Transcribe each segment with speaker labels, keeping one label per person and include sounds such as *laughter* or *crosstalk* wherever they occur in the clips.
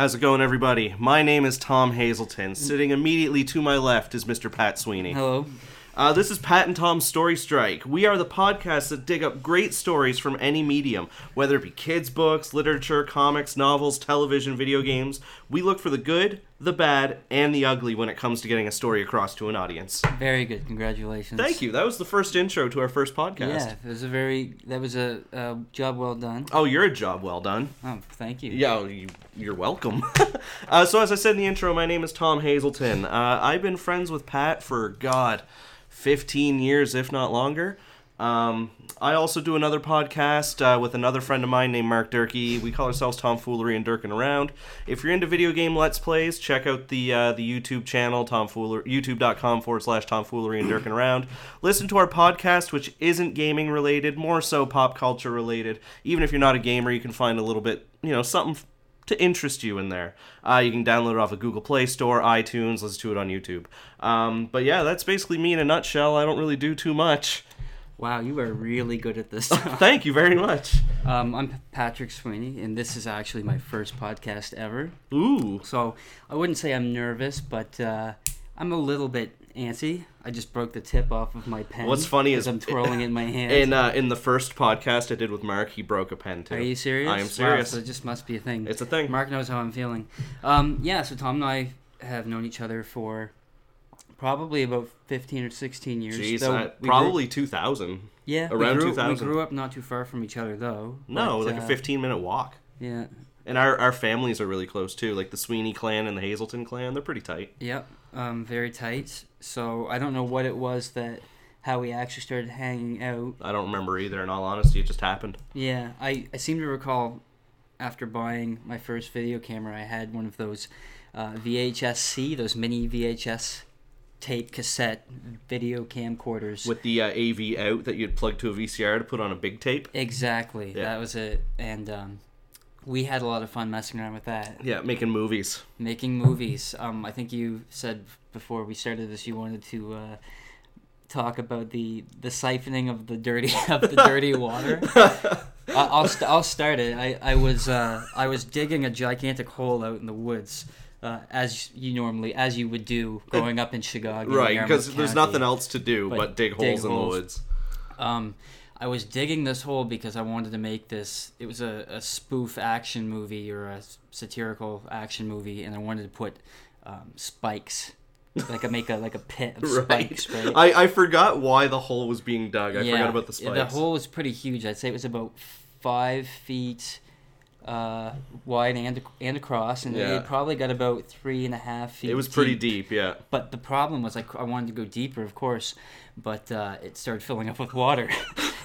Speaker 1: How's it going, everybody? My name is Tom Hazelton. Sitting immediately to my left is Mr. Pat Sweeney.
Speaker 2: Hello.
Speaker 1: Uh, this is Pat and Tom's Story Strike. We are the podcast that dig up great stories from any medium, whether it be kids' books, literature, comics, novels, television, video games. We look for the good, the bad, and the ugly when it comes to getting a story across to an audience.
Speaker 2: Very good. Congratulations.
Speaker 1: Thank you. That was the first intro to our first podcast.
Speaker 2: Yeah, it was a very that was a, a job well done.
Speaker 1: Oh, you're a job well done.
Speaker 2: Oh, thank you.
Speaker 1: Yeah, you, you're welcome. *laughs* uh, so, as I said in the intro, my name is Tom Hazelton. Uh, I've been friends with Pat for, God, 15 years, if not longer. Um, I also do another podcast uh, with another friend of mine named Mark Durkee. We call ourselves Tomfoolery and Durkin Around. If you're into video game Let's Plays, check out the uh, the YouTube channel, Tomfoolery, youtube.com forward slash Tomfoolery and Durkin Around. Listen to our podcast, which isn't gaming related, more so pop culture related. Even if you're not a gamer, you can find a little bit, you know, something to interest you in there. Uh, you can download it off of Google Play Store, iTunes, listen to it on YouTube. Um, but yeah, that's basically me in a nutshell. I don't really do too much.
Speaker 2: Wow, you are really good at this. *laughs*
Speaker 1: Thank you very much.
Speaker 2: um, I'm Patrick Sweeney, and this is actually my first podcast ever.
Speaker 1: Ooh.
Speaker 2: So I wouldn't say I'm nervous, but uh, I'm a little bit antsy. I just broke the tip off of my pen.
Speaker 1: What's funny is-
Speaker 2: I'm twirling it in my *laughs* hand.
Speaker 1: In uh, in the first podcast I did with Mark, he broke a pen too.
Speaker 2: Are you serious?
Speaker 1: I am
Speaker 2: Wow,
Speaker 1: serious.
Speaker 2: so it just must be a thing.
Speaker 1: It's a thing.
Speaker 2: Mark knows how I'm feeling. Um, yeah, so Tom and I have known each other for probably about 15 or 16 years.
Speaker 1: Jeez,
Speaker 2: though
Speaker 1: I-
Speaker 2: we grew-
Speaker 1: probably 2000.
Speaker 2: yeah,
Speaker 1: around
Speaker 2: we grew,
Speaker 1: 2000.
Speaker 2: We grew up not too far from each other, though.
Speaker 1: No,
Speaker 2: but,
Speaker 1: like a
Speaker 2: uh,
Speaker 1: 15 minute walk.
Speaker 2: Yeah,
Speaker 1: And our, our families are really close too. Like the Sweeney clan and the Hazelton clan, they're pretty tight.
Speaker 2: yep, um, very tight. So I don't know what it was that how we actually started hanging out.
Speaker 1: I don't remember either. In all honesty, it just happened.
Speaker 2: Yeah, I, I seem to recall after buying my first video camera, I had one of those uh, VHS-C, those mini VHS tape cassette video camcorders.
Speaker 1: With the uh, AV out that you'd plug to a VCR to put on a big tape.
Speaker 2: exactly,
Speaker 1: Yeah.
Speaker 2: that was it. And um, we had a lot of fun messing around with that,
Speaker 1: Yeah, making movies.
Speaker 2: making movies. Um, I think you said before we started this you wanted to uh, talk about the the siphoning of the dirty *laughs* of the dirty *laughs* water. I- I'll st- I'll start it. I I was uh, I was digging a gigantic hole out in the woods. Uh, as you normally, as you would do growing up in Chicago,
Speaker 1: Right, because there's nothing else to do
Speaker 2: But
Speaker 1: but, dig
Speaker 2: dig
Speaker 1: holes in the woods.
Speaker 2: Um, I was digging this hole because I wanted to make this. It was a, a spoof action movie or a satirical action movie, and I wanted to put um, spikes, like a make a like a pit of *laughs*
Speaker 1: Right.
Speaker 2: spikes, right?
Speaker 1: I, I forgot why the hole was being dug. I
Speaker 2: yeah,
Speaker 1: forgot about the spikes.
Speaker 2: The hole was pretty huge. I'd say it was about five feet uh, wide and and across, and
Speaker 1: Yeah.
Speaker 2: it probably got about three and a half feet.
Speaker 1: it was pretty
Speaker 2: deep.
Speaker 1: deep, yeah.
Speaker 2: But the problem was, like, I wanted to go deeper, of course, but uh, it started filling up with water.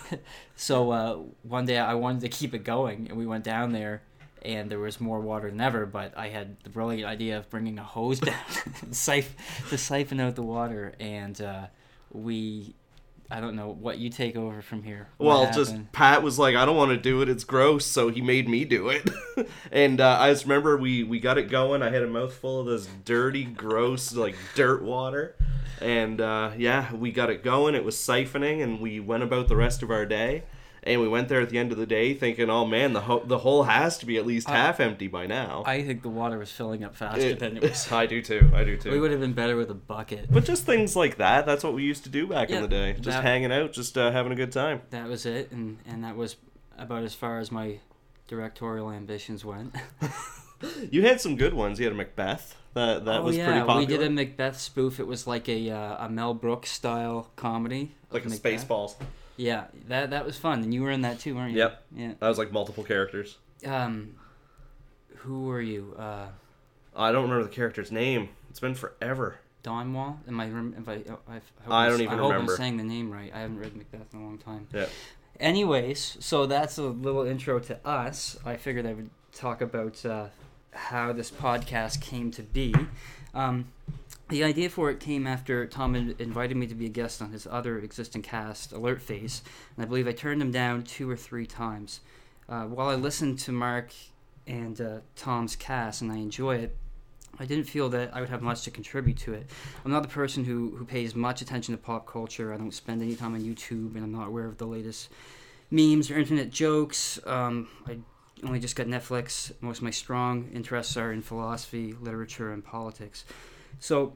Speaker 2: *laughs* so uh, one day I wanted to keep it going, and we went down there, and there was more water than ever. But I had the brilliant idea of bringing a hose *laughs* down to siphon out the water, and uh, we. I don't know what you take over from here. What
Speaker 1: Well, just? Pat was like, I don't want to do it. It's gross. So he made me do it. *laughs* and uh, I just remember we, we got it going. I had a mouthful of this dirty, gross, like dirt water. And uh, yeah, we got it going. It was siphoning, and we went about the rest of our day. And we went there at the end of the day thinking, oh man, the, ho- the hole has to be at least
Speaker 2: I-
Speaker 1: half empty by now.
Speaker 2: I think the water was filling up faster
Speaker 1: It-
Speaker 2: than it *laughs* was.
Speaker 1: I do too. I do too.
Speaker 2: We would have been better with a bucket.
Speaker 1: But just things like that. That's what we used to do back
Speaker 2: Yeah,
Speaker 1: in the day. Just
Speaker 2: that-
Speaker 1: hanging out, just uh, having a good time.
Speaker 2: that was it and and that was about as far as my directorial ambitions went *laughs*
Speaker 1: You had some good ones. You had a Macbeth. That that
Speaker 2: oh
Speaker 1: was
Speaker 2: yeah
Speaker 1: pretty popular.
Speaker 2: we did a macbeth spoof it was like a uh, a mel brooks style comedy
Speaker 1: like a
Speaker 2: Macbeth.
Speaker 1: Spaceballs.
Speaker 2: Yeah that that was fun and you were in that too weren't you
Speaker 1: Yep.
Speaker 2: yeah
Speaker 1: That was like multiple characters.
Speaker 2: um who were you uh
Speaker 1: I don't remember the character's name. It's been forever.
Speaker 2: Donwall? Am I? Rem- if I, oh, I, hope
Speaker 1: I
Speaker 2: I'm-
Speaker 1: don't even
Speaker 2: I hope
Speaker 1: remember.
Speaker 2: I'm saying the name right. I haven't read Macbeth in a long time.
Speaker 1: Yeah.
Speaker 2: Anyways, so that's a little intro to us. I figured I would talk about uh, how this podcast came to be. Um, the idea for it came after Tom had invited me to be a guest on his other existing cast, Alert Face, and I believe I turned him down two or three times. Uh, while I listened to Mark and uh, Tom's cast and I enjoy it, I didn't feel that I would have much to contribute to it. I'm not the person who, who pays much attention to pop culture. I don't spend any time on YouTube, and I'm not aware of the latest memes or internet jokes. Um, I only just got Netflix. Most of my strong interests are in philosophy, literature, and politics. So,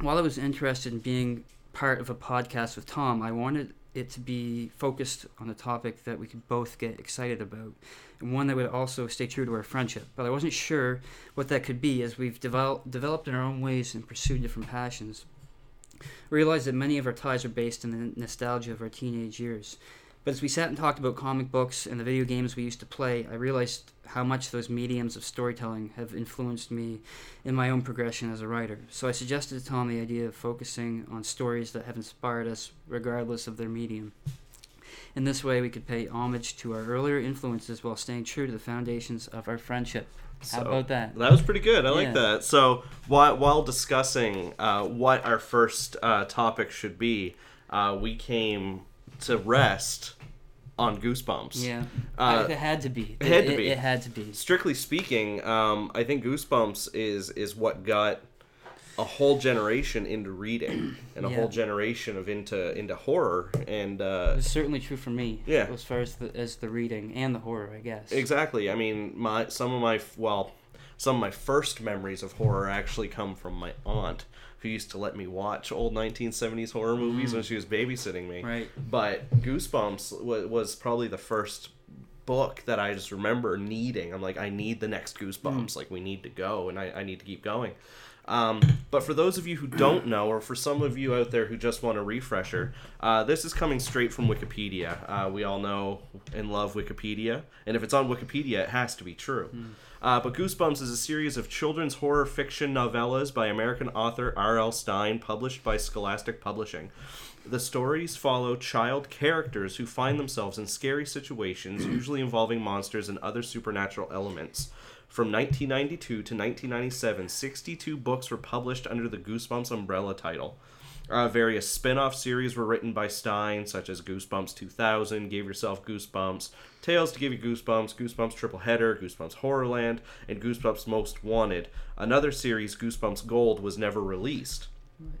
Speaker 2: while I was interested in being part of a podcast with Tom, I wanted it to be focused on a topic that we could both get excited about, and one that would also stay true to our friendship. But I wasn't sure what that could be as we've develop, developed in our own ways and pursued different passions. Realized that many of our ties are based in the nostalgia of our teenage years. But as we sat and talked about comic books and the video games we used to play, I realized how much those mediums of storytelling have influenced me in my own progression as a writer. So I suggested to Tom the idea of focusing on stories that have inspired us regardless of their medium. In this way, we could pay homage to our earlier influences while staying true to the foundations of our friendship. How about that?
Speaker 1: That was pretty good. I like that. So while, while discussing uh, what our first uh, topic should be, uh, we came to rest on Goosebumps.
Speaker 2: Yeah,
Speaker 1: Uh,
Speaker 2: it had to be.
Speaker 1: it had to be.
Speaker 2: It, had to be.
Speaker 1: Strictly speaking, um, I think Goosebumps is is what got a whole generation into reading and a
Speaker 2: Yeah.
Speaker 1: whole generation of into into horror and uh,
Speaker 2: It's certainly true for me.
Speaker 1: Yeah.
Speaker 2: As far as the as the reading and the horror, I guess.
Speaker 1: Exactly. I mean, my some of my well, some of my first memories of horror actually come from my aunt, who used to let me watch old 1970s horror movies when she was babysitting me.
Speaker 2: Mm. Right.
Speaker 1: But Goosebumps was, was probably the first book that I just remember needing. I'm like, I need the next
Speaker 2: Mm.
Speaker 1: Goosebumps. Like, we need to go, and I, I need to keep going. Um, but for those of you who *clears throat* don't know, or for some of you out there who just want a refresher, uh, this is coming straight from Wikipedia. Uh, we all know and love Wikipedia, and if it's on Wikipedia, it has to be true. Uh, but Goosebumps is a series of children's horror fiction novellas by American author R.L. Stine, published by Scholastic Publishing. The stories follow child characters who find themselves in scary situations, *clears throat* usually involving monsters and other supernatural elements. From 1992 to 1997, 62 books were published under the Goosebumps umbrella title. Uh, various spin off series were written by Stine, such as Goosebumps 2000, Give Yourself Goosebumps, Tales to Give You Goosebumps, Goosebumps Triple Header, Goosebumps Horrorland, and Goosebumps Most Wanted. Another series, Goosebumps Gold, was never released.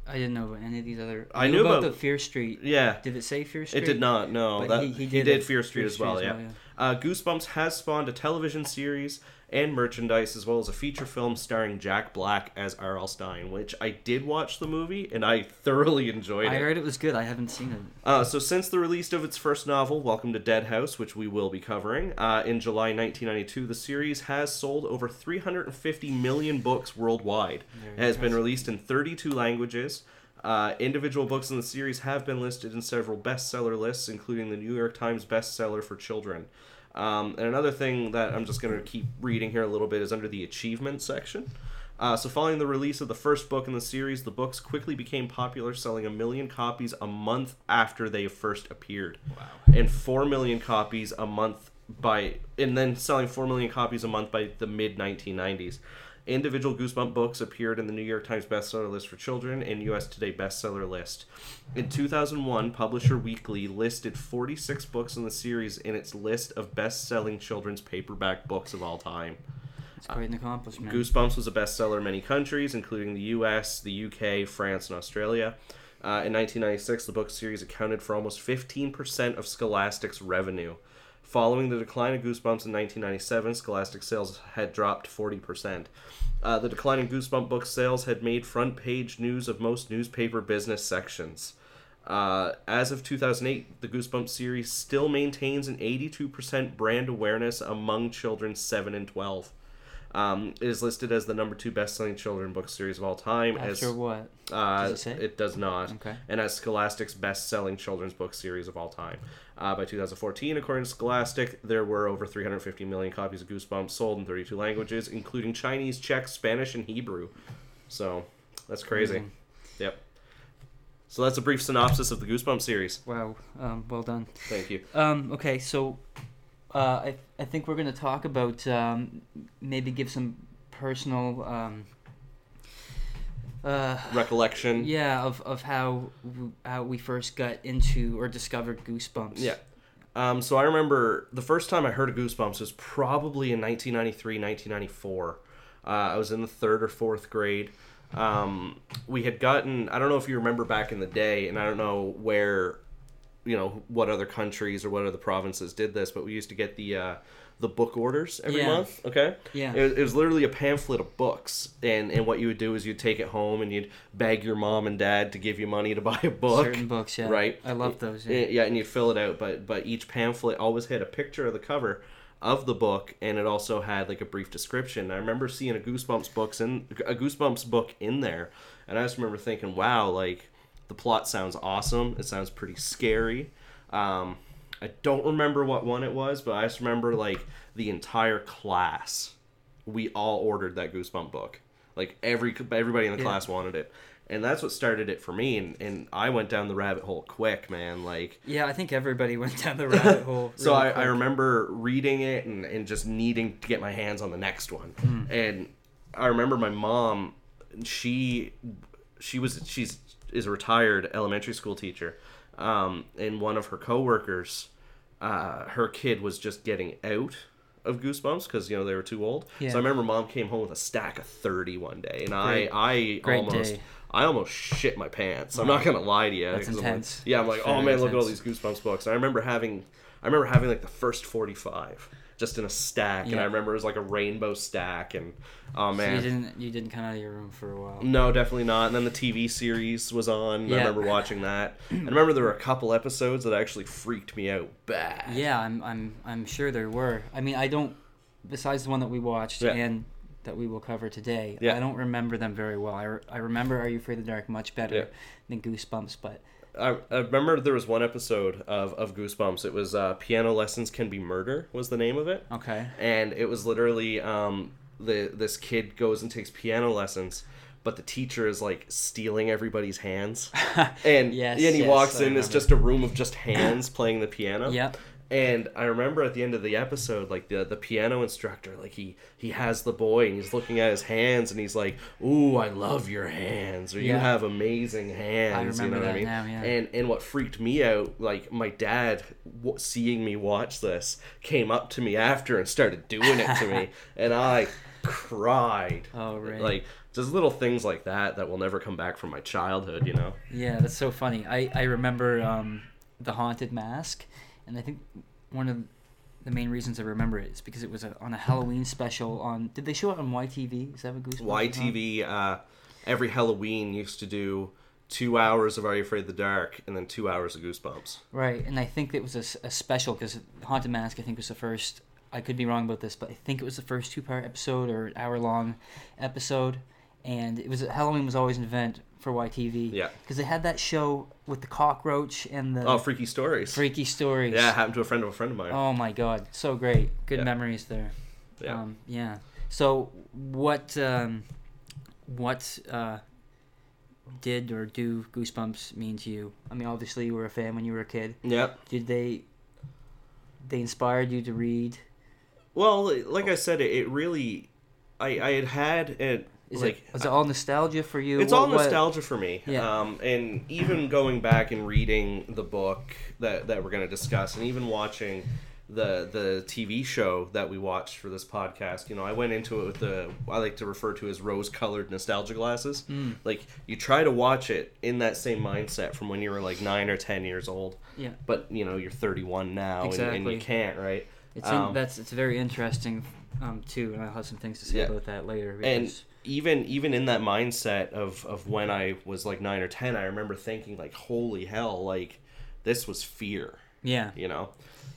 Speaker 2: I didn't know about any of these other.
Speaker 1: I knew about-
Speaker 2: the Fear Street.
Speaker 1: Yeah,
Speaker 2: Did it say Fear Street?
Speaker 1: it did not. No,
Speaker 2: But
Speaker 1: that
Speaker 2: he-
Speaker 1: he,
Speaker 2: he
Speaker 1: did,
Speaker 2: did it.
Speaker 1: Fear Street as well.
Speaker 2: Street as
Speaker 1: yeah.
Speaker 2: well,
Speaker 1: Uh, Goosebumps has spawned a television series and merchandise, as well as a feature film starring Jack Black as R.L. Stine, which I did watch the movie and I thoroughly enjoyed
Speaker 2: I
Speaker 1: it.
Speaker 2: I heard it was good. I haven't seen it.
Speaker 1: Uh, so, since the release of its first novel, Welcome to Dead House, which we will be covering, uh, in July 1992, the series has sold over 350 million books worldwide.
Speaker 2: Very
Speaker 1: It has been released in 32 languages. Uh, individual books in the series have been listed in several bestseller lists, including the New York Times bestseller for children. Um, and another thing that I'm just going to keep reading here a little bit is under the achievement section. Uh, so, following the release of the first book in the series, the books quickly became popular, selling a million copies a month after they first appeared,
Speaker 2: Wow.
Speaker 1: and four million copies a month by, and then selling four million copies a month by the mid 1990s. Individual Goosebump books appeared in the New York Times bestseller list for children and U.S. Today bestseller list. In 2001, Publisher Weekly listed 46 books in the series in its list of best-selling children's paperback books of all time.
Speaker 2: It's quite an accomplishment.
Speaker 1: Goosebumps was a bestseller in many countries, including the U.S., the U.K., France, and Australia. Uh, in 1996, the book series accounted for almost 15% of Scholastic's revenue. Following the decline of Goosebumps in 1997, Scholastic sales had dropped 40%. Uh, the decline in Goosebump book sales had made front page news of most newspaper business sections. Uh, as of 2008, the Goosebumps series still maintains an 82% brand awareness among children 7 and 12. Um, it is listed as the number two best-selling children book series of all time. as
Speaker 2: what?
Speaker 1: uh,
Speaker 2: Does it say?
Speaker 1: it does not.
Speaker 2: Okay.
Speaker 1: And as Scholastic's best-selling children's book series of all time. Uh, by 2014, according to Scholastic, there were over 350 million copies of Goosebumps sold in 32 languages, including Chinese, Czech, Spanish, and Hebrew. So that's crazy.
Speaker 2: Amazing.
Speaker 1: Yep. So that's a brief synopsis of the Goosebumps series.
Speaker 2: Wow. Um, well done.
Speaker 1: Thank you.
Speaker 2: Um, okay, so uh, I I think we're gonna talk about um, maybe give some personal um, uh,
Speaker 1: Recollection.
Speaker 2: yeah of, of how w- how we first got into or discovered Goosebumps.
Speaker 1: Yeah. Um, so I remember the first time I heard of Goosebumps was probably in 1993, 1994. Uh, I was in the third or fourth grade. Um, we had gotten, I don't know if you remember back in the day, and I don't know where you know what other countries or what other provinces did this, but we used to get the uh, the book orders every
Speaker 2: Yeah.
Speaker 1: month. Okay.
Speaker 2: Yeah.
Speaker 1: It, it was literally a pamphlet of books, and and what you would do is you'd take it home and you'd beg your mom and dad to give you money to *laughs* buy a book.
Speaker 2: Certain books, yeah.
Speaker 1: Right.
Speaker 2: I love those.
Speaker 1: Yeah.
Speaker 2: Yeah.
Speaker 1: and you'd fill it out, but but each pamphlet always had a picture of the cover of the book, and it also had like a brief description. I remember seeing a Goosebumps books in a Goosebumps book in there, and I just remember thinking, wow, like the plot sounds awesome. It sounds pretty scary. Um, I don't remember what one it was, but I just remember like the entire class. We all ordered that Goosebump book. Like every everybody in the
Speaker 2: Yeah.
Speaker 1: class wanted it, and that's what started it for me. And, and I went down the rabbit hole quick, man. Like
Speaker 2: Yeah, I think everybody *laughs* went down the rabbit *laughs* hole.
Speaker 1: so I, I remember reading it and, and just needing to get my hands on the next one. And I remember my mom, she she was she's is a retired elementary school teacher. Um, and one of her coworkers, uh, her kid was just getting out of Goosebumps because you know they were too old.
Speaker 2: Yeah.
Speaker 1: So I remember mom came home with a stack of thirty one day, and I
Speaker 2: Great.
Speaker 1: I
Speaker 2: Great
Speaker 1: almost
Speaker 2: day.
Speaker 1: I almost shit my pants. I'm not gonna lie to you.
Speaker 2: That's
Speaker 1: 'cause I'm like-
Speaker 2: intense.
Speaker 1: yeah, I'm like, oh man, look at all these Goosebumps books. And I remember having, I remember having like the first 45 just in a stack, and I remember it was like a rainbow stack, and oh
Speaker 2: So
Speaker 1: man,
Speaker 2: you didn't you didn't come out of your room for a while.
Speaker 1: no, definitely not. And then the TV series was on. I remember watching that. *clears throat* I remember there were a couple episodes that actually freaked me out bad.
Speaker 2: Yeah, I'm I'm I'm sure there were. I mean, I don't. Besides the one that we watched
Speaker 1: Yeah.
Speaker 2: and that we will cover today,
Speaker 1: Yeah.
Speaker 2: I don't remember them very well. I, re- I remember Are You Afraid of the Dark much better
Speaker 1: Yeah.
Speaker 2: than Goosebumps, but
Speaker 1: I, I remember there was one episode of, of Goosebumps. It was uh, Piano Lessons Can Be Murder was the name of it.
Speaker 2: okay.
Speaker 1: and it was literally um, the this kid goes and takes piano lessons but the teacher is like stealing everybody's hands *laughs* and
Speaker 2: Yes,
Speaker 1: and he
Speaker 2: yes,
Speaker 1: walks
Speaker 2: I
Speaker 1: in it's just a room of just hands playing the piano
Speaker 2: Yep.
Speaker 1: And i remember at the end of the episode like the the piano instructor like he he has the boy and he's looking at his hands and he's like ooh i love your hands or you
Speaker 2: Yeah.
Speaker 1: have amazing hands
Speaker 2: remember
Speaker 1: you know what i
Speaker 2: that
Speaker 1: mean
Speaker 2: now, yeah.
Speaker 1: and and what freaked me out like my dad w- seeing me watch this came up to me after and started doing it to me *laughs* and i cried
Speaker 2: Oh, right.
Speaker 1: like just little things like that that will never come back from my childhood you know
Speaker 2: Yeah, that's so funny. I, I remember um, the haunted mask, and I think one of the main reasons I remember it is because it was a, on a Halloween special on. Did they show it on YTV? Is that what Goosebumps?
Speaker 1: ytv uh, every halloween used to do two hours of are you afraid of the dark and then two hours of goosebumps
Speaker 2: Right, and I think it was a special because Haunted Mask I think was the first. I could be wrong about this, but I think it was the first two part episode or hour long episode, and it was Halloween was always an event for YTV.
Speaker 1: Yeah.
Speaker 2: because they had that show with the cockroach and the
Speaker 1: oh freaky stories
Speaker 2: freaky stories.
Speaker 1: yeah happened to a friend of a friend of mine
Speaker 2: Oh my god, so great. Good
Speaker 1: Yeah.
Speaker 2: memories there.
Speaker 1: yeah
Speaker 2: Um, yeah. So what um, what uh, did or do Goosebumps mean to you? I mean, obviously you were a fan when you were a kid.
Speaker 1: yep
Speaker 2: Did they they inspired you to read?
Speaker 1: well like i said it, it really i i had had it
Speaker 2: Is
Speaker 1: like
Speaker 2: it was it all nostalgia for you?
Speaker 1: It's
Speaker 2: What-
Speaker 1: all
Speaker 2: what-
Speaker 1: nostalgia for me.
Speaker 2: Yeah.
Speaker 1: Um, and even going back and reading the book that, that we're going to discuss, and even watching the the TV show that we watched for this podcast, you know, I went into it with the I like to refer to as rose colored nostalgia glasses.
Speaker 2: Mm.
Speaker 1: Like you try to watch it in that same mindset from when you were like nine or ten years old,
Speaker 2: Yeah.
Speaker 1: but you know you're 31 now, and, and you can't, right?
Speaker 2: It's
Speaker 1: Um,
Speaker 2: in, that's it's very interesting um, too, and I'll have some things to say
Speaker 1: Yeah.
Speaker 2: about that later.
Speaker 1: and
Speaker 2: because-
Speaker 1: even even in that mindset of of when I was like nine or ten, I remember thinking like, "Holy hell!" Like this was fear,
Speaker 2: yeah,
Speaker 1: you know,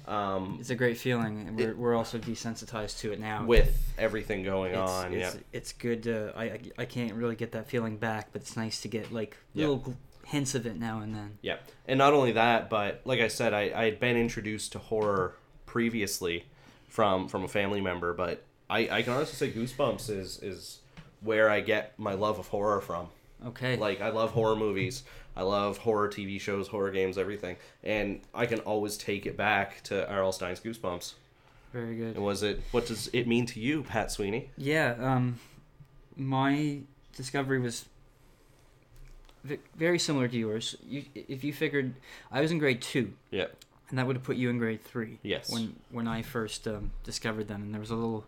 Speaker 1: um,
Speaker 2: it's a great feeling, and we're, we're also desensitized to it now.
Speaker 1: with everything going
Speaker 2: it's,
Speaker 1: on.
Speaker 2: it's,
Speaker 1: yeah,
Speaker 2: it's good. To, I, I can't really get that feeling back, but it's nice to get like little gl- hints of it now and then.
Speaker 1: yeah, and not only that, but like I said, I I had been introduced to horror previously from from a family member, but I I can honestly say Goosebumps is is where I get my love of horror from.
Speaker 2: Okay.
Speaker 1: Like I love horror movies. I love horror TV shows, horror games, everything. And I can always take it back to R.L. Stine's Goosebumps.
Speaker 2: Very good.
Speaker 1: And was it what does it mean to you, Pat Sweeney?
Speaker 2: Yeah. Um, my discovery was very similar to yours. You, if you figured, I was in grade two,
Speaker 1: Yeah.
Speaker 2: and that would have put you in grade three.
Speaker 1: Yes.
Speaker 2: When when I first um, discovered them, and there was a little,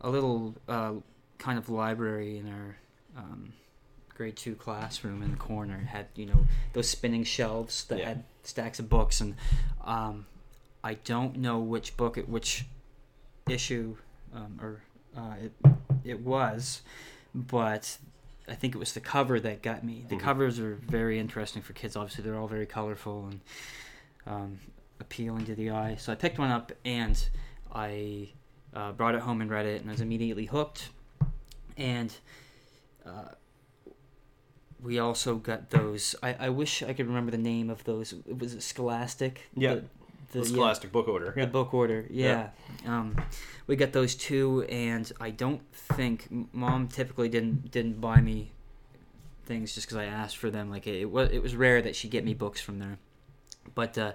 Speaker 2: a little uh, kind of library in our um, grade two classroom in the corner. Had you know those spinning shelves that
Speaker 1: Yeah.
Speaker 2: had stacks of books, and um, I don't know which book, it, which issue, um, or uh, it it was, but I think it was the cover that got me. The
Speaker 1: Mhm.
Speaker 2: covers are very interesting for kids. Obviously, they're all very colorful and um, appealing to the eye. So I picked one up and I uh, brought it home and read it, and I was immediately hooked. And uh, we also got those. I, I wish I could remember the name of those. It was Scholastic?
Speaker 1: Yeah.
Speaker 2: The,
Speaker 1: The
Speaker 2: yeah,
Speaker 1: Scholastic Book Order.
Speaker 2: the book order. Yeah. Um, we got those two, and I don't think mom typically didn't didn't buy me things just because I asked for them. Like it, it was it was rare that she'd get me books from there, but uh,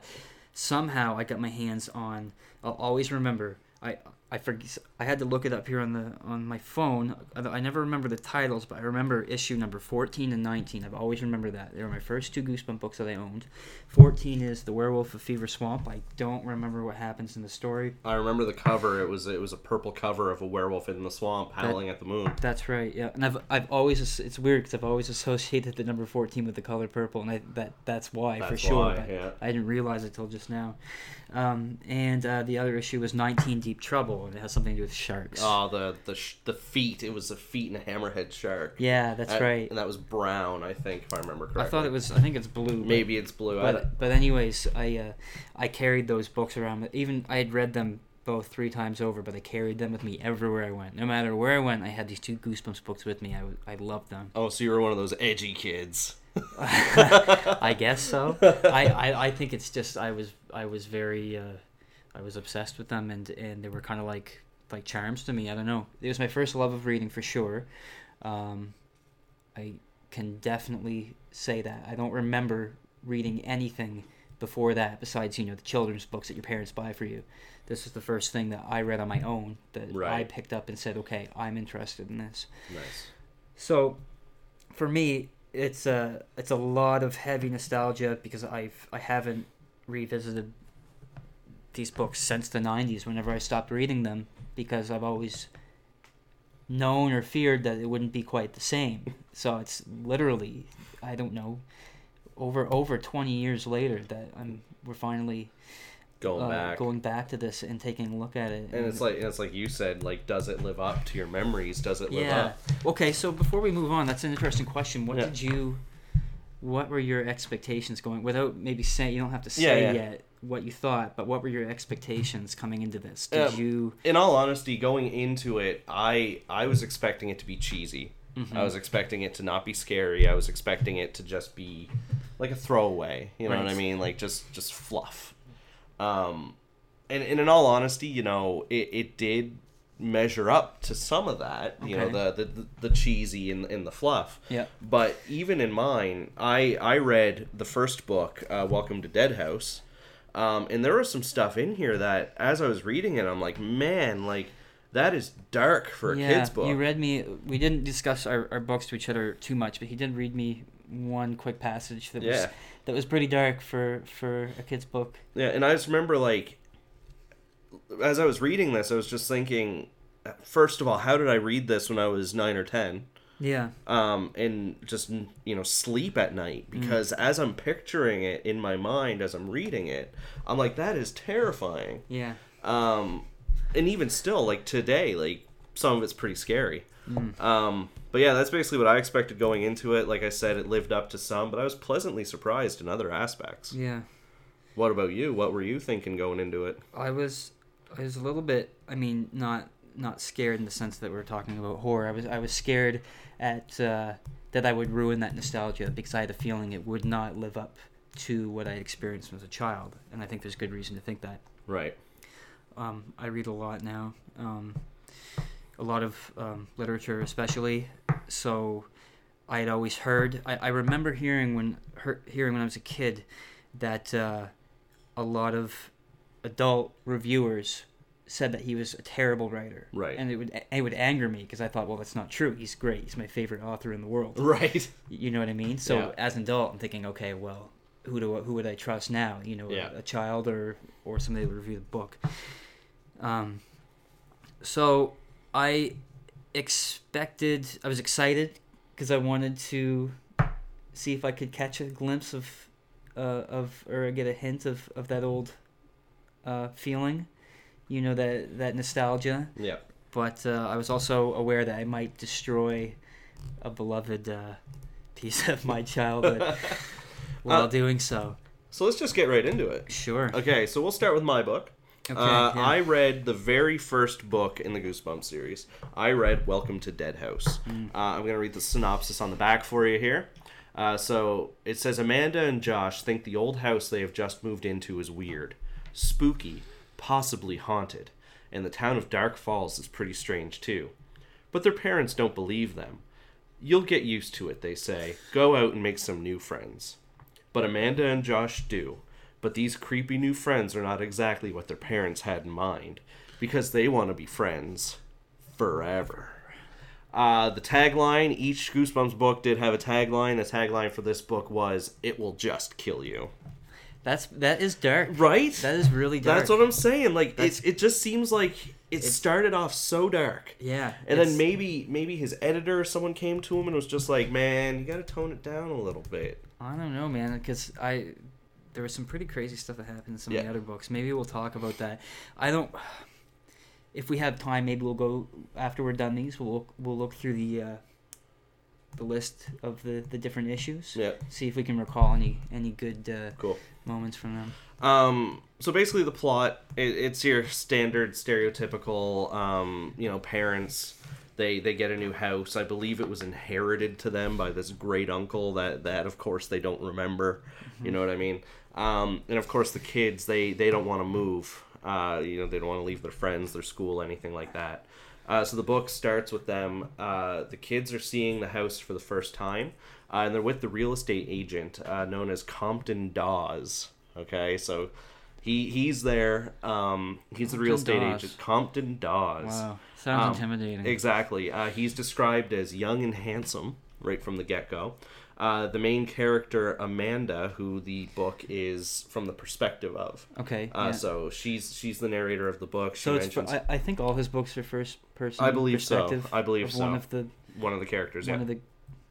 Speaker 2: somehow I got my hands on. I'll always remember. I I forget. I had to look it up here on the on my phone. I I never remember the titles, but I remember issue number fourteen and nineteen. I've always remembered that. They were my first two Goosebump books that I owned. Fourteen is The Werewolf of Fever Swamp. I don't remember what happens in the story.
Speaker 1: I remember the cover. It was it was a purple cover of a werewolf in the swamp howling at the moon.
Speaker 2: That's right. Yeah, and I've I've always it's weird because I've always associated the number fourteen with the color purple, and I that that's why for sure.
Speaker 1: why, yeah.
Speaker 2: I didn't realize it till just now. Um, and uh, the other issue was nineteen Deep Trouble, and it has something to do with sharks.
Speaker 1: Oh, the the sh- the feet. It was a feet and a hammerhead shark.
Speaker 2: yeah, that's
Speaker 1: That-
Speaker 2: right.
Speaker 1: And that was brown, I think, if I remember correctly.
Speaker 2: I thought it was. I think it's blue. but-
Speaker 1: Maybe it's blue. I-
Speaker 2: But but anyways, I uh, I carried those books around. Even I had read them both three times over, but I carried them with me everywhere I went. No matter where I went, I had these two Goosebumps books with me. I, I loved them.
Speaker 1: oh, so you were one of those edgy kids. *laughs*
Speaker 2: I guess so. I, I, I think it's just I was I was very uh, I was obsessed with them and, and they were kind of like like charms to me. I don't know. It was my first love of reading for sure. Um, I can definitely say that. I don't remember reading anything before that besides you know the children's books that your parents buy for you. This is the first thing that I read on my own that I picked up and said, okay, I'm interested in this.
Speaker 1: Nice.
Speaker 2: So, for me, it's a it's a lot of heavy nostalgia because I've I haven't revisited these books since the '90s. Whenever I stopped reading them, because I've always known or feared that it wouldn't be quite the same. So it's literally I don't know over over 20 years later that I'm we're finally
Speaker 1: Going
Speaker 2: uh,
Speaker 1: back.
Speaker 2: going back to this and taking a look at it.
Speaker 1: and it's like it's like you said, like does it live up to your memories? Does it live up
Speaker 2: yeah.
Speaker 1: up?
Speaker 2: Okay, so before we move on, that's an interesting question. What
Speaker 1: Yeah.
Speaker 2: did you, what were your expectations going? Without maybe saying, you don't have to say
Speaker 1: yeah.
Speaker 2: yet what you thought, but what were your expectations coming into this? Did
Speaker 1: Um,
Speaker 2: you?
Speaker 1: In all honesty, going into it, I I was expecting it to be cheesy.
Speaker 2: Mhm.
Speaker 1: I was expecting it to not be scary. I was expecting it to just be like a throwaway. You know what I mean? Like just just fluff. Um, and, and in all honesty, you know, it, it did measure up to some of that. You know, the, the the cheesy and, and the fluff.
Speaker 2: Yeah.
Speaker 1: But even in mine, I I read the first book, uh, Welcome to Dead House, um, and there was some stuff in here that, as I was reading it, I'm like, man, like that is dark for a
Speaker 2: yeah,
Speaker 1: kid's book.
Speaker 2: you read me. We didn't discuss our, our books to each other too much, but he did read me one quick passage that was that was pretty dark for for a kid's book.
Speaker 1: Yeah, and I just remember like as I was reading this, I was just thinking, first of all, how did I read this when I was nine or ten?
Speaker 2: Yeah.
Speaker 1: Um, and just you know sleep at night because as I'm picturing it in my mind as I'm reading it, I'm like that is terrifying.
Speaker 2: Yeah.
Speaker 1: Um, and even still, like today, like some of it's pretty scary.
Speaker 2: Mm.
Speaker 1: Um, but yeah, that's basically what I expected going into it. Like I said, it lived up to some, but I was pleasantly surprised in other aspects.
Speaker 2: Yeah.
Speaker 1: What about you? What were you thinking going into it?
Speaker 2: I was I was a little bit I mean not not scared in the sense that we're talking about horror. I was I was scared at uh, that I would ruin that nostalgia because I had a feeling it would not live up to what I experienced as a child, and I think there's good reason to think that.
Speaker 1: Right.
Speaker 2: Um, I read a lot now, um, a lot of um, literature, especially. So, I had always heard. I, I remember hearing when hear, hearing when I was a kid that uh, a lot of adult reviewers said that he was a terrible writer,
Speaker 1: Right.
Speaker 2: and it would it would anger me because I thought, well, that's not true. He's great. He's my favorite author in the world. *laughs*
Speaker 1: Right.
Speaker 2: You know what I mean? So
Speaker 1: Yeah.
Speaker 2: as an adult, I'm thinking, okay, well, who do who would I trust now? You know,
Speaker 1: Yeah.
Speaker 2: a, a child or or somebody would review the book. Um, so I expected, I was excited because I wanted to see if I could catch a glimpse of, uh, of or get a hint of, of that old uh, feeling, you know that that nostalgia.
Speaker 1: Yeah.
Speaker 2: But uh, I was also aware that I might destroy a beloved uh, piece of my childhood *laughs* while
Speaker 1: Uh,
Speaker 2: doing so.
Speaker 1: So let's just get right into it.
Speaker 2: Sure.
Speaker 1: Okay, so we'll start with my book.
Speaker 2: Okay.
Speaker 1: uh,
Speaker 2: yeah.
Speaker 1: I read the very first book in the Goosebumps series. I read Welcome to Dead House.
Speaker 2: Mm.
Speaker 1: Uh, I'm going to read the synopsis on the back for you here. Uh, so it says Amanda and Josh think the old house they have just moved into is weird, spooky, possibly haunted, and the town of Dark Falls is pretty strange too. But their parents don't believe them. You'll get used to it, they say. Go out and make some new friends. But Amanda and Josh do. But these creepy new friends are not exactly what their parents had in mind, because they want to be friends forever. Uh, the tagline, each Goosebumps book did have a tagline. The tagline for this book was, It will just kill you.
Speaker 2: That's that is dark.
Speaker 1: Right?
Speaker 2: That is really dark.
Speaker 1: That's what I'm saying. Like,
Speaker 2: That's-
Speaker 1: it, it just seems like it started off so dark.
Speaker 2: Yeah.
Speaker 1: And
Speaker 2: it's-
Speaker 1: then maybe maybe his editor or someone came to him and was just like, "Man, you got to tone it down a little bit."
Speaker 2: I don't know, man, because I there was some pretty crazy stuff that happened in some of the other books. Maybe we'll talk about that. I don't. *sighs* If we have time, maybe we'll go after we're done these. We'll look, we'll look through the uh, the list of the, the different issues.
Speaker 1: Yeah,
Speaker 2: See if we can recall any any good uh,
Speaker 1: cool.
Speaker 2: moments from them.
Speaker 1: Um, so basically, the plot it, it's your standard stereotypical, um, you know, parents. They they get a new house. I believe it was inherited to them by this great uncle that that of course they don't remember. You know what I mean? Um, and of course the kids they they don't want to move. Uh, you know they don't want to leave their friends, their school, anything like that. Uh, so the book starts with them. Uh, the kids are seeing the house for the first time, uh, and they're with the real estate agent uh, known as Compton Dawes. Okay, so he he's there. Um, he's the real estate
Speaker 2: Dawes.
Speaker 1: agent, Compton Dawes.
Speaker 2: Wow, sounds
Speaker 1: Um,
Speaker 2: intimidating.
Speaker 1: Exactly. Uh, he's described as young and handsome right from the get go. Uh, the main character, Amanda, who the book is from the perspective of.
Speaker 2: okay.
Speaker 1: Uh,
Speaker 2: yeah.
Speaker 1: So she's she's the narrator of the book. She
Speaker 2: So it's
Speaker 1: mentions
Speaker 2: I, I think all his books are first person.
Speaker 1: I believe so.
Speaker 2: perspective
Speaker 1: I believe so.
Speaker 2: One of the
Speaker 1: one of the characters.
Speaker 2: one
Speaker 1: Yeah.
Speaker 2: of the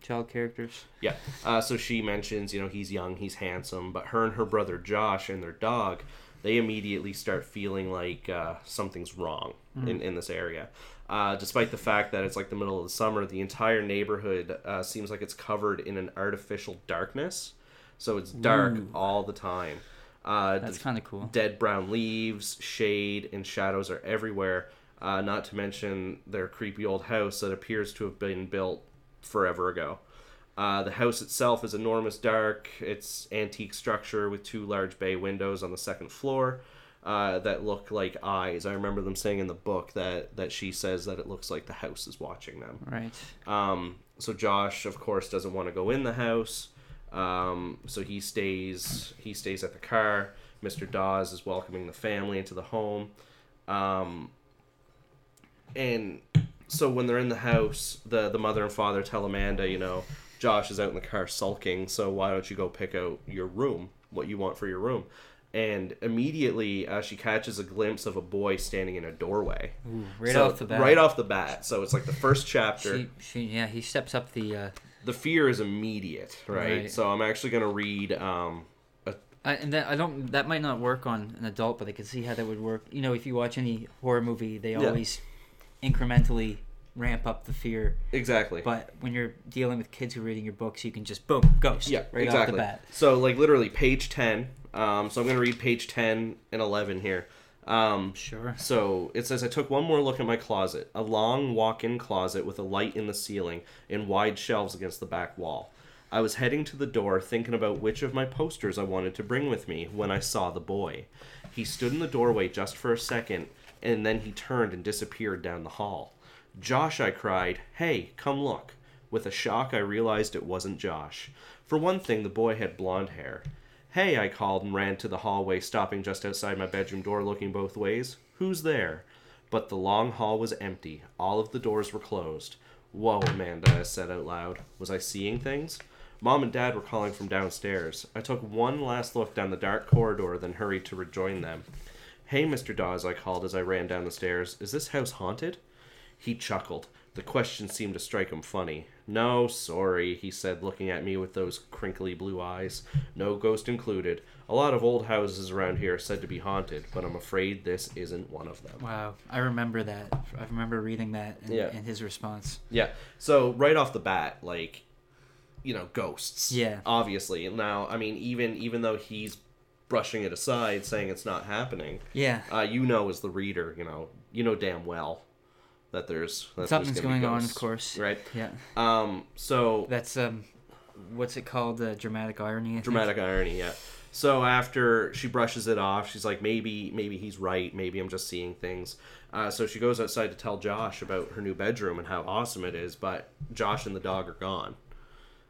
Speaker 2: child characters.
Speaker 1: Yeah. Uh, so she mentions, you know, he's young, he's handsome, but her and her brother Josh and their dog, they immediately start feeling like uh, something's wrong in, in this area. Uh, despite the fact that it's like the middle of the summer, the entire neighborhood uh, seems like it's covered in an artificial darkness. So it's dark
Speaker 2: Ooh.
Speaker 1: all the time. Uh,
Speaker 2: That's kind of cool.
Speaker 1: dead brown leaves, shade, and shadows are everywhere. Uh, not to mention their creepy old house that appears to have been built forever ago. Uh, the house itself is enormous, dark. It's antique structure with two large bay windows on the second floor uh, that look like eyes. I remember them saying in the book that that she says that it looks like the house is watching them.
Speaker 2: Right.
Speaker 1: Um, so Josh, of course, doesn't want to go in the house. Um, so he stays. He stays at the car. Mr. Dawes is welcoming the family into the home. Um, and so when they're in the house, the the mother and father tell Amanda, you know, Josh is out in the car sulking. So why don't you go pick out your room? What you want for your room? And immediately, uh, she catches a glimpse of a boy standing in a doorway.
Speaker 2: Ooh, right
Speaker 1: So,
Speaker 2: off the bat.
Speaker 1: Right off the bat. So it's like the first chapter.
Speaker 2: She, she, yeah, he steps up the. Uh,
Speaker 1: the fear is immediate, right?
Speaker 2: Right.
Speaker 1: So I'm actually gonna read. Um,
Speaker 2: I, and that I don't. That might not work on an adult, but I can see how that would work. You know, if you watch any horror movie, they
Speaker 1: Yeah.
Speaker 2: always incrementally ramp up the fear.
Speaker 1: exactly.
Speaker 2: But when you're dealing with kids who are reading your books, you can just boom, ghost.
Speaker 1: yeah,
Speaker 2: right
Speaker 1: exactly.
Speaker 2: off the bat.
Speaker 1: So like literally page ten. Um, so I'm gonna read page ten and eleven here. Um,
Speaker 2: Sure.
Speaker 1: So it says, I took one more look at my closet, a long walk in closet with a light in the ceiling and wide shelves against the back wall. I was heading to the door thinking about which of my posters I wanted to bring with me when I saw the boy. He stood in the doorway just for a second, and then he turned and disappeared down the hall. Josh, I cried, hey, come look. With a shock, I realized it wasn't Josh. For one thing, the boy had blonde hair. Hey, I called and ran to the hallway, stopping just outside my bedroom door, looking both ways. Who's there? But the long hall was empty. All of the doors were closed. Whoa, Amanda, I said out loud. Was I seeing things? Mom and Dad were calling from downstairs. I took one last look down the dark corridor, then hurried to rejoin them. Hey, Mr. Dawes, I called as I ran down the stairs. Is this house haunted? He chuckled. The question seemed to strike him funny. No, sorry, he said, looking at me with those crinkly blue eyes. No ghost included. A lot of old houses around here are said to be haunted, but I'm afraid this isn't one of them.
Speaker 2: Wow, I remember that. I remember reading that and,
Speaker 1: Yeah.
Speaker 2: and his response.
Speaker 1: Yeah. So right off the bat, like, you know, ghosts.
Speaker 2: Yeah.
Speaker 1: Obviously. Now, I mean, even even though he's brushing it aside, saying it's not happening,
Speaker 2: Yeah,
Speaker 1: uh, you know, as the reader, you know, you know damn well that there's that
Speaker 2: something's going on, of course.
Speaker 1: Right.
Speaker 2: Yeah,
Speaker 1: Um. So
Speaker 2: that's um, what's it called? Uh, dramatic irony. I think?
Speaker 1: dramatic irony. Yeah. So after she brushes it off, she's like, maybe maybe he's right. Maybe I'm just seeing things. Uh, so she goes outside to tell Josh about her new bedroom and how awesome it is. But Josh and the dog are gone.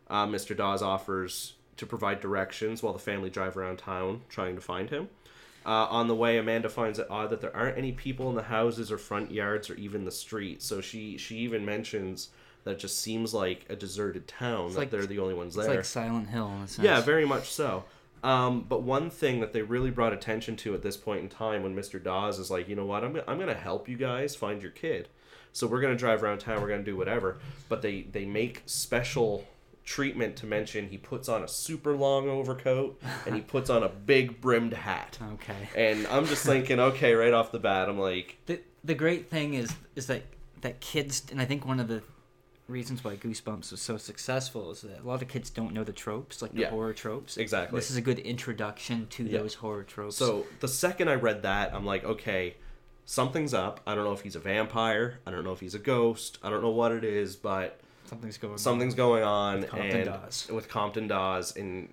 Speaker 1: Uh, Mr. Dawes offers to provide directions while the family drive around town trying to find him. Uh, on the way, Amanda finds it odd that there aren't any people in the houses or front yards or even the street. So she she even mentions that it just seems like a deserted town. that
Speaker 2: like-
Speaker 1: they're the only ones there.
Speaker 2: It's like Silent Hill in a sense.
Speaker 1: Yeah, very much so. Um, but one thing that they really brought attention to at this point in time, when Mr. Dawes is like, you know what, I'm, I'm going to help you guys find your kid. So we're going to drive around town, we're going to do whatever. But they, they make special treatment to mention he puts on a super long overcoat and he puts on a big brimmed hat. *laughs*
Speaker 2: Okay.
Speaker 1: And I'm just thinking, okay, right off the bat, I'm like,
Speaker 2: The the great thing is is that that kids and I think one of the reasons why Goosebumps was so successful is that a lot of kids don't know the tropes, like the
Speaker 1: Yeah.
Speaker 2: horror tropes.
Speaker 1: exactly.
Speaker 2: This is a good introduction to
Speaker 1: Yeah.
Speaker 2: those horror tropes.
Speaker 1: So the second I read that, I'm like, okay, something's up. I don't know if he's a vampire. I don't know if he's a ghost. I don't know what it is, but
Speaker 2: something's going
Speaker 1: something's going on
Speaker 2: With Compton
Speaker 1: and
Speaker 2: Dawes.
Speaker 1: with Compton Dawes, and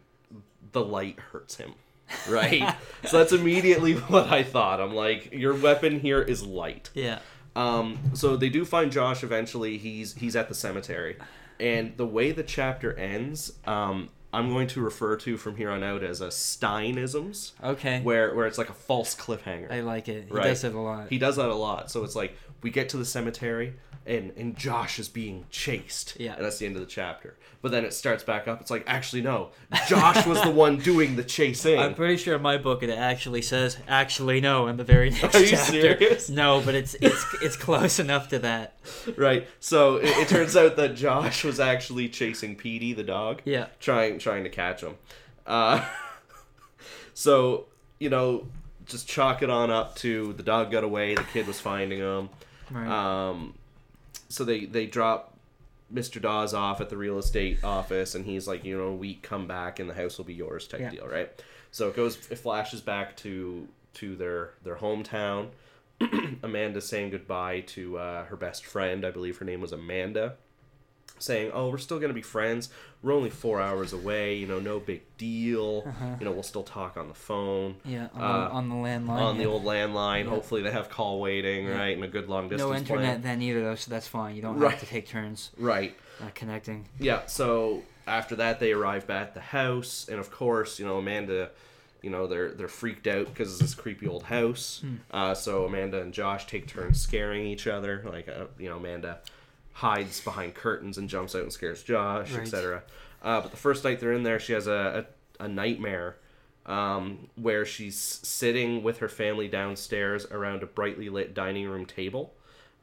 Speaker 1: the light hurts him. *laughs* Right, so that's immediately *laughs* what I thought. I'm like, your weapon here is light.
Speaker 2: Yeah.
Speaker 1: Um, so they do find Josh eventually. He's he's at the cemetery, and the way the chapter ends, um, I'm going to refer to from here on out as a Stineisms,
Speaker 2: Okay.
Speaker 1: where where it's like a false cliffhanger.
Speaker 2: I like it. He
Speaker 1: Right.
Speaker 2: does it a lot.
Speaker 1: He does that a lot. So it's like we get to the cemetery and and Josh is being chased.
Speaker 2: Yeah.
Speaker 1: And that's the end of the chapter. But then it starts back up. It's like actually no. Josh was the one doing the chasing.
Speaker 2: I'm pretty sure in my book it actually says actually no in the very *laughs* next
Speaker 1: Are you
Speaker 2: chapter.
Speaker 1: serious?
Speaker 2: No, but it's it's it's close enough to that.
Speaker 1: right. So it, it turns out that Josh was actually chasing Petey the dog.
Speaker 2: Yeah.
Speaker 1: Trying trying to catch him. Uh *laughs* so, you know, just chalk it on up to the dog got away, the kid was finding him.
Speaker 2: Right.
Speaker 1: Um, so they they drop Mr. Dawes off at the real estate office, and he's like, you know, we come back, and the house will be yours, type
Speaker 2: Yeah.
Speaker 1: deal, right? So it goes, it flashes back to to their their hometown. *clears throat* Amanda saying goodbye to uh, her best friend. I believe her name was Amanda. Saying, "Oh, we're still gonna be friends. We're only four hours away. You know, no big deal.
Speaker 2: Uh-huh.
Speaker 1: You know, we'll still talk on the phone."
Speaker 2: yeah, on,
Speaker 1: uh,
Speaker 2: the, on the landline.
Speaker 1: on the old landline.
Speaker 2: Yeah.
Speaker 1: Hopefully, they have call waiting,
Speaker 2: Yeah.
Speaker 1: right, and a good long distance.
Speaker 2: no internet
Speaker 1: plan.
Speaker 2: then either though, so that's fine. You don't
Speaker 1: Right.
Speaker 2: have to take turns
Speaker 1: Right.
Speaker 2: uh, connecting.
Speaker 1: Yeah. So after that, they arrive back at the house, and of course, you know Amanda. You know they're they're freaked out because it's this creepy old house.
Speaker 2: Hmm.
Speaker 1: Uh, so Amanda and Josh take turns scaring each other. Like uh, you know Amanda hides behind curtains and jumps out and scares Josh,
Speaker 2: Right.
Speaker 1: etc. Uh, but the first night they're in there, she has a a, a nightmare um, where she's sitting with her family downstairs around a brightly lit dining room table.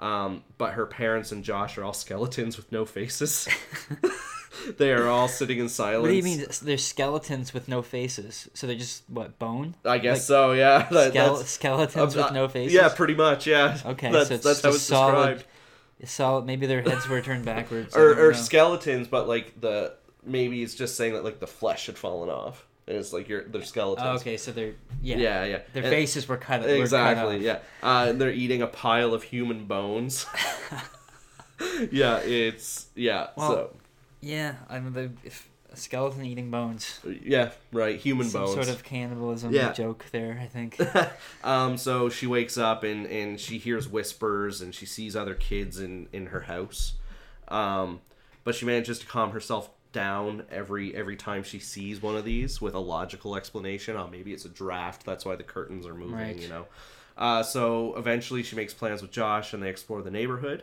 Speaker 1: Um, but her parents and Josh are all *laughs* skeletons with no faces. *laughs* they are all sitting in silence.
Speaker 2: What do you mean? They're skeletons with no faces, so they're just what bone?
Speaker 1: I guess
Speaker 2: Like,
Speaker 1: so. Yeah, *laughs* That-
Speaker 2: Skele- skeletons
Speaker 1: uh,
Speaker 2: with no faces.
Speaker 1: Yeah, pretty much. Yeah.
Speaker 2: Okay,
Speaker 1: that's
Speaker 2: so it's
Speaker 1: that's how it's
Speaker 2: solid-
Speaker 1: described.
Speaker 2: Solid. Maybe their heads were turned backwards. *laughs*
Speaker 1: Or, or
Speaker 2: know.
Speaker 1: skeletons, but like the maybe it's just saying that like the flesh had fallen off, and it's like your their skeletons.
Speaker 2: Oh, okay, so they're yeah.
Speaker 1: Yeah, yeah.
Speaker 2: Their
Speaker 1: And-
Speaker 2: faces were cut. were cut
Speaker 1: Exactly.
Speaker 2: off.
Speaker 1: Yeah. Uh, and they're eating a pile of human bones. *laughs* *laughs* yeah, it's yeah.
Speaker 2: Well, Yeah, I mean, the, if a skeleton eating bones.
Speaker 1: yeah, right. Human
Speaker 2: Some
Speaker 1: bones.
Speaker 2: sort of cannibalism
Speaker 1: Yeah.
Speaker 2: joke there, I think. *laughs*
Speaker 1: um, so she wakes up and, and she hears whispers and she sees other kids in, in her house. Um, but she manages to calm herself down every every time she sees one of these with a logical explanation. Oh, maybe it's a draft. That's why the curtains are moving.
Speaker 2: Right.
Speaker 1: You know. Uh, so eventually she makes plans with Josh and they explore the neighborhood.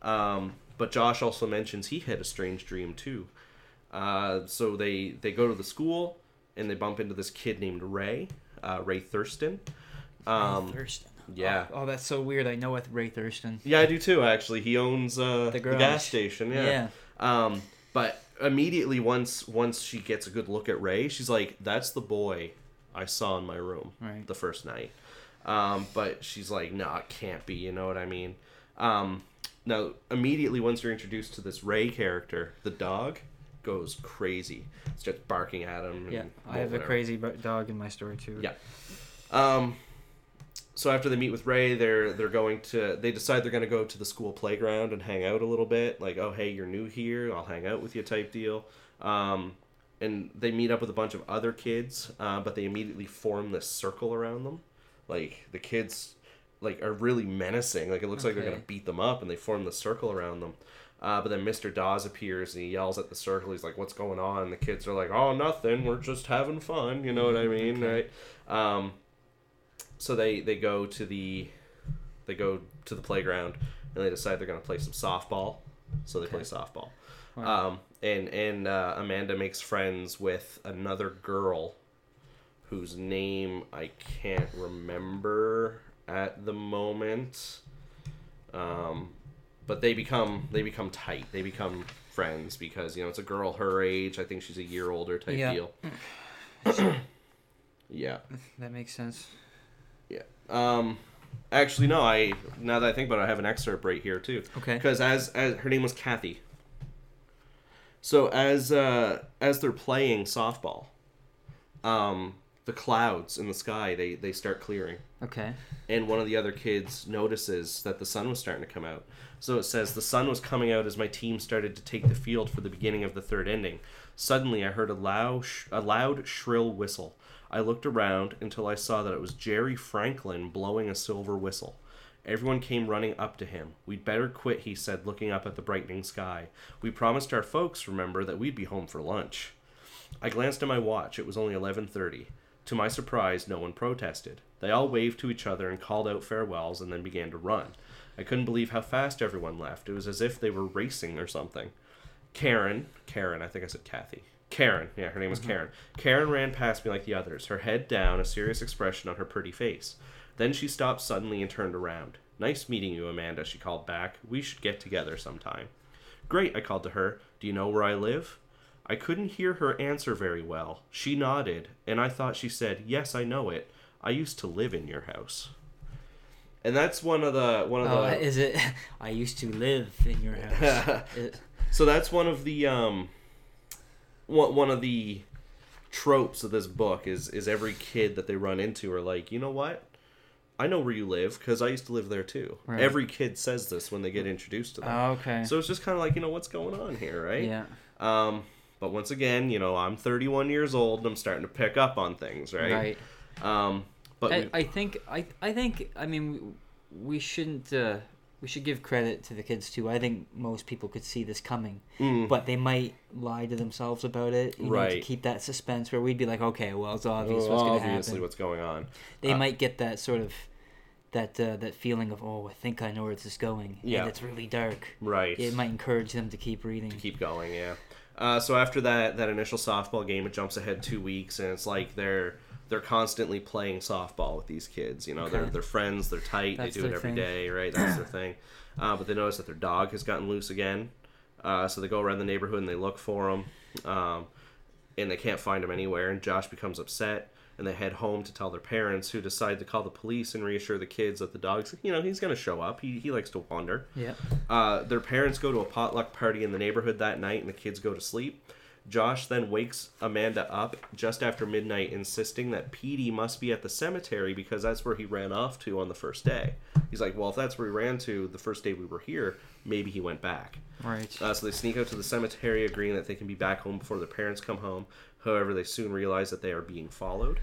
Speaker 1: Um, but Josh also mentions he had a strange dream too. Uh, so they they go to the school and they bump into this kid named Ray, uh, Ray Thurston. Um,
Speaker 2: Thurston.
Speaker 1: Yeah.
Speaker 2: Oh, oh, that's so weird. I know with Ray Thurston.
Speaker 1: Yeah, I do too. Actually, he owns uh,
Speaker 2: The
Speaker 1: the, gas station. Yeah.
Speaker 2: Yeah.
Speaker 1: Um, but immediately once once she gets a good look at Ray, she's like, "That's the boy I saw in my room
Speaker 2: Right.
Speaker 1: the first night." Um, but she's like, "No, it can't be." You know what I mean? Um, now, immediately once you're introduced to this Ray character, the dog goes crazy. Starts barking at him.
Speaker 2: Yeah, I have a crazy dog in my story too.
Speaker 1: Yeah. Um, so after they meet with Ray, they're they're going to they decide they're going to go to the school playground and hang out a little bit. Like, oh hey, you're new here, I'll hang out with you type deal. Um, and they meet up with a bunch of other kids, uh, but they immediately form this circle around them. Like the kids, like are really menacing. Like it looks like they're gonna beat them up, and they form the circle around them. Uh, but then Mr. Dawes appears and he yells at the circle. He's like, "What's going on?" And the kids are like, "Oh, nothing. We're just having fun." You know what I mean,
Speaker 2: Okay.
Speaker 1: right? Um, so they they go to the they go to the playground and they decide they're gonna play some softball. So they play softball.
Speaker 2: Wow.
Speaker 1: Um, and and uh, Amanda makes friends with another girl whose name I can't remember at the moment. Um, but they become they become tight. They become friends because you know it's a girl her age. I think she's a year older type
Speaker 2: Yeah.
Speaker 1: deal. yeah.
Speaker 2: that makes sense.
Speaker 1: Yeah. Um, actually, no. I now that I think about it, I have an excerpt right here too.
Speaker 2: Okay.
Speaker 1: Because as as her name was Kathy. So as uh, as they're playing softball, um, the clouds in the sky they they start clearing,
Speaker 2: Okay.
Speaker 1: and one of the other kids notices that the sun was starting to come out. So it says the sun was coming out as my team started to take the field for the beginning of the third ending Suddenly, I heard a loud, a loud, shrill whistle. I looked around until I saw that it was Jerry Franklin blowing a silver whistle. Everyone came running up to him. We'd better quit, he said, looking up at the brightening sky. We promised our folks, remember, that we'd be home for lunch. I glanced at my watch. It was only 11:30. To my surprise, no one protested. They all waved to each other and called out farewells and then began to run. I couldn't believe how fast everyone left. It was as if they were racing or something. Karen, Karen, I think I said Kathy. Karen, yeah, her name was mm-hmm. Karen. Karen ran past me like the others, her head down, a serious expression on her pretty face. Then she stopped suddenly and turned around. Nice meeting you, Amanda, she called back. We should get together sometime. Great, I called to her. Do you know where I live? I couldn't hear her answer very well. She nodded, and I thought she said, Yes, I know it. I used to live in your house. And that's one of the one of
Speaker 2: Oh,
Speaker 1: the
Speaker 2: is it? *laughs* I used to live in your house. *laughs*
Speaker 1: So that's one of the um one one of the tropes of this book is is every kid that they run into are like, "You know what? I know where you live because I used to live there too."
Speaker 2: Right.
Speaker 1: Every kid says this when they get introduced to them.
Speaker 2: oh, okay.
Speaker 1: So it's just kind of like, you know, what's going on here, right?
Speaker 2: yeah.
Speaker 1: Um but once again, you know, I'm 31 years old and I'm starting to pick up on things, right?
Speaker 2: Right.
Speaker 1: Um but
Speaker 2: I,
Speaker 1: we-
Speaker 2: I think I I think I mean we, we shouldn't uh, we should give credit to the kids too. I think most people could see this coming,
Speaker 1: Mm.
Speaker 2: but they might lie to themselves about it, you know, to keep that suspense. Where we'd be like, okay, well, it's obvious
Speaker 1: Oh,
Speaker 2: what's going to happen.
Speaker 1: obviously what's going on.
Speaker 2: They
Speaker 1: uh,
Speaker 2: might get that sort of that uh, that feeling of oh, I think I know where this is going,
Speaker 1: Yeah.
Speaker 2: and it's really dark.
Speaker 1: Right.
Speaker 2: It might encourage them to keep reading.
Speaker 1: keep going yeah uh, so after that that initial softball game it jumps ahead two weeks and it's like they're they're constantly playing softball with these kids you know they're, they're friends they're tight
Speaker 2: That's
Speaker 1: they do it every
Speaker 2: thing.
Speaker 1: day right? That's their thing. *clears throat* Uh, but they notice that their dog has gotten loose again. Uh, so they go around the neighborhood and they look for him um, and they can't find him anywhere and josh becomes upset and they head home to tell their parents who decide to call the police and reassure the kids that the dog's you know he's going to show up he, he likes to wander
Speaker 2: Yeah.
Speaker 1: uh, their parents go to a potluck party in the neighborhood that night, and the kids go to sleep. Josh then wakes Amanda up just after midnight, insisting that Petey must be at the cemetery because that's where he ran off to on the first day. He's like, Well, if that's where he ran to the first day we were here, maybe he went back.
Speaker 2: Right.
Speaker 1: Uh, so they sneak out to the cemetery, agreeing that they can be back home before their parents come home. However, they soon realize that they are being followed.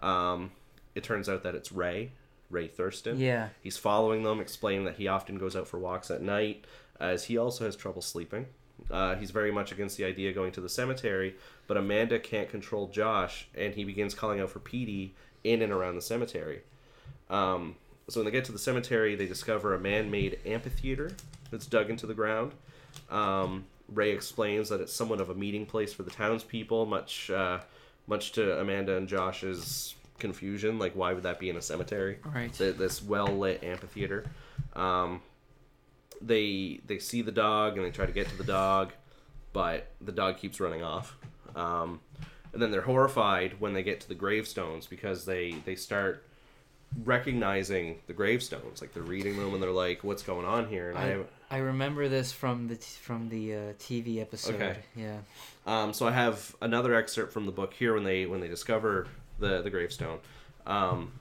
Speaker 1: Um, it turns out that it's Ray, Ray Thurston.
Speaker 2: Yeah.
Speaker 1: He's following them, explaining that he often goes out for walks at night, as he also has trouble sleeping. Uh, he's very much against the idea of going to the cemetery, but Amanda can't control Josh, and he begins calling out for Petey in and around the cemetery. Um, so when they get to the cemetery, they discover a man-made amphitheater that's dug into the ground. Um, Ray explains that it's somewhat of a meeting place for the townspeople, much uh, much to Amanda and Josh's confusion. Like, why would that be in a cemetery?
Speaker 2: Right.
Speaker 1: Th- This well lit amphitheater. Um, they they see the dog and they try to get to the dog, but the dog keeps running off. Um, and then they're horrified when they get to the gravestones because they they start recognizing the gravestones. Like they're reading them and they're like, "What's going on here?" And I,
Speaker 2: I, remember this from the t- from the uh, TV episode.
Speaker 1: Okay.
Speaker 2: Yeah.
Speaker 1: Um, so I have another excerpt from the book here when they when they discover the the gravestone. Um,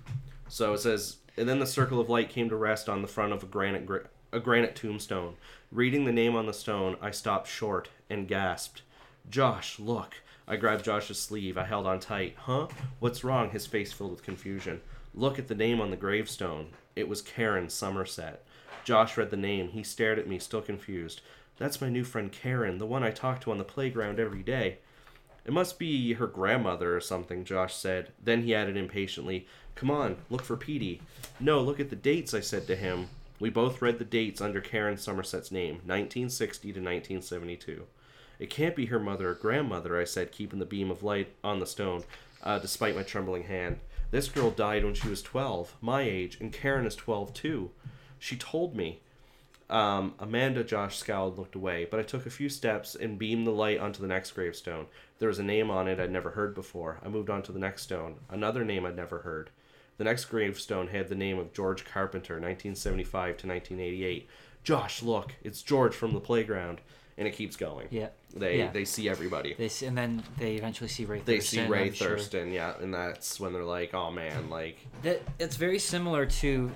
Speaker 1: so it says, and then the circle of light came to rest on the front of a granite gra- a granite tombstone. Reading the name on the stone, I stopped short and gasped, "Josh, look!" I grabbed Josh's sleeve. I held on tight. Huh? What's wrong? His face filled with confusion. Look at the name on the gravestone. It was Karen Somerset. Josh read the name. He stared at me, still confused. That's my new friend Karen, the one I talk to on the playground every day. It must be her grandmother or something, Josh said. Then he added impatiently, Come on, look for Petey. No, look at the dates, I said to him. We both read the dates under Karen Somerset's name, 1960 to 1972. It can't be her mother or grandmother, I said, keeping the beam of light on the stone, uh, despite my trembling hand. This girl died when she was 12, my age, and Karen is 12 too. She told me. Um, Amanda, Josh scowled, looked away, but I took a few steps and beamed the light onto the next gravestone. There was a name on it I'd never heard before. I moved on to the next stone, another name I'd never heard. The next gravestone had the name of George Carpenter, 1975 to 1988. Josh, look, it's George from the playground, and it keeps going.
Speaker 2: Yeah.
Speaker 1: They
Speaker 2: Yeah.
Speaker 1: they see everybody.
Speaker 2: They see, and then they eventually see Ray.
Speaker 1: They
Speaker 2: Thurston,
Speaker 1: see Ray
Speaker 2: I'm sure.
Speaker 1: Thurston, yeah, and that's when they're like, "Oh man, like
Speaker 2: That it's very similar to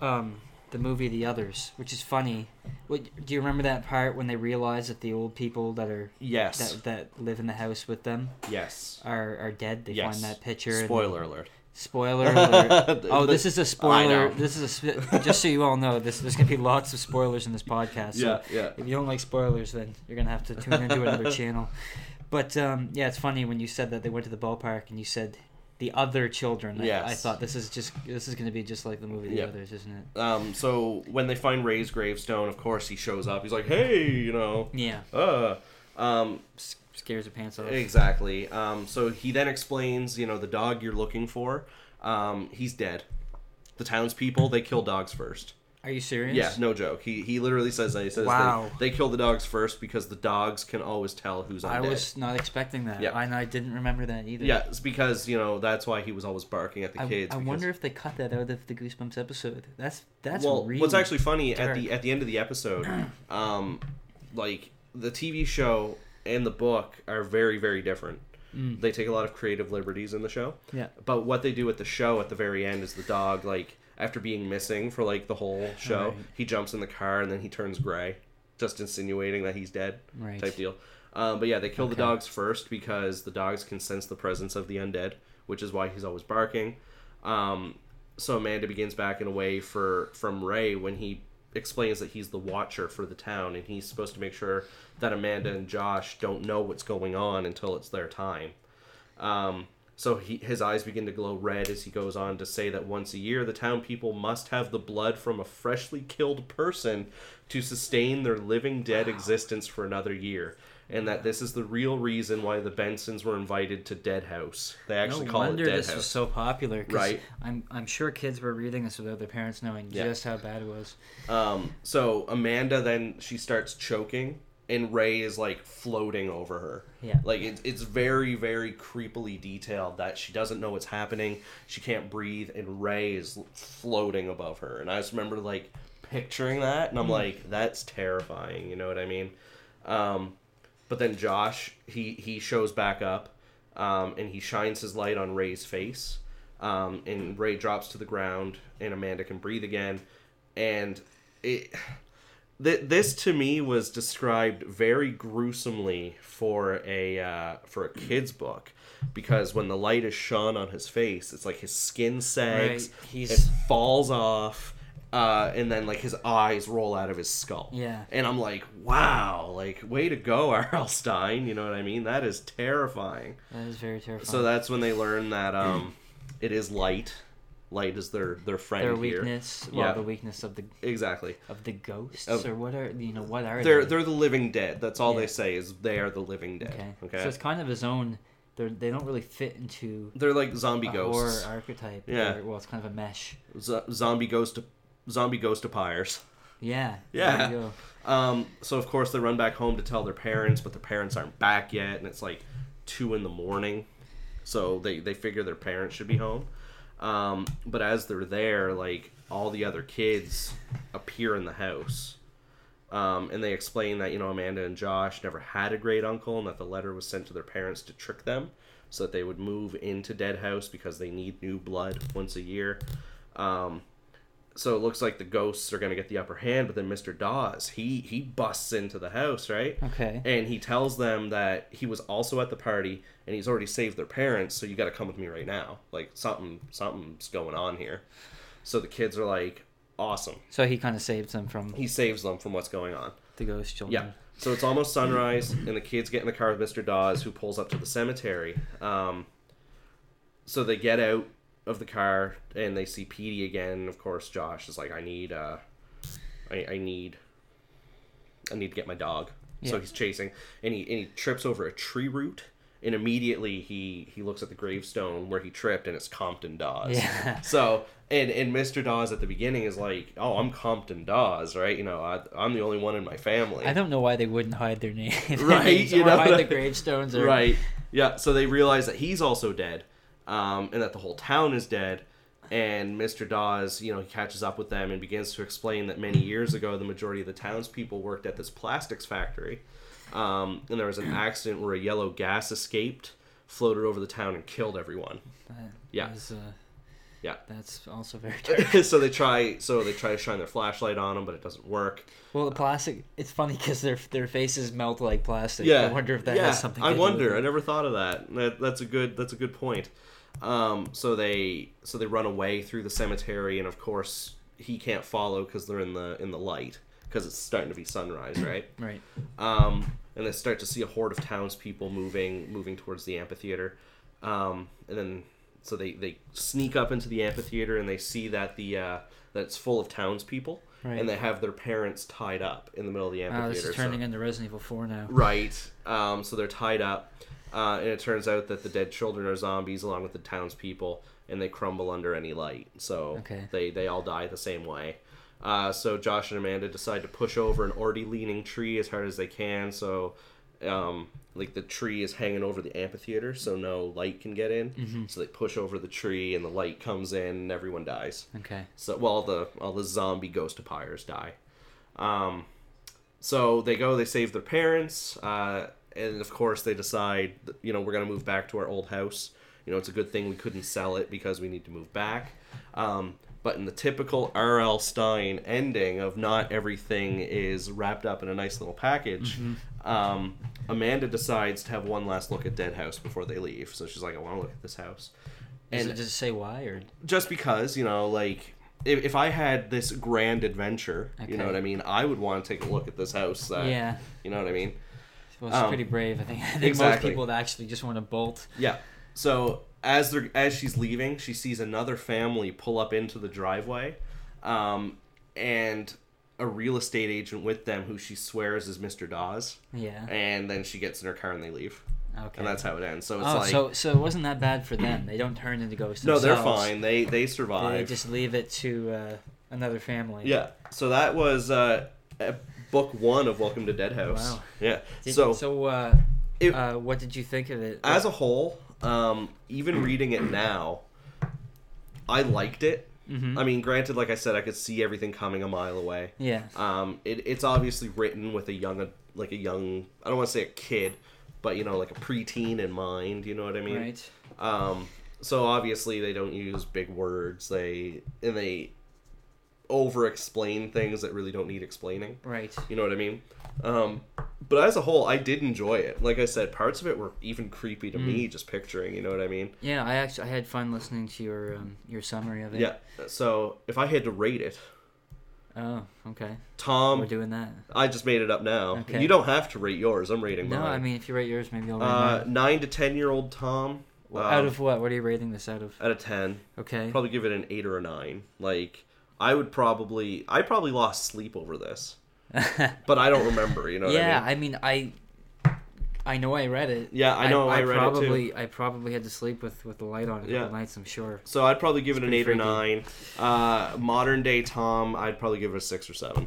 Speaker 2: um, the movie The Others, which is funny. What do you remember that part when they realize that the old people that are
Speaker 1: yes,
Speaker 2: that that live in the house with them
Speaker 1: yes,
Speaker 2: are are dead? They
Speaker 1: yes."
Speaker 2: find that picture. and-
Speaker 1: Spoiler alert.
Speaker 2: Spoiler *laughs* alert. *laughs* Oh, this is a spoiler. This is a just so you all know. This there's gonna be lots of spoilers in this podcast. So *laughs*
Speaker 1: Yeah, yeah.
Speaker 2: if you don't like spoilers, then you're gonna have to tune into another channel. But um, yeah, it's funny when you said that they went to the ballpark and you said the other children. I, I thought this is just this is gonna be just like the movie The
Speaker 1: Yep.
Speaker 2: Others, isn't it?
Speaker 1: Um, so when they find Ray's gravestone, of course he shows up. He's like, "Hey, you know,
Speaker 2: Yeah,
Speaker 1: uh." Um,
Speaker 2: S- scares your pants off.
Speaker 1: exactly. Um, so he then explains, you know, the dog you're looking for, um, he's dead. The townspeople they kill dogs first.
Speaker 2: Are you serious?
Speaker 1: Yeah, no joke. He he literally says that. He says
Speaker 2: Wow.
Speaker 1: they, they kill the dogs first because the dogs can always tell who's on
Speaker 2: I
Speaker 1: undead.
Speaker 2: was not expecting that.
Speaker 1: Yeah.
Speaker 2: and I didn't remember that either.
Speaker 1: Yeah, it's because you know that's why he was always barking at the
Speaker 2: I,
Speaker 1: kids.
Speaker 2: I
Speaker 1: because-
Speaker 2: wonder if they cut that out of the Goosebumps episode. That's that's
Speaker 1: well,
Speaker 2: really
Speaker 1: what's actually funny
Speaker 2: dark.
Speaker 1: at the at the end of the episode, *clears throat* um, like the TV show and the book are very very different.
Speaker 2: Mm.
Speaker 1: They take a lot of creative liberties in the show,
Speaker 2: yeah.
Speaker 1: but what they do at the show at the very end is the dog like after being missing for like the whole *sighs* show,
Speaker 2: Right.
Speaker 1: he jumps in the car and then he turns gray, just insinuating that he's dead
Speaker 2: Right.
Speaker 1: type deal. Um, but yeah, they kill the dogs first because the dogs can sense the presence of the undead, which is why he's always barking. Um, so Amanda begins backing away for from Ray when he explains that he's the watcher for the town and he's supposed to make sure that Amanda and Josh don't know what's going on until it's their time. Um, so he, his eyes begin to glow red as he goes on to say that once a year the town people must have the blood from a freshly killed person to sustain their living dead existence for another year. And that this is the real reason why the Bensons were invited to Dead House. They actually
Speaker 2: no
Speaker 1: call it
Speaker 2: wonder
Speaker 1: Dead
Speaker 2: this
Speaker 1: House.
Speaker 2: was so popular.
Speaker 1: Right.
Speaker 2: I'm I'm sure kids were reading this without their parents knowing
Speaker 1: Yeah.
Speaker 2: just how bad it was.
Speaker 1: Um, so Amanda then she starts choking, and Ray is like floating over her.
Speaker 2: Yeah.
Speaker 1: Like it's it's very very creepily detailed that she doesn't know what's happening. She can't breathe, and Ray is floating above her. And I just remember like picturing that, and I'm like, that's terrifying. You know what I mean? Um, but then Josh he he shows back up, um, and he shines his light on Ray's face. Um, and Ray drops to the ground, and Amanda can breathe again. And it, th- this to me was described very gruesomely for a uh, for a kid's book, because when the light is shone on his face, it's like his skin sags,
Speaker 2: Right, he's-
Speaker 1: it falls off. Uh, and then like his eyes roll out of his skull.
Speaker 2: Yeah.
Speaker 1: And I'm like, wow, like way to go, *laughs* R.L. Stine. You know what I mean? That is terrifying.
Speaker 2: That is very terrifying.
Speaker 1: So that's when they learn that um, it is light. Light is their their friend
Speaker 2: their
Speaker 1: here.
Speaker 2: weakness, well,
Speaker 1: Yeah.
Speaker 2: the weakness of the
Speaker 1: Exactly.
Speaker 2: of the ghosts,
Speaker 1: Of-
Speaker 2: or what are you know what are
Speaker 1: They're
Speaker 2: they?
Speaker 1: they're the living dead. That's all
Speaker 2: Yeah.
Speaker 1: they say is they are the living dead.
Speaker 2: okay.
Speaker 1: Okay.
Speaker 2: So it's kind of his own they're they don't really fit into
Speaker 1: They're like zombie ghosts.
Speaker 2: horror archetype.
Speaker 1: Yeah.
Speaker 2: They're- well, it's kind of a mesh.
Speaker 1: Z- zombie ghost to zombie ghost to pyres.
Speaker 2: Yeah.
Speaker 1: Yeah.
Speaker 2: There you go.
Speaker 1: Um, so of course they run back home to tell their parents, but their parents aren't back yet, and it's like two in the morning. So they they figure their parents should be home. Um, but as they're there, like all the other kids appear in the house. Um, and they explain that you know Amanda and Josh never had a great uncle, and that the letter was sent to their parents to trick them, so that they would move into Dead House because they need new blood once a year. Um, so it looks like the ghosts are going to get the upper hand but then mr dawes he he busts into the house right?
Speaker 2: Okay.
Speaker 1: and he tells them that he was also at the party and he's already saved their parents so you got to come with me right now. Like something something's going on here. So the kids are like awesome.
Speaker 2: So he kind of saves them from
Speaker 1: he saves them from what's going on.
Speaker 2: the ghost children.
Speaker 1: yeah. So it's almost sunrise and the kids get in the car with mr dawes who pulls up to the cemetery. Um, so they get out of the car and they see Petey again. Of course, Josh is like, "I need, uh, I, I need, I need to get my dog." So he's chasing, and he and he trips over a tree root, and immediately he he looks at the gravestone where he tripped, and it's Compton Dawes.
Speaker 2: Yeah. *laughs*
Speaker 1: So and and Mr. Dawes at the beginning is like, "Oh, I'm Compton Dawes, right? You know, I, I'm the only one in my family."
Speaker 2: I don't know why they wouldn't hide their *laughs* name.
Speaker 1: Right, you know
Speaker 2: hide the *laughs* gravestones. Or,
Speaker 1: Right. Yeah. So they realize that he's also dead, um, and that the whole town is dead. And Mr. Dawes, you know, he catches up with them and begins to explain that many years ago, the majority of the townspeople worked at this plastics factory, um, and there was an *clears throat* accident where a yellow gas escaped, floated over the town, and killed everyone.
Speaker 2: That
Speaker 1: Yeah.
Speaker 2: is, uh,
Speaker 1: Yeah.
Speaker 2: That's also very *laughs* true.
Speaker 1: so they try, so they try to shine their flashlight on them, but it doesn't work.
Speaker 2: well, the plastic. It's funny because their their faces melt like plastic.
Speaker 1: Yeah,
Speaker 2: I wonder if that
Speaker 1: yeah,
Speaker 2: has something.
Speaker 1: I
Speaker 2: to do
Speaker 1: wonder. I never thought of that. that. That's a good. That's a good point. Um, so they so they run away through the cemetery, and of course he can't follow because they're in the in the light because it's starting to be sunrise, *clears throat* right?
Speaker 2: Right.
Speaker 1: Um, and they start to see a horde of townspeople moving moving towards the amphitheater, um, and then so they they sneak up into the amphitheater and they see that the uh, that it's full of townspeople.
Speaker 2: Right.
Speaker 1: And they have their parents tied up in the middle of the
Speaker 2: Wow,
Speaker 1: amphitheater.
Speaker 2: this is
Speaker 1: so-
Speaker 2: turning into Resident Evil 4 now.
Speaker 1: Right. Um, so they're tied up, uh, and it turns out that the dead children are zombies along with the townspeople, and they crumble under any light. So
Speaker 2: Okay.
Speaker 1: they they all die the same way. Uh, so Josh and Amanda decide to push over an already leaning tree as hard as they can. So, um, like the tree is hanging over the amphitheater, so no light can get in.
Speaker 2: Mm-hmm.
Speaker 1: So they push over the tree, and the light comes in, and everyone dies.
Speaker 2: Okay.
Speaker 1: So well, all the all the zombie ghost pyres die. Um, so they go, they save their parents, uh, and of course they decide, you know, we're gonna move back to our old house. You know, it's a good thing we couldn't sell it because we need to move back. Um, but in the typical R.L. Stine ending of not everything is wrapped up in a nice little package, um, Amanda decides to have one last look at Dead House before they leave. So she's like, I want to look at this house.
Speaker 2: Does
Speaker 1: And-
Speaker 2: it, does it say why or?
Speaker 1: just because you know like if, if i had this grand adventure you know what i mean i would want to take a look at this house that,
Speaker 2: yeah.
Speaker 1: you know what i mean
Speaker 2: Well, it's
Speaker 1: Um,
Speaker 2: pretty brave. I think. *laughs* I think
Speaker 1: exactly.
Speaker 2: most people that actually just want to bolt.
Speaker 1: yeah so as they're as she's leaving she sees another family pull up into the driveway um, and a real estate agent with them who she swears is mr dawes
Speaker 2: Yeah.
Speaker 1: and then she gets in her car and they leave
Speaker 2: Okay.
Speaker 1: and that's how it ends so it's
Speaker 2: oh,
Speaker 1: like
Speaker 2: so so it wasn't that bad for them. They don't turn into ghosts.
Speaker 1: no they're fine they they survive.
Speaker 2: They just leave it to uh, another family.
Speaker 1: Yeah. So that was uh, book one of Welcome to Dead House.
Speaker 2: Wow.
Speaker 1: Yeah.
Speaker 2: Did,
Speaker 1: so
Speaker 2: so uh,
Speaker 1: it-
Speaker 2: uh, what did you think of it?
Speaker 1: as a whole, um, even reading it now, I liked it.
Speaker 2: Mhm.
Speaker 1: I mean, granted, like I said, I could see everything coming a mile away.
Speaker 2: yeah.
Speaker 1: Um, it, it's obviously written with a young, like a young, I don't want to say a kid, but you know, like a preteen in mind. You know what I mean?
Speaker 2: right.
Speaker 1: Um, so obviously they don't use big words. They and they over explain things that really don't need explaining.
Speaker 2: Right.
Speaker 1: You know what I mean? Um, but as a whole, I did enjoy it. Like I said, parts of it were even creepy to me, just picturing. You know what I mean?
Speaker 2: Yeah, I actually I had fun listening to your um, your summary of it.
Speaker 1: Yeah. So if I had to rate it,
Speaker 2: Oh, okay.
Speaker 1: Tom, we're
Speaker 2: doing that.
Speaker 1: I just made it up now.
Speaker 2: Okay.
Speaker 1: You don't have to rate yours. I'm rating
Speaker 2: No,
Speaker 1: mine.
Speaker 2: No, I mean if you rate yours, maybe I'll rate
Speaker 1: uh,
Speaker 2: mine.
Speaker 1: nine to ten year old Tom.
Speaker 2: Well,
Speaker 1: um,
Speaker 2: out of what? What are you rating this out of?
Speaker 1: out of ten,
Speaker 2: Okay.
Speaker 1: probably give it an eight or a nine. Like I would probably, I probably lost sleep over this, *laughs* but I don't remember. You know? What
Speaker 2: yeah,
Speaker 1: I mean?
Speaker 2: I mean I I know I read it.
Speaker 1: Yeah, I know I read it, too.
Speaker 2: probably, I probably had to sleep with with the light on a couple
Speaker 1: Yeah.
Speaker 2: nights. I'm sure.
Speaker 1: So I'd probably give it an
Speaker 2: pretty
Speaker 1: eight or nine. Uh, modern day Tom, I'd probably give it a six or seven.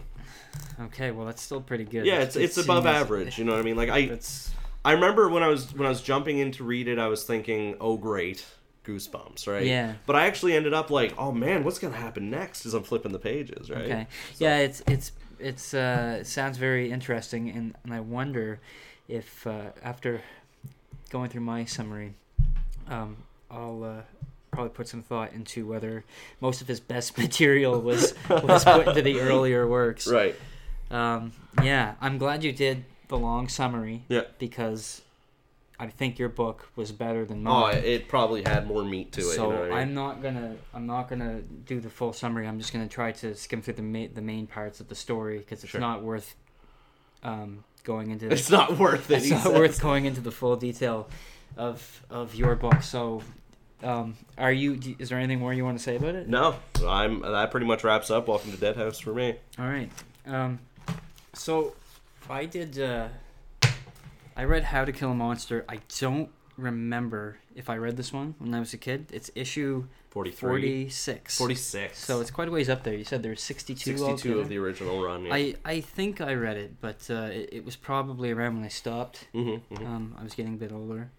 Speaker 2: Okay, well that's still pretty good.
Speaker 1: Yeah, it's it's above average. You *laughs* know what I mean? Like I
Speaker 2: It's
Speaker 1: I remember when I was when I was jumping in to read it, I was thinking, oh great, goosebumps, right?
Speaker 2: Yeah.
Speaker 1: But I actually ended up like, oh man, what's gonna happen next? As I'm flipping the pages, right?
Speaker 2: okay.
Speaker 1: So-
Speaker 2: Yeah, it's it's it's uh it sounds very interesting, and and I wonder if uh, after going through my summary, um, I'll. Uh, Probably put some thought into whether most of his best *laughs* material was was put into the *laughs* earlier works.
Speaker 1: Right.
Speaker 2: Um, yeah, I'm glad you did the long summary.
Speaker 1: Yeah.
Speaker 2: Because I think your book was better than mine.
Speaker 1: Oh, it probably had more meat to it.
Speaker 2: so
Speaker 1: you know I mean?
Speaker 2: I'm not gonna I'm not gonna do the full summary. I'm just gonna try to skim through the ma- the main parts of the story because it's
Speaker 1: Sure.
Speaker 2: not worth um, going into. *laughs*
Speaker 1: It's not worth it.
Speaker 2: it's not
Speaker 1: says.
Speaker 2: worth going into the full detail of of your book. So, um, are you? do- Is there anything more you want to say about it?
Speaker 1: No, I'm. That pretty much wraps up. Welcome to Dead House for me.
Speaker 2: All right. Um, so I did. Uh, I read How to Kill a Monster. I don't remember if I read this one when I was a kid. It's issue
Speaker 1: 43.
Speaker 2: 46.
Speaker 1: 46.
Speaker 2: So it's quite a ways up there. You said there's 62.
Speaker 1: 62 of the original run. Yeah.
Speaker 2: I, I think I read it, but uh, it, it was probably around when I stopped.
Speaker 1: hmm
Speaker 2: Um, I was getting a bit older.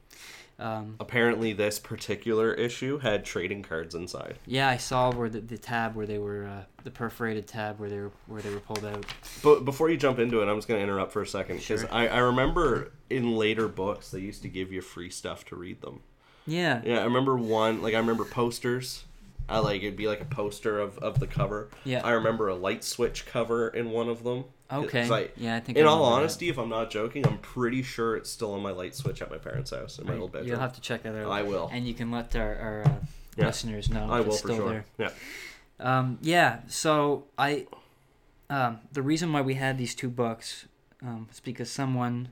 Speaker 2: Um,
Speaker 1: Apparently, this particular issue had trading cards inside.
Speaker 2: yeah, I saw where the, the tab where they were uh, the perforated tab where they were where they were pulled out.
Speaker 1: But before you jump into it, I'm just going to interrupt for a second because
Speaker 2: Sure.
Speaker 1: I, I remember in later books they used to give you free stuff to read them.
Speaker 2: Yeah.
Speaker 1: Yeah, I remember one. Like I remember posters. I like it'd be like a poster of, of the cover.
Speaker 2: Yeah.
Speaker 1: I remember a light switch cover in one of them.
Speaker 2: Okay.
Speaker 1: I-
Speaker 2: yeah, I think.
Speaker 1: in
Speaker 2: I
Speaker 1: all
Speaker 2: remember that.
Speaker 1: honesty, if I'm not joking, I'm pretty sure it's still on my light switch at my parents' house in my
Speaker 2: Right,
Speaker 1: old bedroom.
Speaker 2: You'll have to check that out.
Speaker 1: I will.
Speaker 2: And you can let our, our uh,
Speaker 1: Yeah.
Speaker 2: listeners know
Speaker 1: I
Speaker 2: if
Speaker 1: will
Speaker 2: it's
Speaker 1: for
Speaker 2: still
Speaker 1: sure.
Speaker 2: there.
Speaker 1: Yeah.
Speaker 2: Um, yeah. So I, um, the reason why we had these two books, um, is because someone,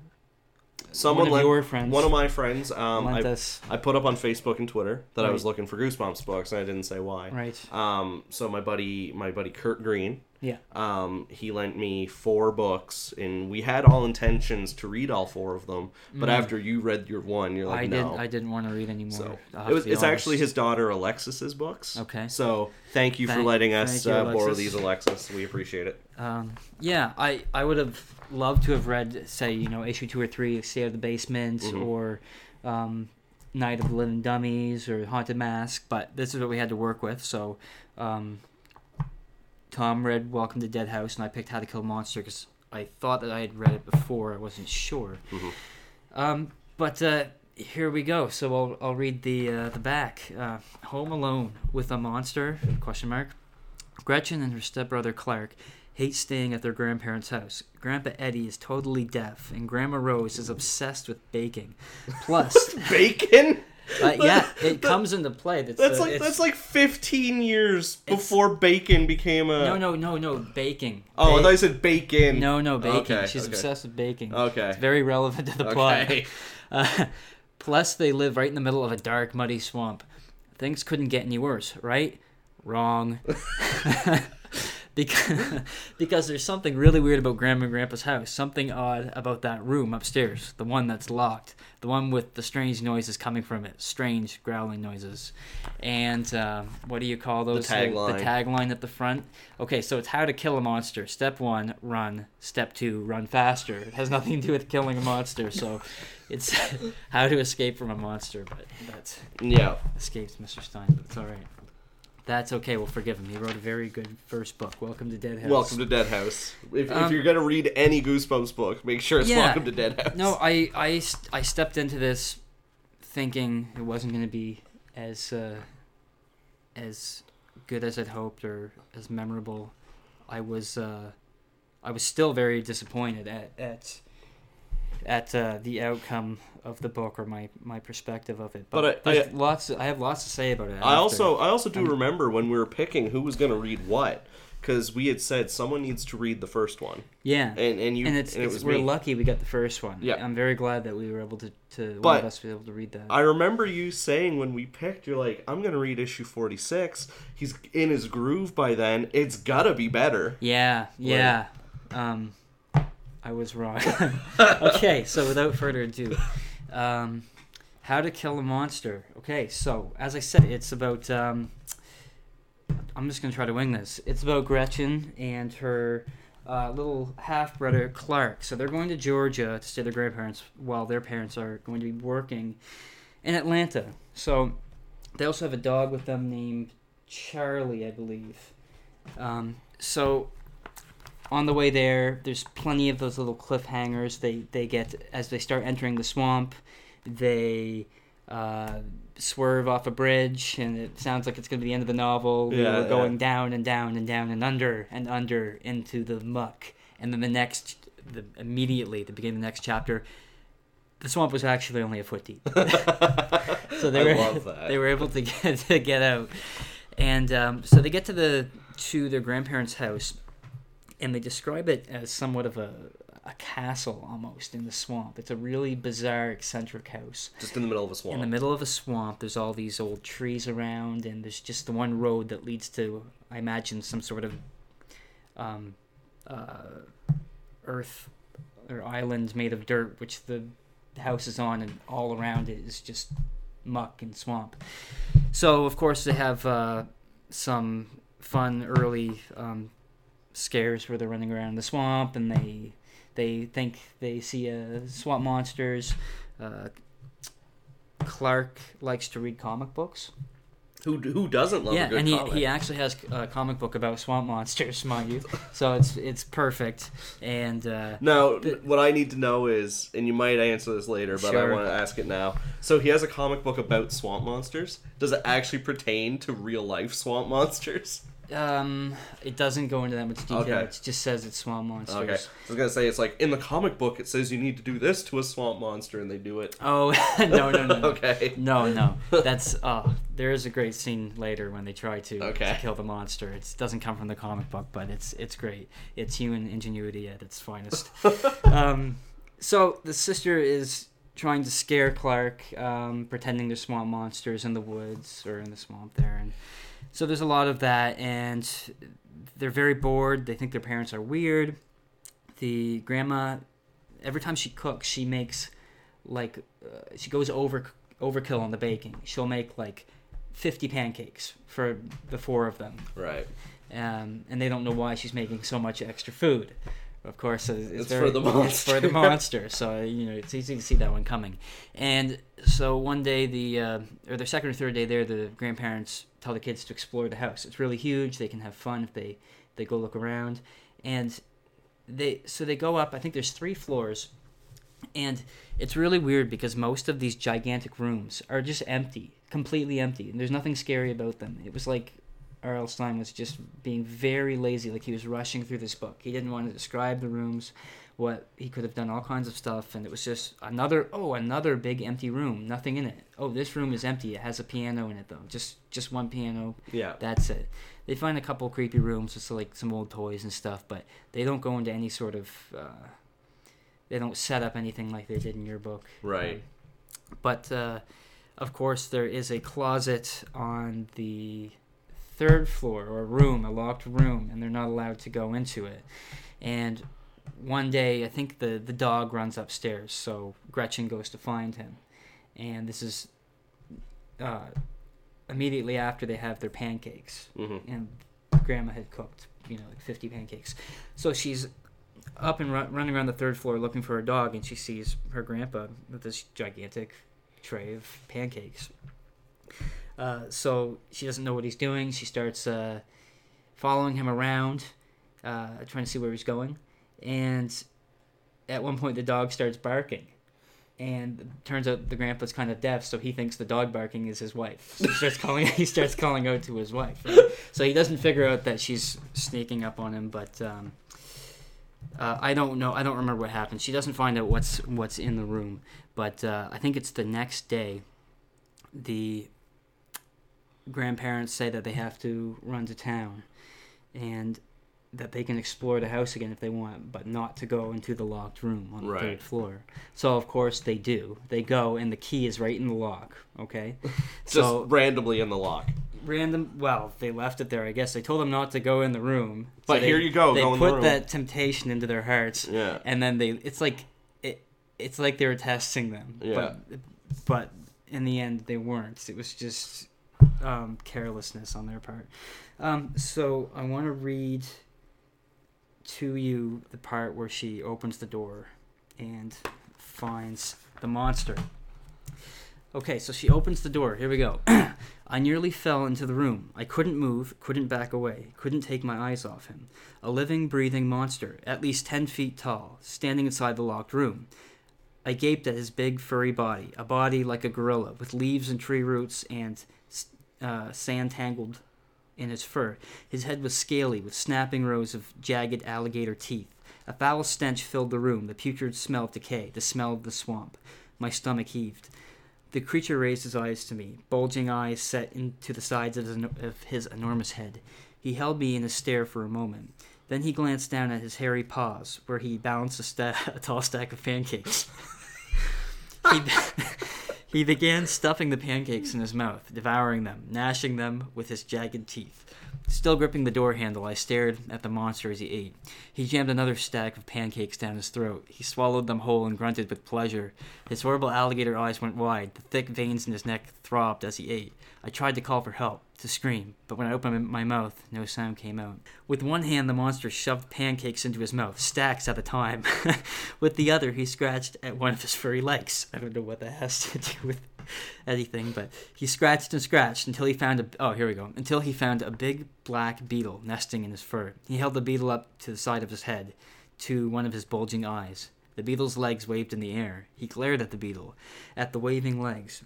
Speaker 1: Someone
Speaker 2: one of your friends,
Speaker 1: one of my friends. Um,
Speaker 2: lent
Speaker 1: I,
Speaker 2: us.
Speaker 1: I put up on Facebook and Twitter that I was
Speaker 2: Right.
Speaker 1: looking for Goosebumps books, and I didn't say why.
Speaker 2: Right.
Speaker 1: Um, so my buddy, my buddy Kurt Green,
Speaker 2: Yeah.
Speaker 1: um, he lent me four books, and we had all intentions to read all four of them. But
Speaker 2: Mm.
Speaker 1: after you read your one, you're like,
Speaker 2: I
Speaker 1: no.
Speaker 2: did. I didn't want to read anymore.
Speaker 1: so it was. It's actually his daughter Alexis's books.
Speaker 2: Okay.
Speaker 1: So thank you for letting us
Speaker 2: you,
Speaker 1: uh, borrow these, Alexis. We appreciate it.
Speaker 2: Um, yeah, I, I would have loved to have read, say, you know, issue two or three, of Stay Out of the Basement,
Speaker 1: Mhm.
Speaker 2: or um, Night of the Living Dummies, or Haunted Mask, but this is what we had to work with. So, um, Tom read Welcome to Dead House, and I picked How to Kill a Monster because I thought that I had read it before. I wasn't sure.
Speaker 1: Mhm.
Speaker 2: Um, but uh, here we go. So I'll, I'll read the uh, the back. Uh, Home Alone with a monster? Question mark. Gretchen and her stepbrother Clark hate staying at their grandparents' house. Grandpa Eddie is totally deaf, and Grandma Rose is obsessed with baking. Plus, *laughs*
Speaker 1: Bacon.
Speaker 2: Uh, *laughs* yeah, it comes into play. That's,
Speaker 1: That's
Speaker 2: uh,
Speaker 1: like that's like 15 years before bacon became a.
Speaker 2: no, no, no, no, baking.
Speaker 1: Oh, I thought you said bacon.
Speaker 2: no, no, baking.
Speaker 1: Okay,
Speaker 2: She's
Speaker 1: okay.
Speaker 2: obsessed with baking.
Speaker 1: Okay.
Speaker 2: It's very relevant to the plot.
Speaker 1: Okay. *laughs*
Speaker 2: Uh, plus, they live right in the middle of a dark, muddy swamp. Things couldn't get any worse, right? Wrong. *laughs* because, *laughs* because there's something really weird about Grandma and Grandpa's house. Something odd about that room upstairs, the one that's locked, the one with the strange noises coming from it, strange growling noises. And uh, what do you call those?
Speaker 1: tagline.
Speaker 2: The tagline at the front. Okay, so it's how to kill a monster. Step one, run. Step two, run faster. It has nothing to do with killing a monster, so *laughs* it's *laughs* how to escape from a monster. But that
Speaker 1: Yeah.
Speaker 2: escapes Mr. Stine, but it's all right. That's okay. We'll forgive him. He wrote a very good first book. Welcome to Dead House.
Speaker 1: Welcome to Dead House. If, if
Speaker 2: Um,
Speaker 1: you're gonna read any Goosebumps book, make sure it's
Speaker 2: Yeah.
Speaker 1: Welcome to Dead House.
Speaker 2: No, I, I, I stepped into this thinking it wasn't going to be as uh, as good as I'd hoped or as memorable. I was uh, I was still very disappointed at at at uh, the outcome of the book or my, my perspective of it.
Speaker 1: But I- I-
Speaker 2: lots. I have lots to say about it.
Speaker 1: I also I also do
Speaker 2: I'm-
Speaker 1: remember when we were picking who was gonna read what, because we had said someone needs to read the first one,
Speaker 2: yeah.
Speaker 1: and and you
Speaker 2: and it's,
Speaker 1: and it
Speaker 2: it's we're
Speaker 1: me.
Speaker 2: lucky we got the first one.
Speaker 1: Yeah.
Speaker 2: I'm very glad that we were able to to one of us was able to read that.
Speaker 1: I remember you saying when we picked, you're like, I'm gonna read issue 46. He's in his groove by then. It's gotta be better.
Speaker 2: Yeah, yeah. Um, I was wrong. *laughs* okay, so without further ado, um, how to kill a monster. Okay, so as I said, it's about. Um, I'm just gonna try to wing this. It's about Gretchen and her uh, little half brother Clark. So they're going to Georgia to stay with their grandparents while their parents are going to be working in Atlanta. So they also have a dog with them named Charlie, I believe. Um, so on the way there, there's plenty of those little cliffhangers. They they get as they start entering the swamp, they uh, swerve off a bridge, and it sounds like it's going to be the end of the novel. We
Speaker 1: Yeah,
Speaker 2: were
Speaker 1: yeah.
Speaker 2: going down and down and down and under and under into the muck, and then the next, the immediately at the beginning of the next chapter. The swamp was actually only a foot deep, *laughs* so they
Speaker 1: I
Speaker 2: were
Speaker 1: love *laughs* that.
Speaker 2: they were able to *laughs* get to get out, and um, so they get to the to their grandparents' house, and they describe it as somewhat of a a castle almost in the swamp. It's a really bizarre, eccentric house
Speaker 1: Just in the middle of a swamp.
Speaker 2: in the middle of a swamp. There's all these old trees around, and there's just the one road that leads to, I imagine, some sort of um, uh, earth or island made of dirt, which the house is on, and all around it is just muck and swamp. So, of course, they have uh, some fun early um, scares where they're running around the swamp and they they think they see uh, swamp monsters. Uh, Clark likes to read comic books.
Speaker 1: Who who doesn't love
Speaker 2: yeah,
Speaker 1: a good
Speaker 2: and he,
Speaker 1: comic?
Speaker 2: he actually has a comic book about swamp monsters, *laughs* mind you. So it's it's perfect. And uh,
Speaker 1: Now, what I need to know is, and you might answer this later, but I want to ask it now. So he has a comic book about swamp monsters. Does it actually pertain to real life swamp monsters?
Speaker 2: Um, it doesn't go into that much detail.
Speaker 1: Okay.
Speaker 2: It just says it's swamp monsters.
Speaker 1: Okay, I was gonna say it's like in the comic book it says you need to do this to a swamp monster, and they do it.
Speaker 2: Oh *laughs* no no no. no. *laughs*
Speaker 1: okay.
Speaker 2: No, no. *laughs* That's uh there is a great scene later when they try to,
Speaker 1: Okay.
Speaker 2: to kill the monster. It doesn't come from the comic book, but it's it's great. It's human ingenuity at its finest. um, so the sister is trying to scare Clark, um, pretending there's swamp monsters in the woods or in the swamp there, and so there's a lot of that, and they're very bored. They think their parents are weird. The grandma, every time she cooks, she makes like uh, she goes over overkill on the baking. She'll make like 50 pancakes for the four of them,
Speaker 1: Right.
Speaker 2: um, and they don't know why she's making so much extra food. Of course, it's,
Speaker 1: It's
Speaker 2: very-
Speaker 1: for the
Speaker 2: It's for the monster, so you know it's easy to see that one coming. And so one day, the uh, or the second or third day there, the grandparents tell the kids to explore the house. It's really huge. They can have fun if they they go look around, and they so they go up. I think there's three floors, and it's really weird because most of these gigantic rooms are just empty, completely empty, and there's nothing scary about them. It was like R.L. Stine was just being very lazy, like he was rushing through this book. He didn't want to describe the rooms, what he could have done, all kinds of stuff, and it was just another oh another big empty room, nothing in it. Oh, this room is empty. It has a piano in it though, just just one piano.
Speaker 1: Yeah.
Speaker 2: That's it. They find a couple creepy rooms just like some old toys and stuff, but they don't go into any sort of. Uh, they don't set up anything like they did in your book.
Speaker 1: Right.
Speaker 2: Um, but uh, of course, there is a closet on the third floor or a room, a locked room, and they're not allowed to go into it. And one day, I think the the dog runs upstairs, so Gretchen goes to find him, and this is uh, immediately after they have their pancakes.
Speaker 1: Hmm
Speaker 2: and grandma had cooked you know like 50 pancakes. So she's up and run, running around the third floor looking for her dog and she sees her grandpa with this gigantic tray of pancakes uh, so she doesn't know what he's doing she starts uh, following him around uh, trying to see where he's going and at one point the dog starts barking and turns out the grandpa's kind of deaf, so he thinks the dog barking is his wife. So he starts calling. *laughs* He starts calling out to his wife. right? So he doesn't figure out that she's sneaking up on him. But um, uh, I don't know. I don't remember what happens. She doesn't find out what's what's in the room. But uh, I think it's the next day. The grandparents say that they have to run to town, and that they can explore the house again if they want, but not to go into the locked room on the
Speaker 1: Right.
Speaker 2: third floor. So of course they do. They go, and the key is right in the lock. Okay, *laughs*
Speaker 1: Just
Speaker 2: so
Speaker 1: randomly in the lock.
Speaker 2: random. Well, they left it there. I guess they told them not to go in the room.
Speaker 1: But
Speaker 2: they,
Speaker 1: here you go,
Speaker 2: They
Speaker 1: go in the
Speaker 2: put that temptation into their hearts,
Speaker 1: Yeah.
Speaker 2: and then they. It's like it. It's like they were testing them.
Speaker 1: Yeah.
Speaker 2: But, but in the end, they weren't. It was just um, carelessness on their part. Um, so I want to read to you the part where she opens the door and finds the monster. Okay, so she opens the door. Here we go. *clears throat* I nearly fell into the room. I couldn't move, couldn't back away, couldn't take my eyes off him. A living, breathing monster, at least 10 feet tall, standing inside the locked room. I gaped at his big, furry body, a body like a gorilla, with leaves and tree roots and uh, sand tangled in his fur. His head was scaly, with snapping rows of jagged alligator teeth. A foul stench filled the room, the putrid smell of decay, the smell of the swamp. My stomach heaved. The creature raised his eyes to me, bulging eyes set into the sides of his, of his enormous head. He held me in a stare for a moment. Then he glanced down at his hairy paws, where he balanced a, sta- *laughs* a tall stack of pancakes. *laughs* he, he began stuffing the pancakes in his mouth, devouring them, gnashing them with his jagged teeth. Still gripping the door handle, I stared at the monster as he ate. He jammed another stack of pancakes down his throat. He swallowed them whole and grunted with pleasure. His horrible alligator eyes went wide. The thick veins in his neck throbbed as he ate. I tried to call for help, to scream, but when I opened my mouth, no sound came out. With one hand, the monster shoved pancakes into his mouth, stacks at a time. *laughs* with the other, he scratched at one of his furry legs. I don't know what that has to do with *laughs* anything, but he scratched and scratched until he found a oh here we go until he found a big black beetle nesting in his fur. He held the beetle up to the side of his head, to one of his bulging eyes. The beetle's legs waved in the air. He glared at the beetle, at the waving legs.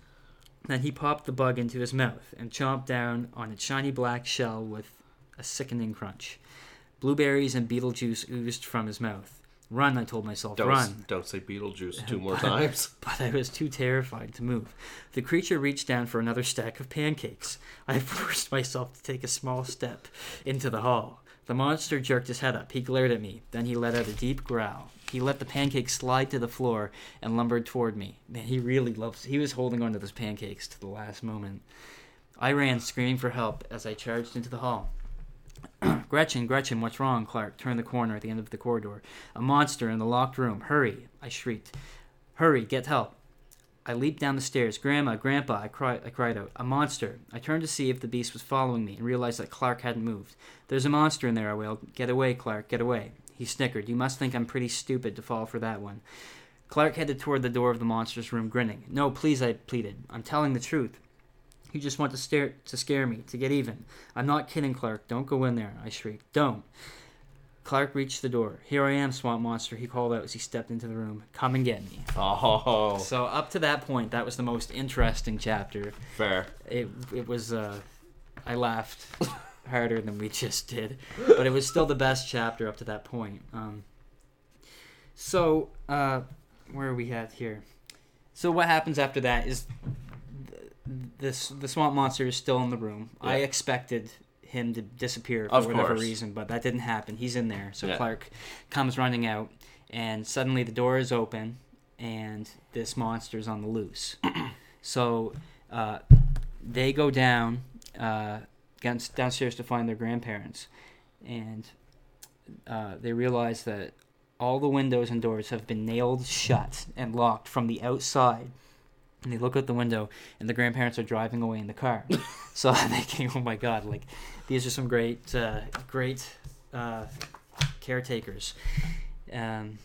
Speaker 2: Then he popped the bug into his mouth and chomped down on its shiny black shell with a sickening crunch. Blueberries and beetle juice oozed from his mouth. Run, I told myself,
Speaker 1: Don't,
Speaker 2: run.
Speaker 1: don't say Beetlejuice two *laughs* more times. *laughs*
Speaker 2: But I was too terrified to move. The creature reached down for another stack of pancakes. I *laughs* forced myself to take a small step into the hall. The monster jerked his head up. He glared at me. Then he let out a deep growl. He let the pancakes slide to the floor and lumbered toward me. Man, he really loves. He was holding on to those pancakes to the last moment. I ran, screaming for help, as I charged into the hall. *clears throat* Gretchen, Gretchen, what's wrong? Clark turned the corner at the end of the corridor. A monster in the locked room. Hurry! I shrieked. Hurry, get help. I leaped down the stairs. Grandma, Grandpa, I cried, I cried out. A monster. I turned to see if the beast was following me and realized that Clark hadn't moved. There's a monster in there, I wailed. Get away, Clark, get away. He snickered. You must think I'm pretty stupid to fall for that one. Clark headed toward the door of the monster's room, grinning. No, please, I pleaded. I'm telling the truth. You just want to stare to scare me, to get even. I'm not kidding, Clark. Don't go in there, I shrieked. Don't. Clark reached the door. Here I am, swamp monster, he called out as he stepped into the room. Come and get me.
Speaker 1: Oh,
Speaker 2: So up to that point, that was the most interesting chapter.
Speaker 1: fair.
Speaker 2: It it was uh, I laughed *laughs* harder than we just did, but it was still the best chapter up to that point. Um, so uh, where are we at here? So what happens after that is this the swamp monster is still in the room. I expected him to disappear for
Speaker 1: Of
Speaker 2: whatever
Speaker 1: course.
Speaker 2: reason, but that didn't happen. He's in there. So
Speaker 1: Yeah.
Speaker 2: Clark comes running out, and suddenly the door is open, and this monster's on the loose. *clears throat* so uh, they go down uh, downstairs to find their grandparents, and uh, they realize that all the windows and doors have been nailed shut and locked from the outside. And they look out the window, and the grandparents are driving away in the car. *laughs* so I'm thinking, oh my god, like these are some great, uh, great uh, caretakers. Um,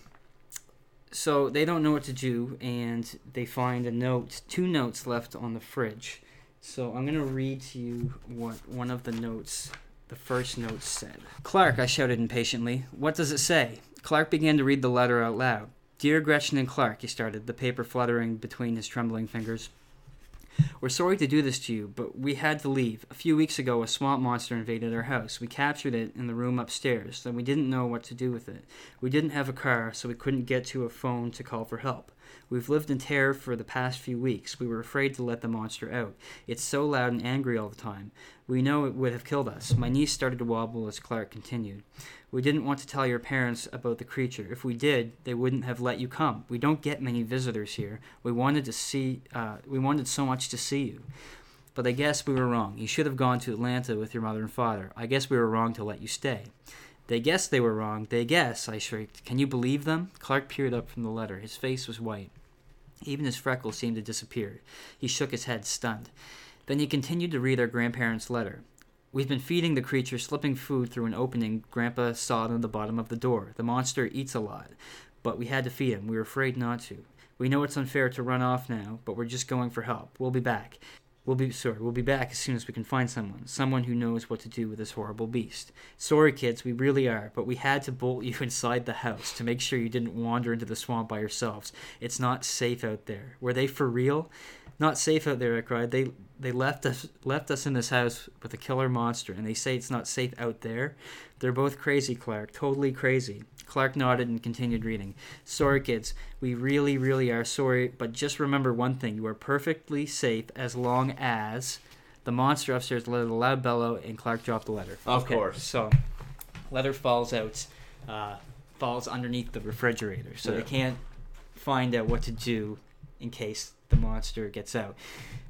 Speaker 2: so they don't know what to do, and they find a note, two notes left on the fridge. So I'm gonna read to you what one of the notes, the first note said. Clark, I shouted impatiently. What does it say? Clark began to read the letter out loud. Dear Gretchen and Clark, he started, the paper fluttering between his trembling fingers. We're sorry to do this to you, but we had to leave. A few weeks ago, a swamp monster invaded our house. We captured it in the room upstairs, and we didn't know what to do with it. We didn't have a car, so we couldn't get to a phone to call for help. We've lived in terror for the past few weeks. We were afraid to let the monster out. It's so loud and angry all the time. We know it would have killed us. My niece started to wobble as Clark continued. We didn't want to tell your parents about the creature. If we did, they wouldn't have let you come. We don't get many visitors here. We wanted to see. Uh, we wanted so much to see you. But I guess we were wrong. You should have gone to Atlanta with your mother and father. I guess we were wrong to let you stay. They guess they were wrong. They guess, I shrieked. Can you believe them? Clark peered up from the letter. His face was white. Even his freckles seemed to disappear. He shook his head, stunned. Then he continued to read our grandparents' letter. We've been feeding the creature, slipping food through an opening Grandpa sawed on the bottom of the door. The monster eats a lot, but we had to feed him. We were afraid not to. We know it's unfair to run off now, but we're just going for help. We'll be back. We'll be sorry. We'll be back as soon as we can find someone, someone who knows what to do with this horrible beast. Sorry, kids, we really are, but we had to bolt you *laughs* inside the house to make sure you didn't wander into the swamp by yourselves. It's not safe out there. Were they for real? Not safe out there, I cried. They they left us left us in this house with a killer monster, and they say it's not safe out there. They're both crazy, Clark. Totally crazy. Clark nodded and continued reading. Sorry, kids. We really, really are sorry, but just remember one thing. You are perfectly safe as long as the monster upstairs let a loud bellow and Clark dropped the letter.
Speaker 1: Of course.
Speaker 2: So, letter falls out, uh, falls underneath the refrigerator. So
Speaker 1: Yeah.
Speaker 2: they can't find out what to do in case the monster gets out.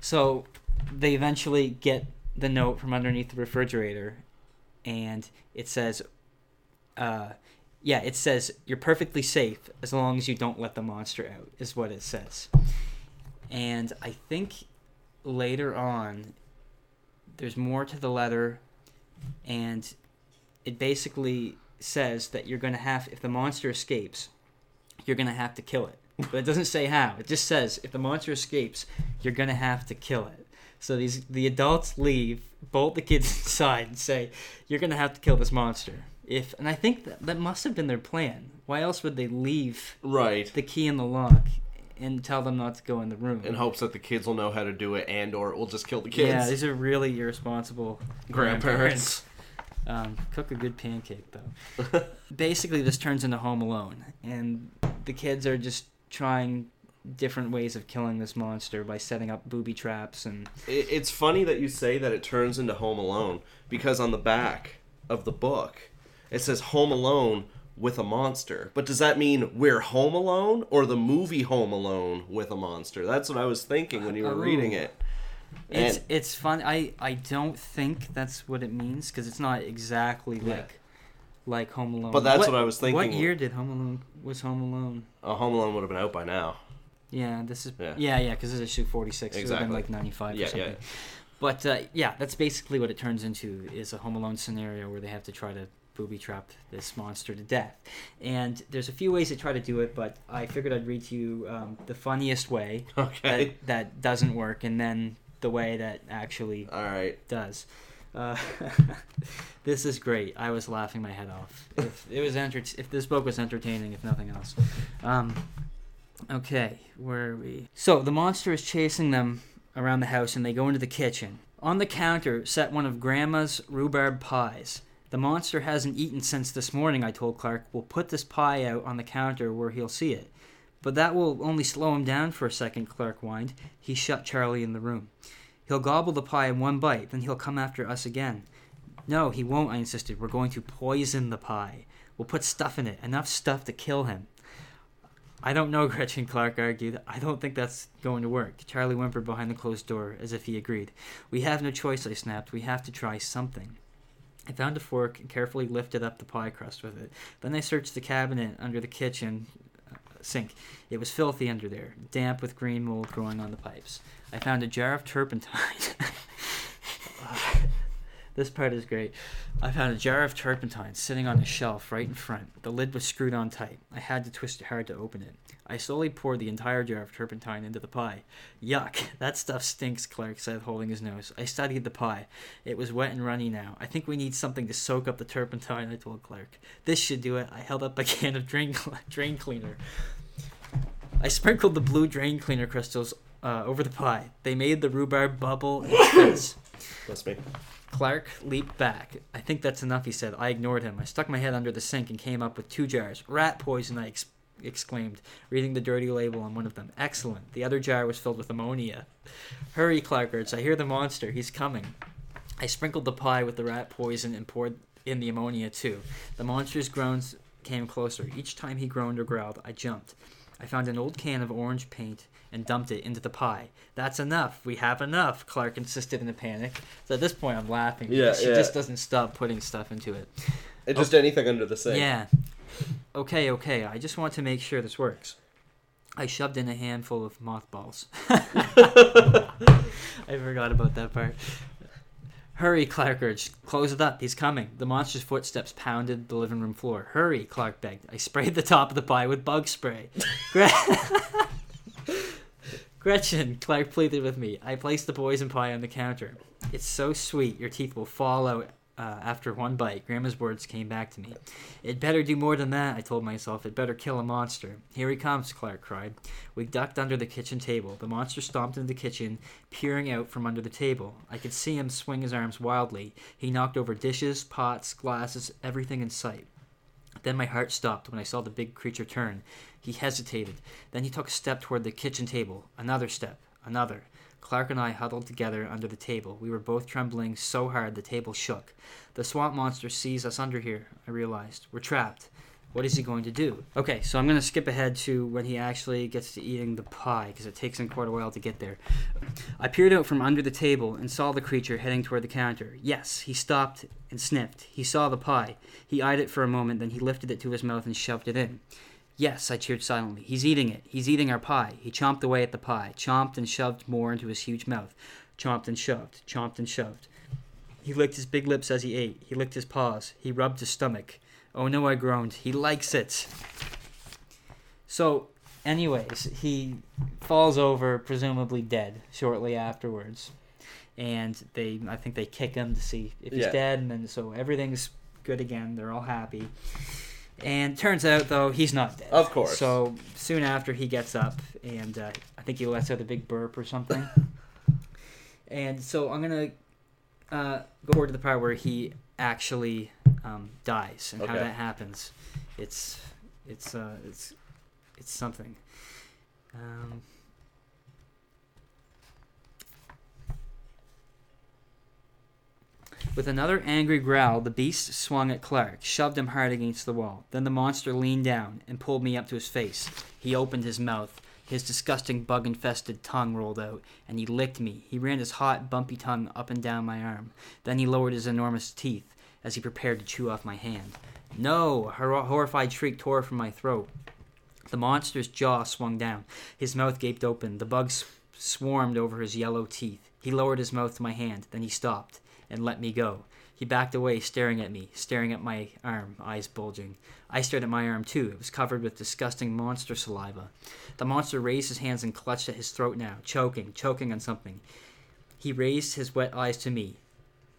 Speaker 2: So they eventually get the note from underneath the refrigerator, and it says, uh, yeah, it says you're perfectly safe as long as you don't let the monster out, is what it says. And I think later on, there's more to the letter, and it basically says that you're going to have, if the monster escapes, you're going to have to kill it. But it doesn't say how. It just says if the monster escapes, you're going to have to kill it. So these the adults leave, bolt the kids *laughs* inside, and say, "You're going to have to kill this monster." If and I think that that must have been their plan. Why else would they leave
Speaker 1: Right.
Speaker 2: the key in the lock and tell them not to go in the room?
Speaker 1: In hopes that the kids will know how to do it, and or it will just kill the kids?
Speaker 2: Yeah, these are really irresponsible
Speaker 1: grandparents.
Speaker 2: Um, cook a good pancake though. *laughs* Basically, this turns into Home Alone, and the kids are just trying different ways of killing this monster by setting up booby traps and
Speaker 1: It, it's funny that you say that it turns into Home Alone because on the back of the book it says Home Alone with a monster. But does that mean we're home alone or the movie Home Alone with a monster? That's what I was thinking when you were
Speaker 2: Oh.
Speaker 1: reading it.
Speaker 2: it's it's fun. I I don't think that's what it means because it's not exactly
Speaker 1: Yeah.
Speaker 2: like like Home Alone.
Speaker 1: But that's what I was thinking.
Speaker 2: What year did Home Alone was Home Alone?
Speaker 1: a Home Alone would have been out by now.
Speaker 2: Yeah, this is
Speaker 1: Yeah.
Speaker 2: yeah yeah because this is issue forty six. It would have been
Speaker 1: Exactly.
Speaker 2: like ninety five
Speaker 1: Yeah,
Speaker 2: or something.
Speaker 1: yeah.
Speaker 2: But uh, yeah, that's basically what it turns into is a Home Alone scenario where they have to try to booby trap this monster to death. And there's a few ways to try to do it, but I figured I'd read to you um, the funniest way *laughs*
Speaker 1: Okay.
Speaker 2: that, that doesn't work, and then the way that actually
Speaker 1: All right.
Speaker 2: does. Uh, *laughs* this is great. I was laughing my head off. If it was enter- if this book was entertaining, if nothing else. Um, okay, where are we? So the monster is chasing them around the house, and they go into the kitchen. On the counter, sat one of Grandma's rhubarb pies. The monster hasn't eaten since this morning. I told Clark. We'll put this pie out on the counter where he'll see it. But that will only slow him down for a second, Clark whined. He shut Charlie in the room. He'll gobble the pie in one bite, then he'll come after us again. No, he won't, I insisted. We're going to poison the pie. We'll put stuff in it, enough stuff to kill him. I don't know, *laughs* Gretchen Clark argued. I don't think that's going to work. Charlie whimpered behind the closed door, as if he agreed. We have no choice, I snapped. We have to try something. I found a fork and carefully lifted up the pie crust with it. Then I searched the cabinet under the kitchen sink. It was filthy under there, damp with green mold growing on the pipes. I found a jar of turpentine. *laughs* this part is great. I found a jar of turpentine sitting on a shelf right in front. The lid was screwed on tight. I had to twist it hard to open it. I slowly poured the entire jar of turpentine into the pie. Yuck, that stuff stinks, Clark said, holding his nose. I studied the pie. It was wet and runny now. I think we need something to soak up the turpentine, I told Clark. This should do it. I held up a *laughs* can of drain, drain cleaner. I sprinkled the blue drain cleaner crystals uh, over the pie. They made the rhubarb bubble and *coughs* fizz.
Speaker 1: That's me.
Speaker 2: Clark leaped back. I think that's enough, he said. I ignored him. I stuck my head under the sink and came up with two jars. Rat poison, I ex- exclaimed, reading the dirty label on one of them. Excellent. The other jar was filled with ammonia. Hurry, Clarkards. I hear the monster. He's coming. I sprinkled the pie with the rat poison and poured in the ammonia, too. The monster's groans came closer. Each time he groaned or growled, I jumped. I found an old can of orange paint and dumped it into the pie. That's enough. We have enough, Clark insisted in a panic. So at this point, I'm laughing.
Speaker 1: Yeah,
Speaker 2: she
Speaker 1: yeah.
Speaker 2: just doesn't stop putting stuff into it.
Speaker 1: It just oh. anything under the sink.
Speaker 2: Yeah. Okay, okay. I just want to make sure this works. I shoved in a handful of mothballs. *laughs* I forgot about that part. Hurry, Clark urged. Close it up. He's coming. The monster's footsteps pounded the living room floor. Hurry, Clark begged. I sprayed the top of the pie with bug spray. Gre- *laughs* Gretchen, Clark pleaded with me. I placed the poison pie on the counter. It's so sweet, your teeth will fall out uh, after one bite. Grandma's words came back to me. It better do more than that, I told myself. It better kill a monster. Here he comes, Clark cried. We ducked under the kitchen table. The monster stomped into the kitchen, peering out from under the table. I could see him swing his arms wildly. He knocked over dishes, pots, glasses, everything in sight. Then my heart stopped when I saw the big creature turn. He hesitated. Then he took a step toward the kitchen table. Another step. Another. Clark and I huddled together under the table. We were both trembling so hard the table shook. The swamp monster sees us under here, I realized. We're trapped. What is he going to do? Okay, so I'm going to skip ahead to when he actually gets to eating the pie, because it takes him quite a while to get there. I peered out from under the table and saw the creature heading toward the counter. Yes, he stopped and sniffed. He saw the pie. He eyed it for a moment, then he lifted it to his mouth and shoved it in. Yes, I cheered silently. He's eating it. He's eating our pie. He chomped away at the pie, chomped and shoved more into his huge mouth, chomped and shoved, chomped and shoved. He licked his big lips as he ate. He licked his paws. He rubbed his stomach. Oh no, I groaned. He likes it. So, anyways, he falls over, presumably dead, shortly afterwards. And they, I think they kick him to see if he's
Speaker 1: Yeah.
Speaker 2: dead, and then so everything's good again. They're all happy. And turns out, though, he's not dead.
Speaker 1: Of course.
Speaker 2: So soon after, he gets up, and uh, I think he lets out a big burp or something. *laughs* and so I'm gonna uh, go forward to the part where he actually um, dies and how that happens. It's it's uh, it's it's something. Um, With another angry growl, the beast swung at Clark, shoved him hard against the wall. Then the monster leaned down and pulled me up to his face. He opened his mouth. His disgusting bug infested tongue rolled out, and he licked me. He ran his hot, bumpy tongue up and down my arm. Then he lowered his enormous teeth as he prepared to chew off my hand. No! A hor- horrified shriek tore from my throat. The monster's jaw swung down. His mouth gaped open. The bugs swarmed over his yellow teeth. He lowered his mouth to my hand. Then he stopped and let me go. He backed away, staring at me, staring at my arm, eyes bulging. I stared at my arm too. It was covered with disgusting monster saliva. The monster raised his hands and clutched at his throat now, choking, choking on something. He raised his wet eyes to me.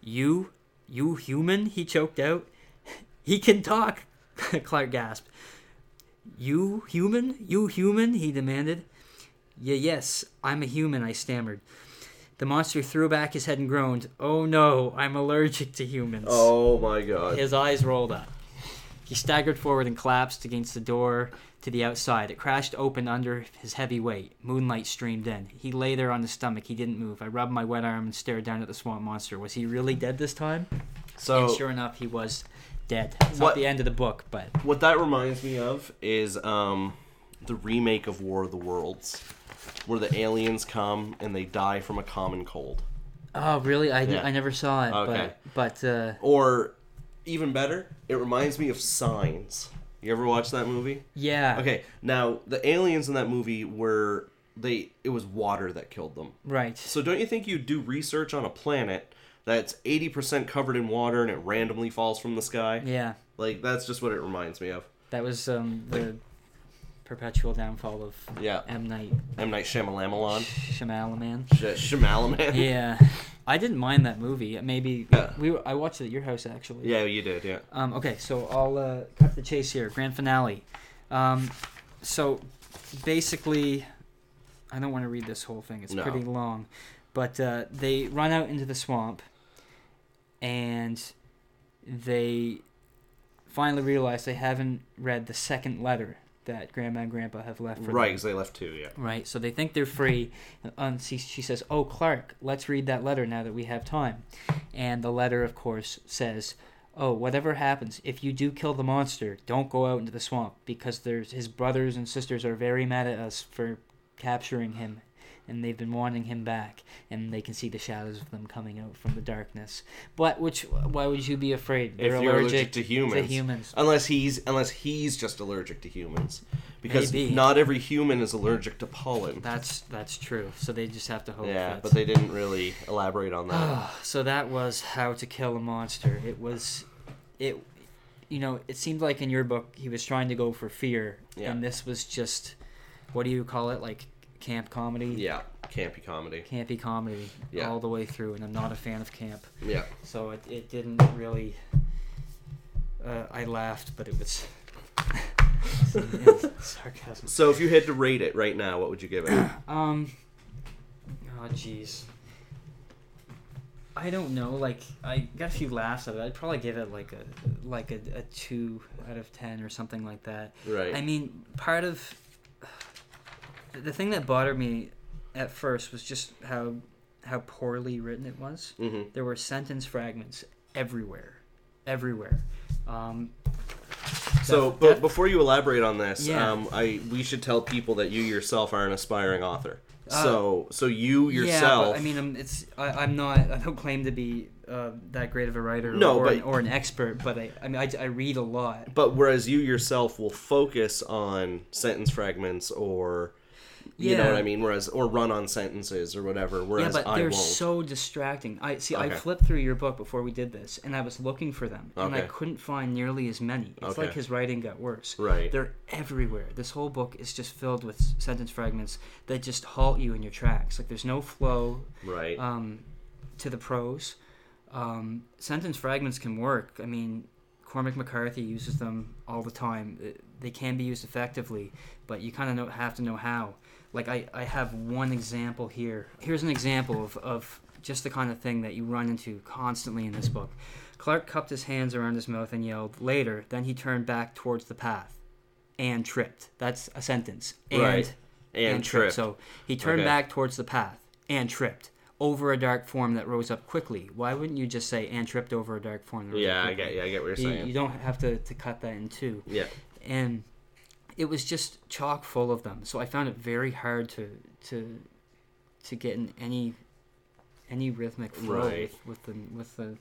Speaker 2: You? You human? He choked out. *laughs* He can talk! *laughs* Clark gasped. You human? You human? He demanded. Yeah, yes, I'm a human, I stammered. The monster threw back his head and groaned. Oh no, I'm allergic to humans.
Speaker 1: Oh my god.
Speaker 2: His eyes rolled up. He staggered forward and collapsed against the door to the outside. It crashed open under his heavy weight. Moonlight streamed in. He lay there on his stomach. He didn't move. I rubbed my wet arm and stared down at the swamp monster. Was he really dead this time?
Speaker 1: So
Speaker 2: and sure enough, he was dead. It's not the end of the book, but
Speaker 1: what that reminds me of is um, the remake of War of the Worlds, where the aliens come and they die from a common cold.
Speaker 2: oh really? I,
Speaker 1: Yeah.
Speaker 2: I never saw it.
Speaker 1: Okay.
Speaker 2: But but uh,
Speaker 1: Or even better, it reminds me of Signs. You ever watch that movie?
Speaker 2: yeah.
Speaker 1: Okay, now the aliens in that movie were they it was water that killed them.
Speaker 2: Right.
Speaker 1: So don't you think you do research on a planet that's 80% covered in water and it randomly falls from the sky?
Speaker 2: Yeah.
Speaker 1: Like that's just what it reminds me of.
Speaker 2: That was um, the perpetual downfall of
Speaker 1: Yeah.
Speaker 2: M Night
Speaker 1: M Night Shyamalan.
Speaker 2: Shyamalan.
Speaker 1: Sh- Shyamalan. *laughs*
Speaker 2: yeah, I didn't mind that movie. Maybe
Speaker 1: Yeah.
Speaker 2: we were, I watched it at your house actually.
Speaker 1: Yeah, you did. Yeah.
Speaker 2: Um, okay, so I'll uh, cut the chase here. Grand finale. Um, so basically, I don't want to read this whole thing. It's
Speaker 1: No.
Speaker 2: pretty long, but uh, they run out into the swamp, and they finally realize they haven't read the second letter that Grandma and Grandpa have left for.
Speaker 1: Right, because they left too. Yeah.
Speaker 2: Right, so they think they're free. And she, says, Oh, Clark, let's read that letter now that we have time. And the letter, of course, says, oh, whatever happens, if you do kill the monster, don't go out into the swamp because there's his brothers and sisters are very mad at us for capturing him and they've been wanting him back and they can see the shadows of them coming out from the darkness. But which why would you be afraid?
Speaker 1: If
Speaker 2: They're
Speaker 1: you're allergic to humans.
Speaker 2: To humans.
Speaker 1: Unless he's unless he's just allergic to humans. Because
Speaker 2: Maybe.
Speaker 1: not every human is allergic to pollen.
Speaker 2: That's that's true. So they just have to hope
Speaker 1: Yeah,
Speaker 2: that
Speaker 1: but they didn't really elaborate on that. *sighs*
Speaker 2: so that was how to kill a monster. It was, it, you know, it seemed like in your book he was trying to go for fear,
Speaker 1: Yeah.
Speaker 2: and this was just, what do you call it? Like camp comedy,
Speaker 1: yeah, campy comedy.
Speaker 2: campy comedy,
Speaker 1: Yeah.
Speaker 2: all the way through. And I'm not a fan of camp,
Speaker 1: Yeah.
Speaker 2: so it, it didn't really. Uh, I laughed, but it was. *laughs* sarcasm.
Speaker 1: So if you had to rate it right now, what would you give it? *coughs*
Speaker 2: Um. Oh jeez. I don't know. Like I got a few laughs at it. I'd probably give it like a like a, a two out of ten or something like that.
Speaker 1: Right.
Speaker 2: I mean, part of the thing that bothered me at first was just how how poorly written it was.
Speaker 1: hmm
Speaker 2: There were sentence fragments everywhere, everywhere. Um,
Speaker 1: So,
Speaker 2: Def-
Speaker 1: but
Speaker 2: def-
Speaker 1: before you elaborate on this,
Speaker 2: Yeah.
Speaker 1: um, I we should tell people that you yourself are an aspiring author.
Speaker 2: Uh,
Speaker 1: so, so you
Speaker 2: Yeah,
Speaker 1: yourself.
Speaker 2: but, I mean, I'm, it's I, I'm not. I don't claim to be uh, that great of a writer
Speaker 1: No,
Speaker 2: or,
Speaker 1: but-
Speaker 2: an, or an expert, but I, I mean, I, I read a lot.
Speaker 1: But whereas you yourself will focus on sentence fragments or you know what I mean, whereas or run on sentences or whatever, whereas
Speaker 2: yeah, but they're so distracting. I see. I flipped through your book before we did this, and I was looking for them, and I couldn't find nearly as many. It's
Speaker 1: Okay.
Speaker 2: like his writing got worse.
Speaker 1: right.
Speaker 2: They're everywhere. This whole book is just filled with sentence fragments that just halt you in your tracks. Like there's no flow
Speaker 1: Right.
Speaker 2: um, to the prose. Um, sentence fragments can work. I mean, Cormac McCarthy uses them all the time. They can be used effectively, but you kind of have to know how. Like I, I have one example here. Here's an example of, of just the kind of thing that you run into constantly in this book. Clark cupped his hands around his mouth and yelled, Later, then he turned back towards the path and tripped. That's a sentence. And,
Speaker 1: Right. and, trip.
Speaker 2: So he turned
Speaker 1: Okay.
Speaker 2: back towards the path and tripped over a dark form that rose up quickly. Why wouldn't you just say and tripped over a dark form? That rose
Speaker 1: yeah,
Speaker 2: up
Speaker 1: I get. Yeah, I get what you're
Speaker 2: You,
Speaker 1: saying.
Speaker 2: you don't have to, to cut that in two.
Speaker 1: yeah.
Speaker 2: And it was just chock full of them. So I found it very hard to to to get in any any rhythmic flow
Speaker 1: Right.
Speaker 2: with, the with the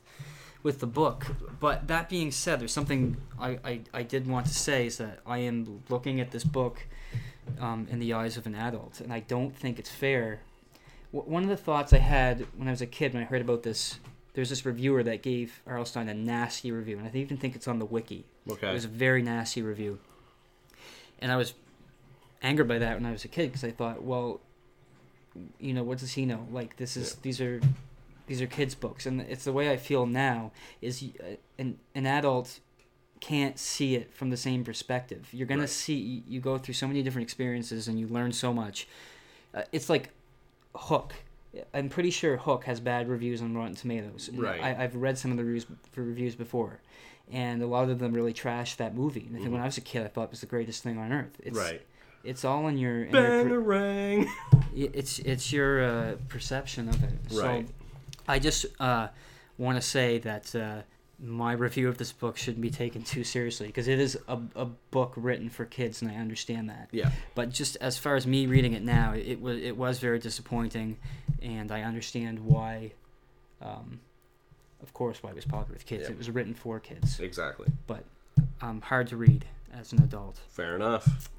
Speaker 2: with the book. But that being said, there's something I, I, I did want to say is that I am looking at this book um, in the eyes of an adult, and I don't think it's fair. W- one of the thoughts I had when I was a kid when I heard about this, there's this reviewer that gave R.L. Stine a nasty review, and I even think it's on the wiki.
Speaker 1: Okay.
Speaker 2: It was a very nasty review. And I was angered by that when I was a kid because I thought, well, you know, what does he know? Like this is
Speaker 1: Yeah.
Speaker 2: these are these are kids books and it's the way I feel now is uh, an an adult can't see it from the same perspective. You're going
Speaker 1: Right.
Speaker 2: to see you- you go through so many different experiences and you learn so much. Uh, it's like Hook. I'm pretty sure Hook has bad reviews on Rotten Tomatoes.
Speaker 1: Right.
Speaker 2: I, I've read some of the reviews, reviews before, and a lot of them really trashed that movie. And I think when
Speaker 1: Mhm.
Speaker 2: I was a kid, I thought it was the greatest thing on earth. It's,
Speaker 1: right.
Speaker 2: It's all in your. In your per- *laughs* it's it's your uh, perception of it.
Speaker 1: Right.
Speaker 2: So I just uh, want to say that uh, my review of this book shouldn't be taken too seriously because it is a, a book written for kids, and I understand that.
Speaker 1: Yeah.
Speaker 2: But just as far as me reading it now, it was it was very disappointing, and I understand why. Um, of course, why it was popular with kids.
Speaker 1: Yeah.
Speaker 2: It was written for kids,
Speaker 1: Exactly.
Speaker 2: But um, hard to read as an adult.
Speaker 1: Fair enough.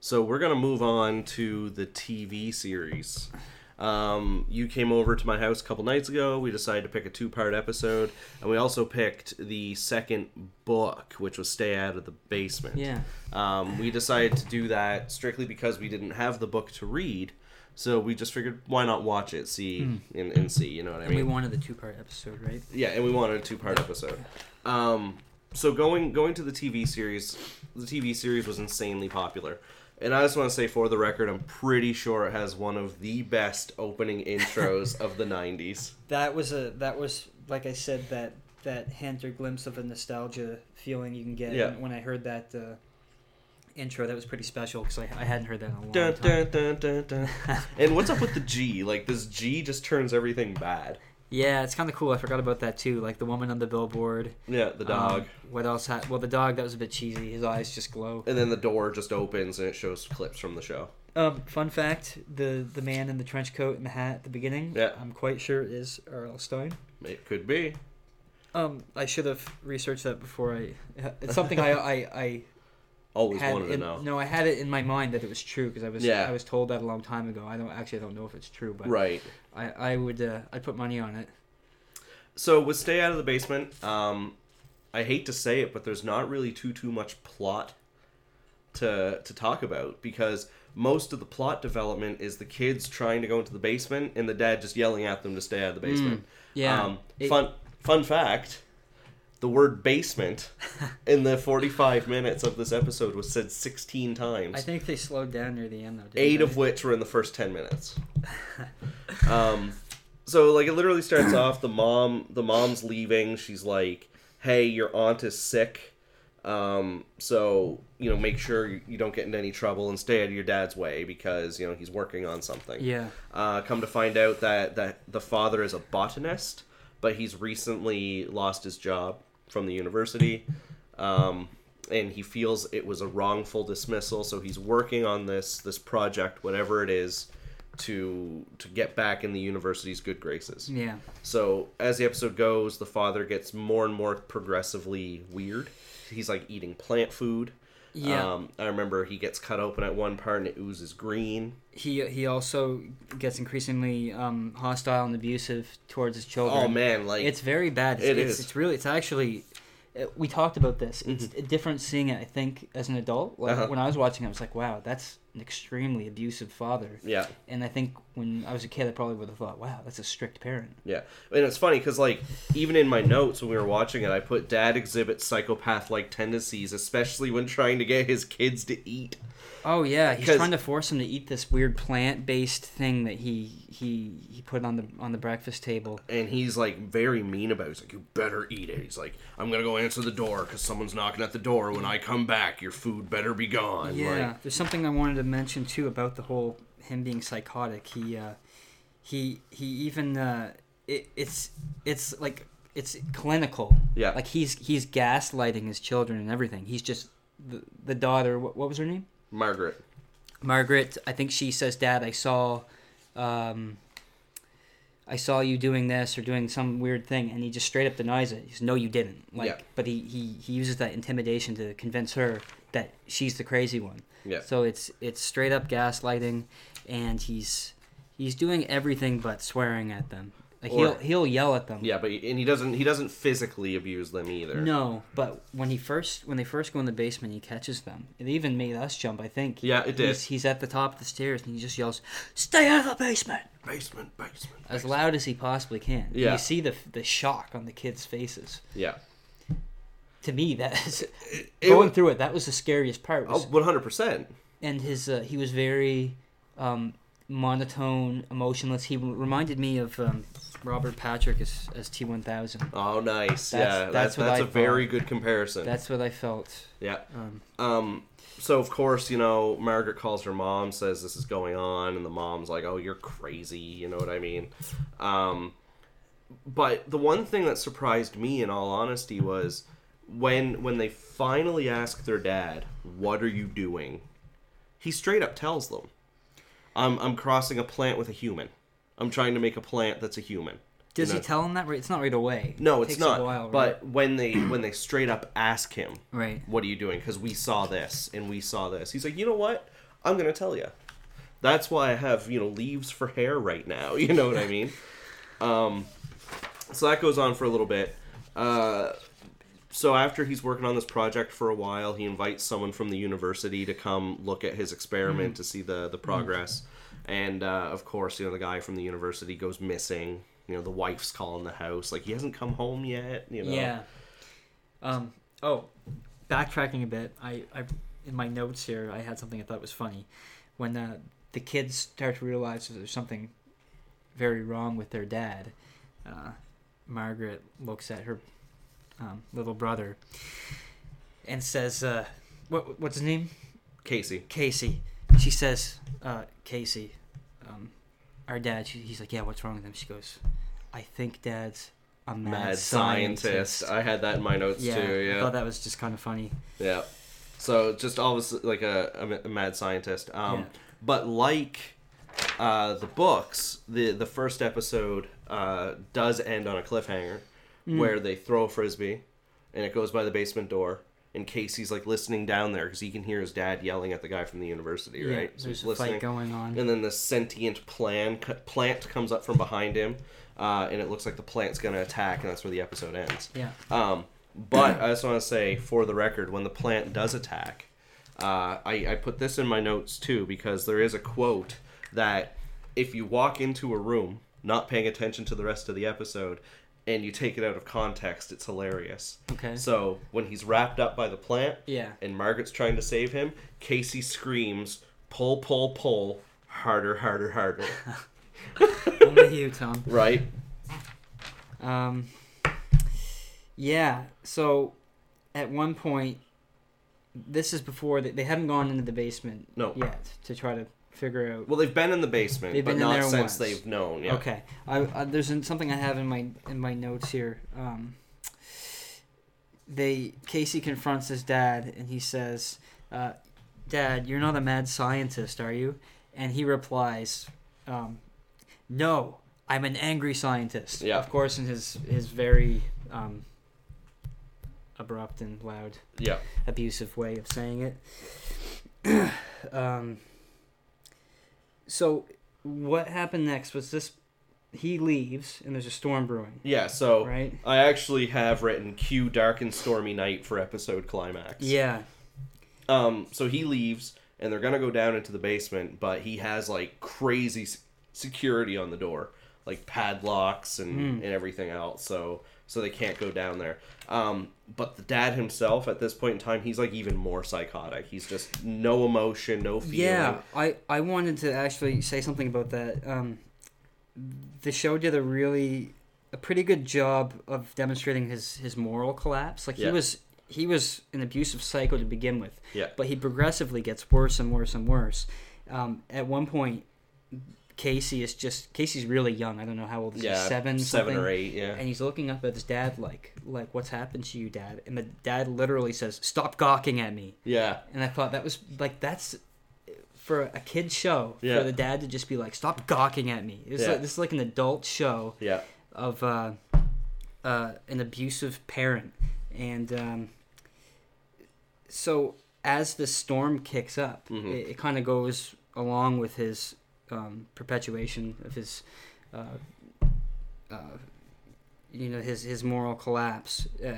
Speaker 1: So we're gonna move on to the TV series. Um, you came over to my house a couple nights ago. We decided to pick a two-part episode, and we also picked the second book, which was "Stay Out of the Basement."
Speaker 2: Yeah.
Speaker 1: Um, we decided to do that strictly because we didn't have the book to read, so we just figured why not watch it, see
Speaker 2: Hmm.
Speaker 1: and, and see. You know what I mean?
Speaker 2: And we wanted the two part episode, right?
Speaker 1: Yeah, and we wanted a two-part episode. Um, so going going to the TV series, the TV series was insanely popular, and I just want to say for the record, I'm pretty sure it has one of the best opening intros *laughs* of the '90s.
Speaker 2: That was a that was like I said that that hint or glimpse of a nostalgia feeling you can get
Speaker 1: Yeah.
Speaker 2: when, when I heard that uh, intro. That was pretty special because I, I hadn't heard that in a long
Speaker 1: Dun,
Speaker 2: time.
Speaker 1: dun, dun, dun, dun. *laughs* and what's up with the G? Like this G just turns everything bad.
Speaker 2: Yeah, it's kind of cool. I forgot about that too. Like the woman on the billboard.
Speaker 1: Yeah, the dog.
Speaker 2: Um, what else? Ha- well, the dog that was a bit cheesy. His eyes just glow.
Speaker 1: and then the door just opens and it shows clips from the show.
Speaker 2: Um, fun fact: the the man in the trench coat and the hat at the beginning.
Speaker 1: Yeah.
Speaker 2: I'm quite sure it is R.L. Stine.
Speaker 1: It could be.
Speaker 2: Um, I should have researched that before I. It's something I I, I
Speaker 1: Always
Speaker 2: had
Speaker 1: wanted to know.
Speaker 2: no, I had it in my mind that it was true because I was
Speaker 1: Yeah.
Speaker 2: I was told that a long time ago. I don't actually I don't know if it's true, but
Speaker 1: Right.
Speaker 2: I I would uh, I'd put money on it.
Speaker 1: So with Stay Out of the Basement, um, I hate to say it, but there's not really too too much plot to to talk about because most of the plot development is the kids trying to go into the basement and the dad just yelling at them to stay out of the basement.
Speaker 2: Yeah.
Speaker 1: Um,
Speaker 2: It-
Speaker 1: fun fun fact. The word basement in the 45 minutes of this episode was said 16 times.
Speaker 2: I think they slowed down near the end though. didn't
Speaker 1: eight
Speaker 2: they?
Speaker 1: of which were in the first 10 minutes *laughs* um so like it literally starts off the mom the mom's leaving she's like hey your aunt is sick um so you know make sure you you don't get into any trouble and stay out of your dad's way because you know he's working on something
Speaker 2: Yeah.
Speaker 1: uh, come to find out that that the father is a botanist but he's recently lost his job from the university um, and he feels it was a wrongful dismissal so he's working on this this project whatever it is to to get back in the university's good graces.
Speaker 2: Yeah.
Speaker 1: so as the episode goes the father gets more and more progressively weird. He's like eating plant food
Speaker 2: Yeah.
Speaker 1: um, i remember he gets cut open at one part and it oozes green
Speaker 2: He he also gets increasingly um, hostile and abusive towards his children.
Speaker 1: oh man like
Speaker 2: it's very bad. It's,
Speaker 1: It
Speaker 2: it's,
Speaker 1: is.
Speaker 2: It's really. It's actually. We talked about this. It's different seeing it. I think as an adult, like
Speaker 1: Mm-hmm. Uh-huh.
Speaker 2: when I was watching, it, I was like, "Wow, that's an extremely abusive father."
Speaker 1: yeah
Speaker 2: And I think when I was a kid, I probably would have thought, "Wow, that's a strict parent."
Speaker 1: Yeah, and it's funny because like even in my notes when we were watching it, I put dad exhibits psychopath-like tendencies, especially when trying to get his kids to eat.
Speaker 2: Oh yeah, he's trying to force him to eat this weird plant-based thing that he he he put on the on the breakfast table.
Speaker 1: And he's like very mean about it. He's like, "You better eat it." He's like, "I'm gonna go answer the door because someone's knocking at the door. When I come back, your food better be gone."
Speaker 2: Yeah,
Speaker 1: Like,
Speaker 2: there's something I wanted to mention too about the whole him being psychotic. He uh, he he even uh, it, it's it's like it's clinical.
Speaker 1: Yeah.
Speaker 2: like he's he's gaslighting his children and everything. He's just the the daughter. What, what was her name?
Speaker 1: Margaret.
Speaker 2: Margaret. I think she says, "Dad, I saw." Um, I saw you doing this or doing some weird thing, and he just straight up denies it. He says, "No, you didn't." Like,
Speaker 1: Yeah.
Speaker 2: but he, he, he uses that intimidation to convince her that she's the crazy one.
Speaker 1: Yeah.
Speaker 2: So it's it's straight up gaslighting, and he's he's doing everything but swearing at them. Like
Speaker 1: Or-
Speaker 2: he'll he'll yell at them.
Speaker 1: Yeah, but and he doesn't he doesn't physically abuse them either.
Speaker 2: No, but when he first when they first go in the basement, he catches them. It even made us jump. I think.
Speaker 1: Yeah, it did.
Speaker 2: He's, he's at the top of the stairs and he just yells, "Stay out of the basement!"
Speaker 1: Basement, basement.
Speaker 2: as loud as he possibly can. And
Speaker 1: Yeah.
Speaker 2: You see the the shock on the kids' faces.
Speaker 1: Yeah.
Speaker 2: To me, that is
Speaker 1: It
Speaker 2: going through it. That was the scariest part.
Speaker 1: oh,
Speaker 2: Was,
Speaker 1: 100%.
Speaker 2: and his uh, he was very um, monotone, emotionless. He reminded me of um, Robert Patrick as as T one thousand.
Speaker 1: Oh, nice.
Speaker 2: That's-
Speaker 1: yeah,
Speaker 2: that's
Speaker 1: that's, that's a very good comparison.
Speaker 2: That's what I felt.
Speaker 1: yeah.
Speaker 2: Um,
Speaker 1: Um, so of course, you know, Margaret calls her mom, says this is going on, and the mom's like, "Oh, you're crazy," you know what I mean? Um, but the one thing that surprised me, in all honesty, was when when they finally ask their dad, "What are you doing?" He straight up tells them, "I'm I'm crossing a plant with a human. I'm trying to make a plant that's a human."
Speaker 2: does
Speaker 1: You
Speaker 2: he tell him that? Right? It's not right away.
Speaker 1: No,
Speaker 2: It
Speaker 1: it's not.
Speaker 2: While, right?
Speaker 1: But when they *clears throat* when they straight up ask him,
Speaker 2: right.
Speaker 1: what are you doing? Because we saw this and we saw this. He's like, you know what? I'm gonna tell you. That's why I have you know leaves for hair right now. *laughs* You know what I mean? Um, so that goes on for a little bit. Uh, so after he's working on this project for a while, he invites someone from the university to come look at his experiment to see the the progress. And uh, of course, you know the guy from the university goes missing. You know the wife's calling the house like he hasn't come home yet. You know.
Speaker 2: Yeah. Um. Oh, backtracking a bit. I, I in my notes here, I had something I thought was funny. When uh, the kids start to realize that there's something very wrong with their dad, uh, Margaret looks at her um, little brother and says, uh, "What? What's his name?
Speaker 1: Casey.
Speaker 2: Casey." She says, uh, "Casey, um, our dad." She, he's like, "Yeah, what's wrong with him?" She goes, "I think Dad's a mad,
Speaker 1: Mad
Speaker 2: scientist.
Speaker 1: scientist. I had that in my notes
Speaker 2: yeah,
Speaker 1: too.
Speaker 2: I thought that was just kind of funny.
Speaker 1: Yeah. So just obviously like a, a a mad scientist. Um,
Speaker 2: Yeah.
Speaker 1: But like uh, the books, the the first episode uh, does end on a cliffhanger
Speaker 2: Mm.
Speaker 1: where they throw a frisbee and it goes by the basement door. And Casey's like listening down there because he can hear his dad yelling at the guy from the university,
Speaker 2: Yeah,
Speaker 1: right? So
Speaker 2: there's
Speaker 1: he's
Speaker 2: a
Speaker 1: listening.
Speaker 2: fight going on.
Speaker 1: And then the sentient plan, plant comes up from behind him, uh, and it looks like the plant's gonna attack, and that's where the episode ends.
Speaker 2: Yeah.
Speaker 1: Um, but I just want to say, for the record, when the plant does attack, uh, I, I put this in my notes too because there is a quote that if you walk into a room not paying attention to the rest of the episode and you take it out of context, it's hilarious.
Speaker 2: Okay.
Speaker 1: So when he's wrapped up by the plant
Speaker 2: Yeah.
Speaker 1: and Margaret's trying to save him, Casey screams, "Pull, pull, pull, harder, harder, harder." *laughs*
Speaker 2: Only you, Tom. *laughs*
Speaker 1: right?
Speaker 2: Um, yeah. So, at one point, this is before they, they haven't gone into the basement
Speaker 1: No.
Speaker 2: yet to try to figure out.
Speaker 1: Well, they've been in the basement,
Speaker 2: They've
Speaker 1: but
Speaker 2: been in
Speaker 1: not
Speaker 2: there
Speaker 1: since
Speaker 2: once.
Speaker 1: they've known. Yeah.
Speaker 2: Okay. I, I there's an- something I have in my in my notes here. Um, they Casey confronts his dad and he says, uh, "Dad, you're not a mad scientist, are you?" And he replies, um, "No, I'm an angry scientist."
Speaker 1: Yeah.
Speaker 2: Of course, in his his very um, abrupt and loud
Speaker 1: Yeah.
Speaker 2: abusive way of saying it. *clears throat* um, so, what happened next was this: he leaves, and there's a storm brewing,
Speaker 1: Yeah. So
Speaker 2: right?
Speaker 1: I actually have written "Cue dark and stormy night" for episode climax.
Speaker 2: Yeah,
Speaker 1: Um. So he leaves, and they're gonna go down into the basement, but he has like crazy security on the door, like padlocks and
Speaker 2: Hmm.
Speaker 1: and everything else. So so they can't go down there. Um. But the dad himself, at this point in time, he's like even more psychotic. He's just no emotion, no feeling.
Speaker 2: yeah. I I wanted to actually say something about that. Um, the show did a really a pretty good job of demonstrating his his moral collapse. Like
Speaker 1: Yeah.
Speaker 2: he was he was an abusive psycho to begin with.
Speaker 1: Yeah.
Speaker 2: but he progressively gets worse and worse and worse. Um, at one point, Casey is just Casey's really young. I don't know how old is
Speaker 1: Yeah.
Speaker 2: he? Seven,
Speaker 1: seven
Speaker 2: something?
Speaker 1: or eight. Yeah.
Speaker 2: And he's looking up at his dad like, like what's happened to you, dad? And the dad literally says, "Stop gawking at me."
Speaker 1: Yeah.
Speaker 2: And I thought that was like that's for a kid show
Speaker 1: Yeah.
Speaker 2: for the dad to just be like, "Stop gawking at me." It's
Speaker 1: Yeah.
Speaker 2: like, this is like an adult show
Speaker 1: Yeah.
Speaker 2: of uh, uh, an abusive parent, and um, so as the storm kicks up,
Speaker 1: Mhm.
Speaker 2: it, it kind of goes along with his um, perpetuation of his, uh, uh, you know, his his moral collapse. Uh,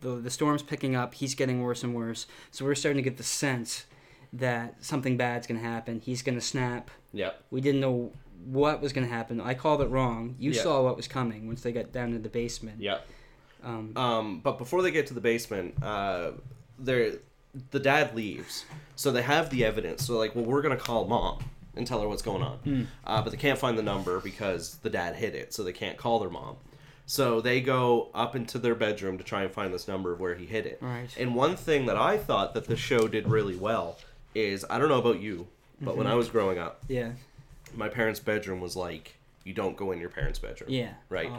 Speaker 2: the the storm's picking up. He's getting worse and worse. So we're starting to get the sense that something bad's gonna happen. He's gonna snap.
Speaker 1: Yeah.
Speaker 2: We didn't know what was going to happen. I called it wrong. You
Speaker 1: Yeah.
Speaker 2: saw what was coming once they got down to the basement.
Speaker 1: Yeah.
Speaker 2: Um,
Speaker 1: Um, but before they get to the basement, uh, they're, the dad leaves, so they have the evidence. So like, well, we're gonna call mom and tell her what's going on.
Speaker 2: Hmm.
Speaker 1: Uh, but they can't find the number because the dad hid it, so they can't call their mom. So they go up into their bedroom to try and find this number of where he hid it.
Speaker 2: Right.
Speaker 1: And one thing that I thought that the show did really well is I don't know about you, but when I
Speaker 2: Mm-hmm.
Speaker 1: was growing up,
Speaker 2: yeah.
Speaker 1: my parents' bedroom was like you don't go in your parents' bedroom.
Speaker 2: Yeah.
Speaker 1: Right.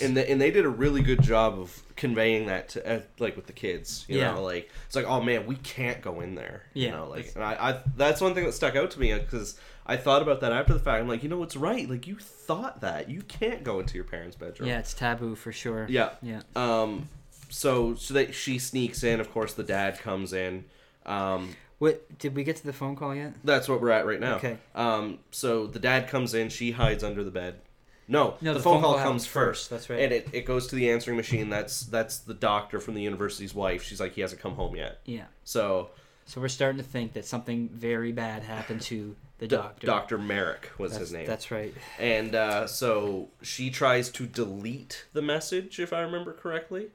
Speaker 1: And the, and they did a really good job of conveying that to uh, like with the kids. You
Speaker 2: Yeah.
Speaker 1: know, like it's like oh man, we can't go in there. You
Speaker 2: Yeah.
Speaker 1: know, like and I, I that's one thing that stuck out to me because I thought about that after the fact. I'm like, you know, it's right. Like you thought that you can't go into your parents' bedroom.
Speaker 2: yeah, it's taboo for sure.
Speaker 1: Yeah.
Speaker 2: Yeah.
Speaker 1: Um. So so that she sneaks in. Of course, the dad comes in. Um.
Speaker 2: What did we get to the phone call yet?
Speaker 1: That's what we're at right now.
Speaker 2: Okay.
Speaker 1: Um. So the dad comes in. She hides under the bed. No, the, phone, call, comes first.
Speaker 2: That's right.
Speaker 1: And it, it goes to the answering machine. That's that's the doctor from the university's wife. She's like, he hasn't come home yet.
Speaker 2: yeah.
Speaker 1: So
Speaker 2: So we're starting to think that something very bad happened to the *laughs*
Speaker 1: Do-
Speaker 2: doctor.
Speaker 1: Dr. Merrick was
Speaker 2: That's,
Speaker 1: his name.
Speaker 2: That's right.
Speaker 1: And uh, so she tries to delete the message, if I remember correctly.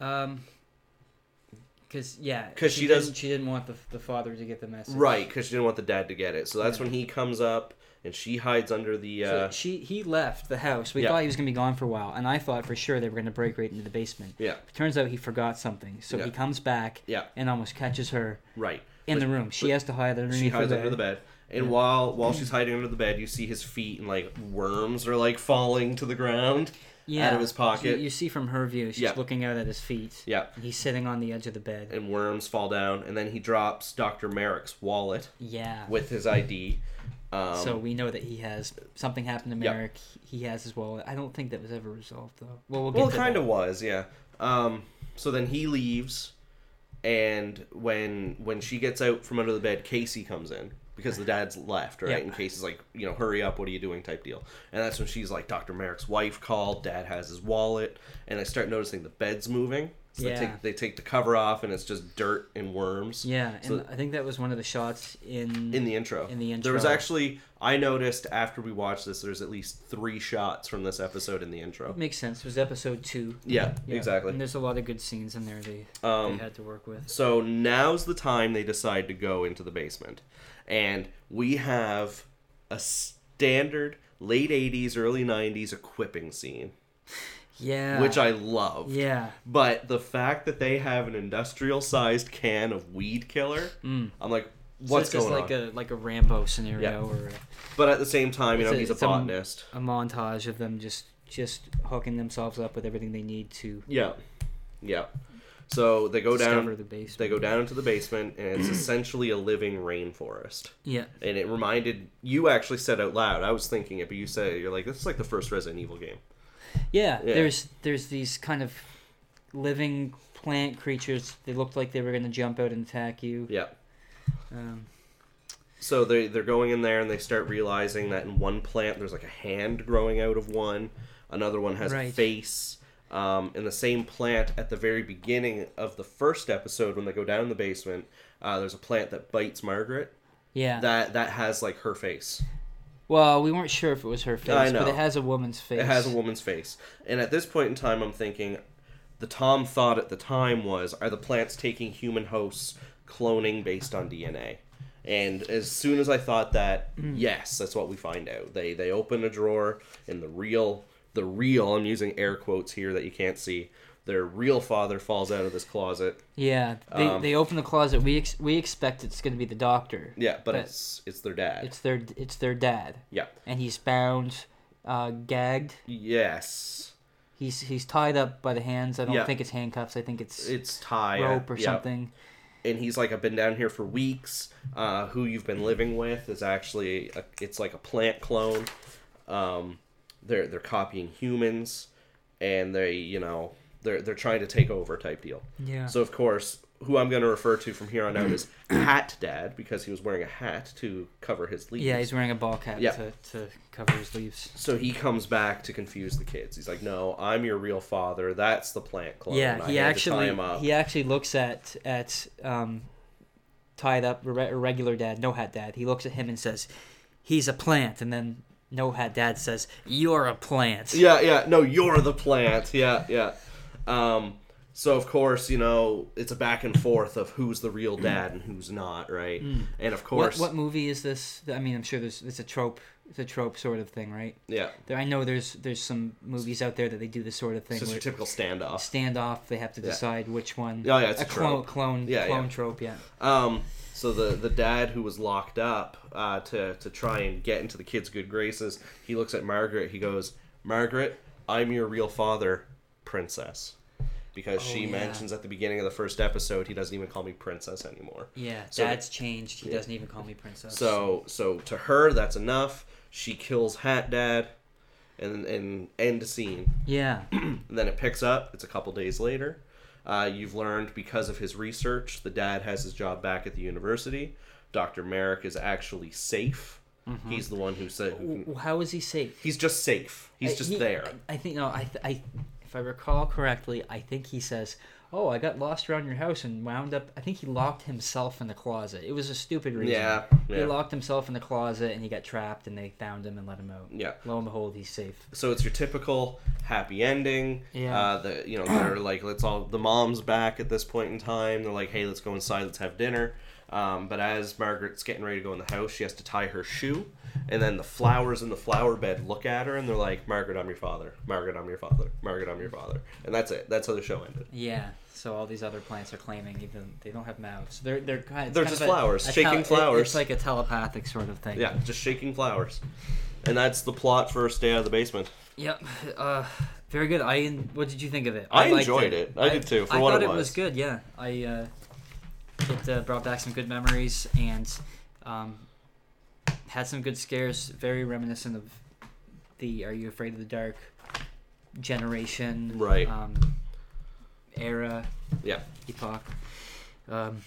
Speaker 2: Um. Because yeah,
Speaker 1: because she
Speaker 2: didn't-
Speaker 1: doesn't-
Speaker 2: She didn't want the the father to get the message.
Speaker 1: Right, because she didn't want the dad to get it. So that's
Speaker 2: Yeah.
Speaker 1: when he comes up and she hides under the.
Speaker 2: So
Speaker 1: Uh,
Speaker 2: she he left the house. We
Speaker 1: Yeah.
Speaker 2: thought he was gonna be gone for a while, and I thought for sure they were gonna break right into the basement.
Speaker 1: yeah,
Speaker 2: Turns out he forgot something, so
Speaker 1: Yeah.
Speaker 2: he comes back
Speaker 1: yeah,
Speaker 2: and almost catches her
Speaker 1: right.
Speaker 2: in
Speaker 1: But-
Speaker 2: the room. She has to hide underneath
Speaker 1: She hides under the
Speaker 2: bed.
Speaker 1: And while while she's hiding under the bed, you see his feet and like worms are like falling to the ground yeah. out of his pocket.
Speaker 2: You, you see from her view, she's
Speaker 1: Yeah.
Speaker 2: looking out at his feet.
Speaker 1: yeah,
Speaker 2: He's sitting on the edge of the bed.
Speaker 1: and worms fall down, and then he drops Doctor Merrick's wallet
Speaker 2: Yeah.
Speaker 1: with his ID. Um,
Speaker 2: so we know that he has something happened to. Merrick. He has his wallet. I don't think that was ever resolved though. Well, we'll
Speaker 1: well, it kind of was, yeah. Um, so then he leaves, and when when she gets out from under the bed, Casey comes in because the dad's left, right?
Speaker 2: Yeah.
Speaker 1: And Casey's like, you know, hurry up, what are you doing? Type deal. And that's when she's like, Dr. Merrick's wife called. Dad has his wallet, and I start noticing the bed's moving. So
Speaker 2: Yeah.
Speaker 1: they take they take the cover off, and it's just dirt and worms.
Speaker 2: Yeah, and I think that was one of the shots in
Speaker 1: In the intro.
Speaker 2: In the intro,
Speaker 1: There was actually I noticed after we watched this, there's at least three shots from this episode in the intro.
Speaker 2: Makes sense. It was episode two.
Speaker 1: Yeah,
Speaker 2: Yeah.
Speaker 1: exactly.
Speaker 2: And there's a lot of good scenes in there they,
Speaker 1: Um,
Speaker 2: they had to work with.
Speaker 1: So now's the time they decide to go into the basement. And we have a standard late 80s, early 90s equipping scene, *laughs*
Speaker 2: Yeah.
Speaker 1: which I love.
Speaker 2: Yeah.
Speaker 1: But the fact that they have an industrial sized can of weed killer,
Speaker 2: Mm.
Speaker 1: I'm like,
Speaker 2: So
Speaker 1: what's
Speaker 2: it's just like
Speaker 1: on?
Speaker 2: a like a Rambo scenario
Speaker 1: Yeah.
Speaker 2: or a,
Speaker 1: But at the same time, you know,
Speaker 2: a-
Speaker 1: he's a
Speaker 2: it's a-
Speaker 1: botanist.
Speaker 2: a montage of them just just hooking themselves up with everything they need to
Speaker 1: Yeah. Yeah. So they go down
Speaker 2: the base.
Speaker 1: they go down into the basement and it's essentially a living rainforest.
Speaker 2: Yeah.
Speaker 1: and it reminded you actually said out loud. I was thinking it, but you said it, you're like, this is like the first Resident Evil game.
Speaker 2: Yeah.
Speaker 1: Yeah.
Speaker 2: There's there's these kind of living plant creatures. They looked like they were gonna jump out and attack you.
Speaker 1: Yeah.
Speaker 2: Um,
Speaker 1: So they they're going in there and they start realizing that in one plant there's like a hand growing out of one, another one has a face. Um, in the same plant at the very beginning of the first episode when they go down in the basement, uh, there's a plant that bites Margaret.
Speaker 2: yeah.
Speaker 1: That that has like her face.
Speaker 2: Well, we weren't sure if it was her face, but it has a woman's face.
Speaker 1: It has a woman's face. And at this point in time, I'm thinking, the Tom thought at the time was, are the plants taking human hosts, cloning based on DNA? And as soon as I thought that, hmm. yes, that's what we find out. They they open a drawer, and the real, the real, I'm using air quotes here that you can't see. Their real father falls out of this closet.
Speaker 2: Yeah, they,
Speaker 1: Um,
Speaker 2: they open the closet. We ex- we expect it's going to be the doctor.
Speaker 1: Yeah, but,
Speaker 2: But-
Speaker 1: it's it's their dad.
Speaker 2: It's their it's their dad,
Speaker 1: yeah.
Speaker 2: and he's bound, uh, gagged.
Speaker 1: Yes.
Speaker 2: He's he's tied up by the hands. I don't
Speaker 1: Yeah.
Speaker 2: think it's handcuffs. I think it's
Speaker 1: It's Ty.
Speaker 2: rope or
Speaker 1: yeah.
Speaker 2: something.
Speaker 1: and he's like, I've been down here for weeks. Uh, who you've been living with is actually, a, it's like a plant clone. Um, they're they're copying humans, and they, you know, they're they're trying to take over type deal.
Speaker 2: Yeah.
Speaker 1: So of course, who I'm going to refer to from here on out is *clears throat* Hat Dad because he was wearing a hat to cover his leaves.
Speaker 2: yeah, he's wearing a ball cap
Speaker 1: Yeah.
Speaker 2: to, to cover his leaves.
Speaker 1: So he comes back to confuse the kids. He's like, "No, I'm your real father. That's the plant clone.
Speaker 2: yeah,
Speaker 1: I
Speaker 2: he
Speaker 1: to tie
Speaker 2: actually
Speaker 1: him up."
Speaker 2: he actually looks at at um, tied up re- regular dad, no hat dad. He looks at him and says, "He's a plant," and then no hat dad says, "You're a plant."
Speaker 1: Yeah, yeah. No, you're the plant. Yeah, yeah. Um, so of course, you know, it's a back and forth of who's the real dad and who's not, right? And of course,
Speaker 2: what movie is this? I mean, I'm sure there's it's a trope. It's a trope sort of thing, right?
Speaker 1: yeah,
Speaker 2: There, I know there's there's some movies out there that they do this sort of thing.
Speaker 1: it's your typical standoff.
Speaker 2: standoff. They have to
Speaker 1: Yeah.
Speaker 2: decide which one.
Speaker 1: Oh, yeah, it's a
Speaker 2: clone
Speaker 1: trope.
Speaker 2: clone
Speaker 1: Yeah,
Speaker 2: clone
Speaker 1: yeah.
Speaker 2: trope. Yeah.
Speaker 1: Um, so the the dad who was locked up uh, to to try and get into the kid's good graces, he looks at Margaret. He goes, "Margaret, I'm your real father, princess." Because she
Speaker 2: Oh, yeah.
Speaker 1: mentions at the beginning of the first episode, he doesn't even call me princess anymore.
Speaker 2: Yeah.
Speaker 1: So-
Speaker 2: Dad's changed. He doesn't even call me princess.
Speaker 1: So so to her that's enough. She kills Hat Dad, and and end scene.
Speaker 2: yeah.
Speaker 1: And *clears throat* then it picks up. It's a couple days later. Uh, you've learned because of his research, the dad has his job back at the university. Dr. Merrick is actually safe. He's the one who said who can,
Speaker 2: How is he safe?
Speaker 1: he's just safe. He's
Speaker 2: I-
Speaker 1: just
Speaker 2: he-
Speaker 1: there.
Speaker 2: I, I think no. I, th- I if I recall correctly, I think he says, "Oh, I got lost around your house and wound up." I think he locked himself in the closet. It was a stupid reason.
Speaker 1: Yeah,
Speaker 2: He locked himself in the closet and he got trapped and they found him and let him out.
Speaker 1: Yeah.
Speaker 2: Lo and behold, he's safe.
Speaker 1: So it's your typical happy ending.
Speaker 2: Yeah.
Speaker 1: Uh, the you know they're *clears throat* like let's all the mom's back at this point in time. They're like, hey, let's go inside. Let's have dinner. Um, but as Margaret's getting ready to go in the house, she has to tie her shoe. And then the flowers in the flower bed look at her and they're like, "Margaret, I'm your father. Margaret, I'm your father. Margaret, I'm your father." And that's it. That's how the show ended.
Speaker 2: Yeah. So all these other plants are claiming even they don't have mouths. They're they're kind. it's
Speaker 1: They're just
Speaker 2: of a-
Speaker 1: flowers,
Speaker 2: a
Speaker 1: shaking
Speaker 2: tel- it-
Speaker 1: flowers.
Speaker 2: It's like a telepathic sort of thing.
Speaker 1: Yeah, just shaking flowers. And that's the plot for Stay Out of the Basement.
Speaker 2: Yep. Uh, very good. I what did you think of it?
Speaker 1: I
Speaker 2: liked
Speaker 1: enjoyed it. I did too, for
Speaker 2: I
Speaker 1: what
Speaker 2: thought
Speaker 1: it
Speaker 2: it was
Speaker 1: was.
Speaker 2: good. Yeah. I uh, it uh, brought back some good memories and um, had some good scares. Very reminiscent of the Are You Afraid of the Dark generation.
Speaker 1: Right.
Speaker 2: Um, era.
Speaker 1: Yeah.
Speaker 2: Epoch. Um,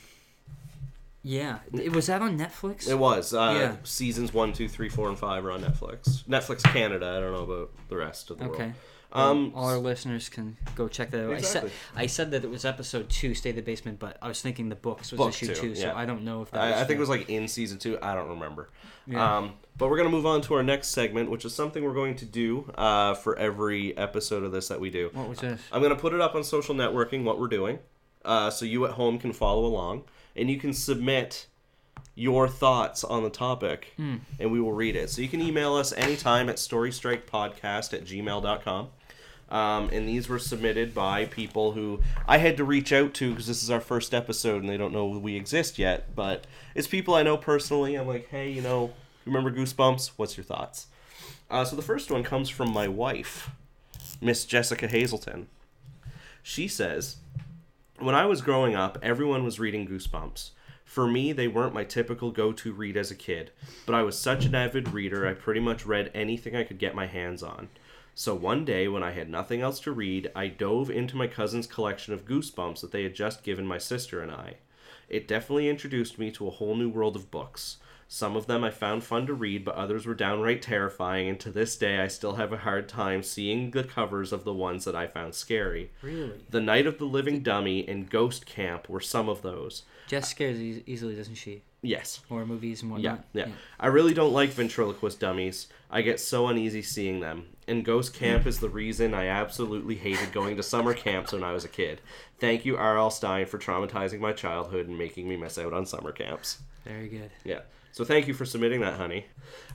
Speaker 2: yeah. It, was that on Netflix?
Speaker 1: It was. Uh,
Speaker 2: Yeah.
Speaker 1: Seasons one, two, three, four, and 5 are on Netflix. Netflix Canada. I don't know about the rest of the
Speaker 2: Okay.
Speaker 1: world. Um,
Speaker 2: all our listeners can go check that out.
Speaker 1: Exactly.
Speaker 2: I said I said that it was episode two, Stay the Basement, but I was thinking the books was
Speaker 1: Book
Speaker 2: issue
Speaker 1: two,
Speaker 2: two, so
Speaker 1: yeah.
Speaker 2: I don't know if that.
Speaker 1: I, I think it was like in season two. I don't remember.
Speaker 2: Yeah.
Speaker 1: Um, but we're going to move on to our next segment, which is something we're going to do uh, for every episode of this that we do.
Speaker 2: What was this?
Speaker 1: I'm going to put it up on social networking, what we're doing, uh, so you at home can follow along, and you can submit your thoughts on the topic,
Speaker 2: Hmm.
Speaker 1: and we will read it. So you can email us anytime at storystrikepodcast at gmail.com. Um, and these were submitted by people who I had to reach out to because this is our first episode and they don't know we exist yet. But it's people I know personally. I'm like, hey, you know, remember Goosebumps? What's your thoughts? Uh, so the first one comes from my wife, Miss Jessica Hazelton. She says, When I was growing up, everyone was reading Goosebumps. For me, they weren't my typical go to read as a kid, but I was such an avid reader, I pretty much read anything I could get my hands on. So one day, when I had nothing else to read, I dove into my cousin's collection of Goosebumps that they had just given my sister and I. It definitely introduced me to a whole new world of books. Some of them I found fun to read, but others were downright terrifying, and to this day I still have a hard time seeing the covers of the ones that I found scary.
Speaker 2: Really?
Speaker 1: The Night of the Living Dummy and Ghost Camp were some of those.
Speaker 2: Jess scares e- easily, doesn't she?
Speaker 1: Yes.
Speaker 2: Horror movies and
Speaker 1: Yeah,
Speaker 2: whatnot.
Speaker 1: yeah. I really don't like ventriloquist dummies. I get so uneasy seeing them. And Ghost Camp is the reason I absolutely hated going to summer camps when I was a kid. Thank you, R.L. Stine, for traumatizing my childhood and making me miss out on summer camps.
Speaker 2: Very good.
Speaker 1: Yeah. So thank you for submitting that, honey.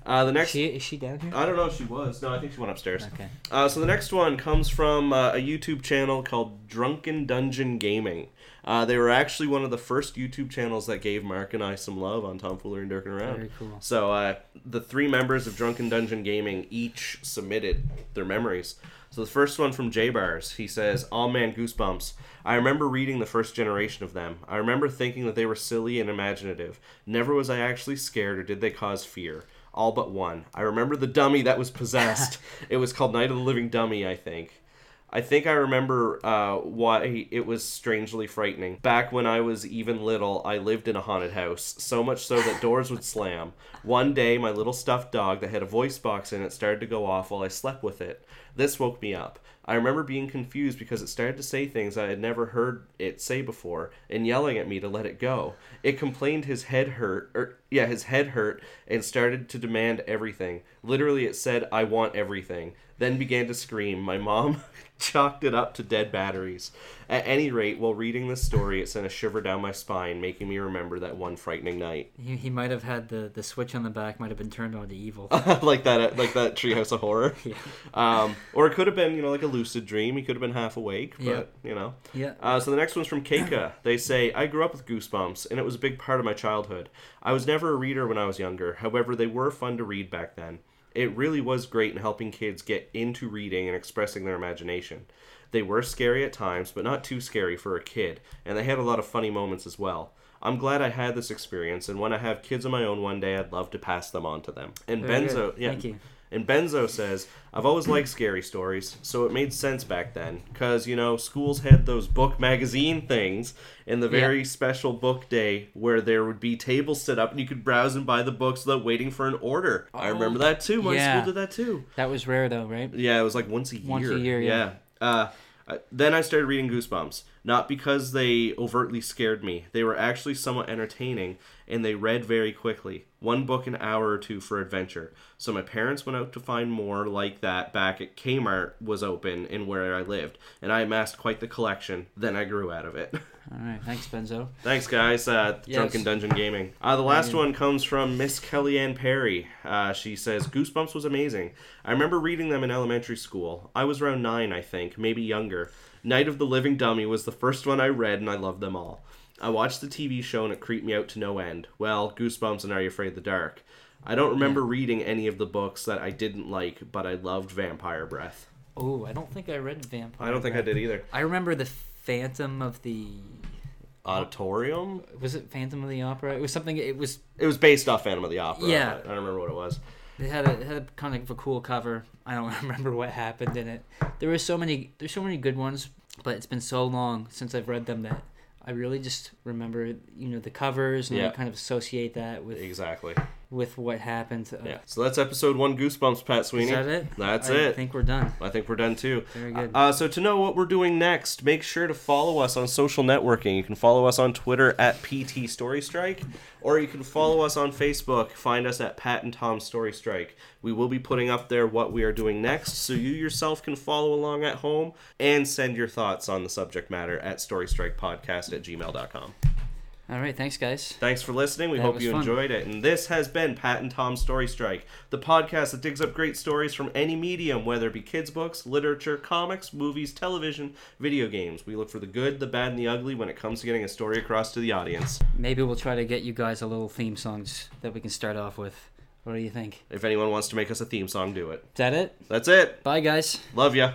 Speaker 1: Uh, the
Speaker 2: Is
Speaker 1: next.
Speaker 2: she is she down here?
Speaker 1: I don't know if she was. No, I think she went upstairs.
Speaker 2: Okay.
Speaker 1: Uh, so the next one comes from uh, a YouTube channel called Drunken Dungeon Gaming. Uh, they were actually one of the first YouTube channels that gave Mark and I some love on Tomfoolery and Dirking Around.
Speaker 2: Very cool.
Speaker 1: So uh, the three members of Drunken Dungeon Gaming each submitted their memories. So the first one from J Bars, he says, "All man, goosebumps! I remember reading the first generation of them. I remember thinking that they were silly and imaginative. Never was I actually scared or did they cause fear. All but one. I remember the dummy that was possessed. *laughs* it was called Night of the Living Dummy, I think." I think I remember uh, why it was strangely frightening. Back when I was even little, I lived in a haunted house, so much so that doors would slam. One day, my little stuffed dog that had a voice box in it started to go off while I slept with it. This woke me up. I remember being confused because it started to say things I had never heard it say before and yelling at me to let it go. It complained his head hurt, or yeah, his head hurt and started to demand everything. Literally, it said, "I want everything." Then began to scream. My mom *laughs* chalked it up to dead batteries. At any rate, while reading this story, it sent a shiver down my spine, making me remember that one frightening night.
Speaker 2: He, he might have had the, the switch on the back might have been turned on to evil. *laughs*
Speaker 1: like that, like that Treehouse of Horror. *laughs*
Speaker 2: Yeah.
Speaker 1: Um, or it could have been, you know, like a lucid dream. He could have been half awake, but
Speaker 2: Yeah.
Speaker 1: you know.
Speaker 2: yeah.
Speaker 1: Uh, so the next one's from Keika. They say, I grew up with Goosebumps, and it was a big part of my childhood. I was never a reader when I was younger. However, they were fun to read back then. It really was great in helping kids get into reading and expressing their imagination. They were scary at times, but not too scary for a kid, and they had a lot of funny moments as well. I'm glad I had this experience, and when I have kids of my own one day, I'd love to pass them on to them. And
Speaker 2: Very
Speaker 1: Benzo,
Speaker 2: good.
Speaker 1: yeah,
Speaker 2: Thank you.
Speaker 1: And Benzo says, I've always liked scary stories, so it made sense back then. Because, you know, schools had those book magazine things, and the
Speaker 2: Yeah.
Speaker 1: very special book day where there would be tables set up and you could browse and buy the books without waiting for an order. I remember that too. My
Speaker 2: yeah.
Speaker 1: school did that too.
Speaker 2: That was rare though, right?
Speaker 1: Yeah, it was like once a year.
Speaker 2: Once a year, yeah.
Speaker 1: Uh, uh, then I started reading Goosebumps. Not because they overtly scared me. They were actually somewhat entertaining, and they read very quickly. One book an hour or two for adventure. So my parents went out to find more like that back at Kmart was open in where I lived, and I amassed quite the collection. Then I grew out of it. *laughs*
Speaker 2: All right, thanks, Benzo.
Speaker 1: Thanks, guys. Uh,
Speaker 2: Yes.
Speaker 1: Drunken Dungeon Gaming. Uh, the last one comes from Miss Kellyanne Perry. Uh, she says Goosebumps was amazing. I remember reading them in elementary school. I was around nine, I think, maybe younger. Night of the Living Dummy was the first one I read, and I loved them all. I watched the TV show and it creeped me out to no end. Well, Goosebumps and Are You Afraid of the Dark. I don't remember reading any of the books that I didn't like, but I loved Vampire Breath.
Speaker 2: Oh, I don't think I read Vampire.
Speaker 1: I don't think I did either.
Speaker 2: I remember the Phantom of the.
Speaker 1: Auditorium?
Speaker 2: Was it Phantom of the Opera? It was something. It was.
Speaker 1: It was based off Phantom of the Opera.
Speaker 2: Yeah.
Speaker 1: I don't remember what it was.
Speaker 2: It had a it had a kind of a cool cover. I don't *laughs* remember what happened in it. There were so many. There's so many good ones, but it's been so long since I've read them that I really just remember you know the covers and
Speaker 1: Yeah.
Speaker 2: I kind of associate that with
Speaker 1: Exactly.
Speaker 2: With what happened. Uh,
Speaker 1: Yeah. So that's episode one Goosebumps, Pat Sweeney.
Speaker 2: Is that it?
Speaker 1: That's
Speaker 2: I
Speaker 1: it.
Speaker 2: I think we're done.
Speaker 1: I think we're done too.
Speaker 2: Very good.
Speaker 1: Uh, so to know what we're doing next, make sure to follow us on social networking. You can follow us on Twitter at PT Story Strike, or you can follow us on Facebook. Find us at Pat and Tom Story Strike. We will be putting up there what we are doing next, so you yourself can follow along at home and send your thoughts on the subject matter at storystrikepodcast at gmail.com.
Speaker 2: All right. Thanks, guys.
Speaker 1: Thanks for listening. We
Speaker 2: That
Speaker 1: hope you
Speaker 2: fun.
Speaker 1: enjoyed it. And this has been Pat and Tom's Story Strike, the podcast that digs up great stories from any medium, whether it be kids' books, literature, comics, movies, television, video games. We look for the good, the bad, and the ugly when it comes to getting a story across to the audience.
Speaker 2: Maybe we'll try to get you guys a little theme songs that we can start off with. What do you think?
Speaker 1: If anyone wants to make us a theme song, do it.
Speaker 2: Is that it?
Speaker 1: That's it.
Speaker 2: Bye, guys.
Speaker 1: Love ya.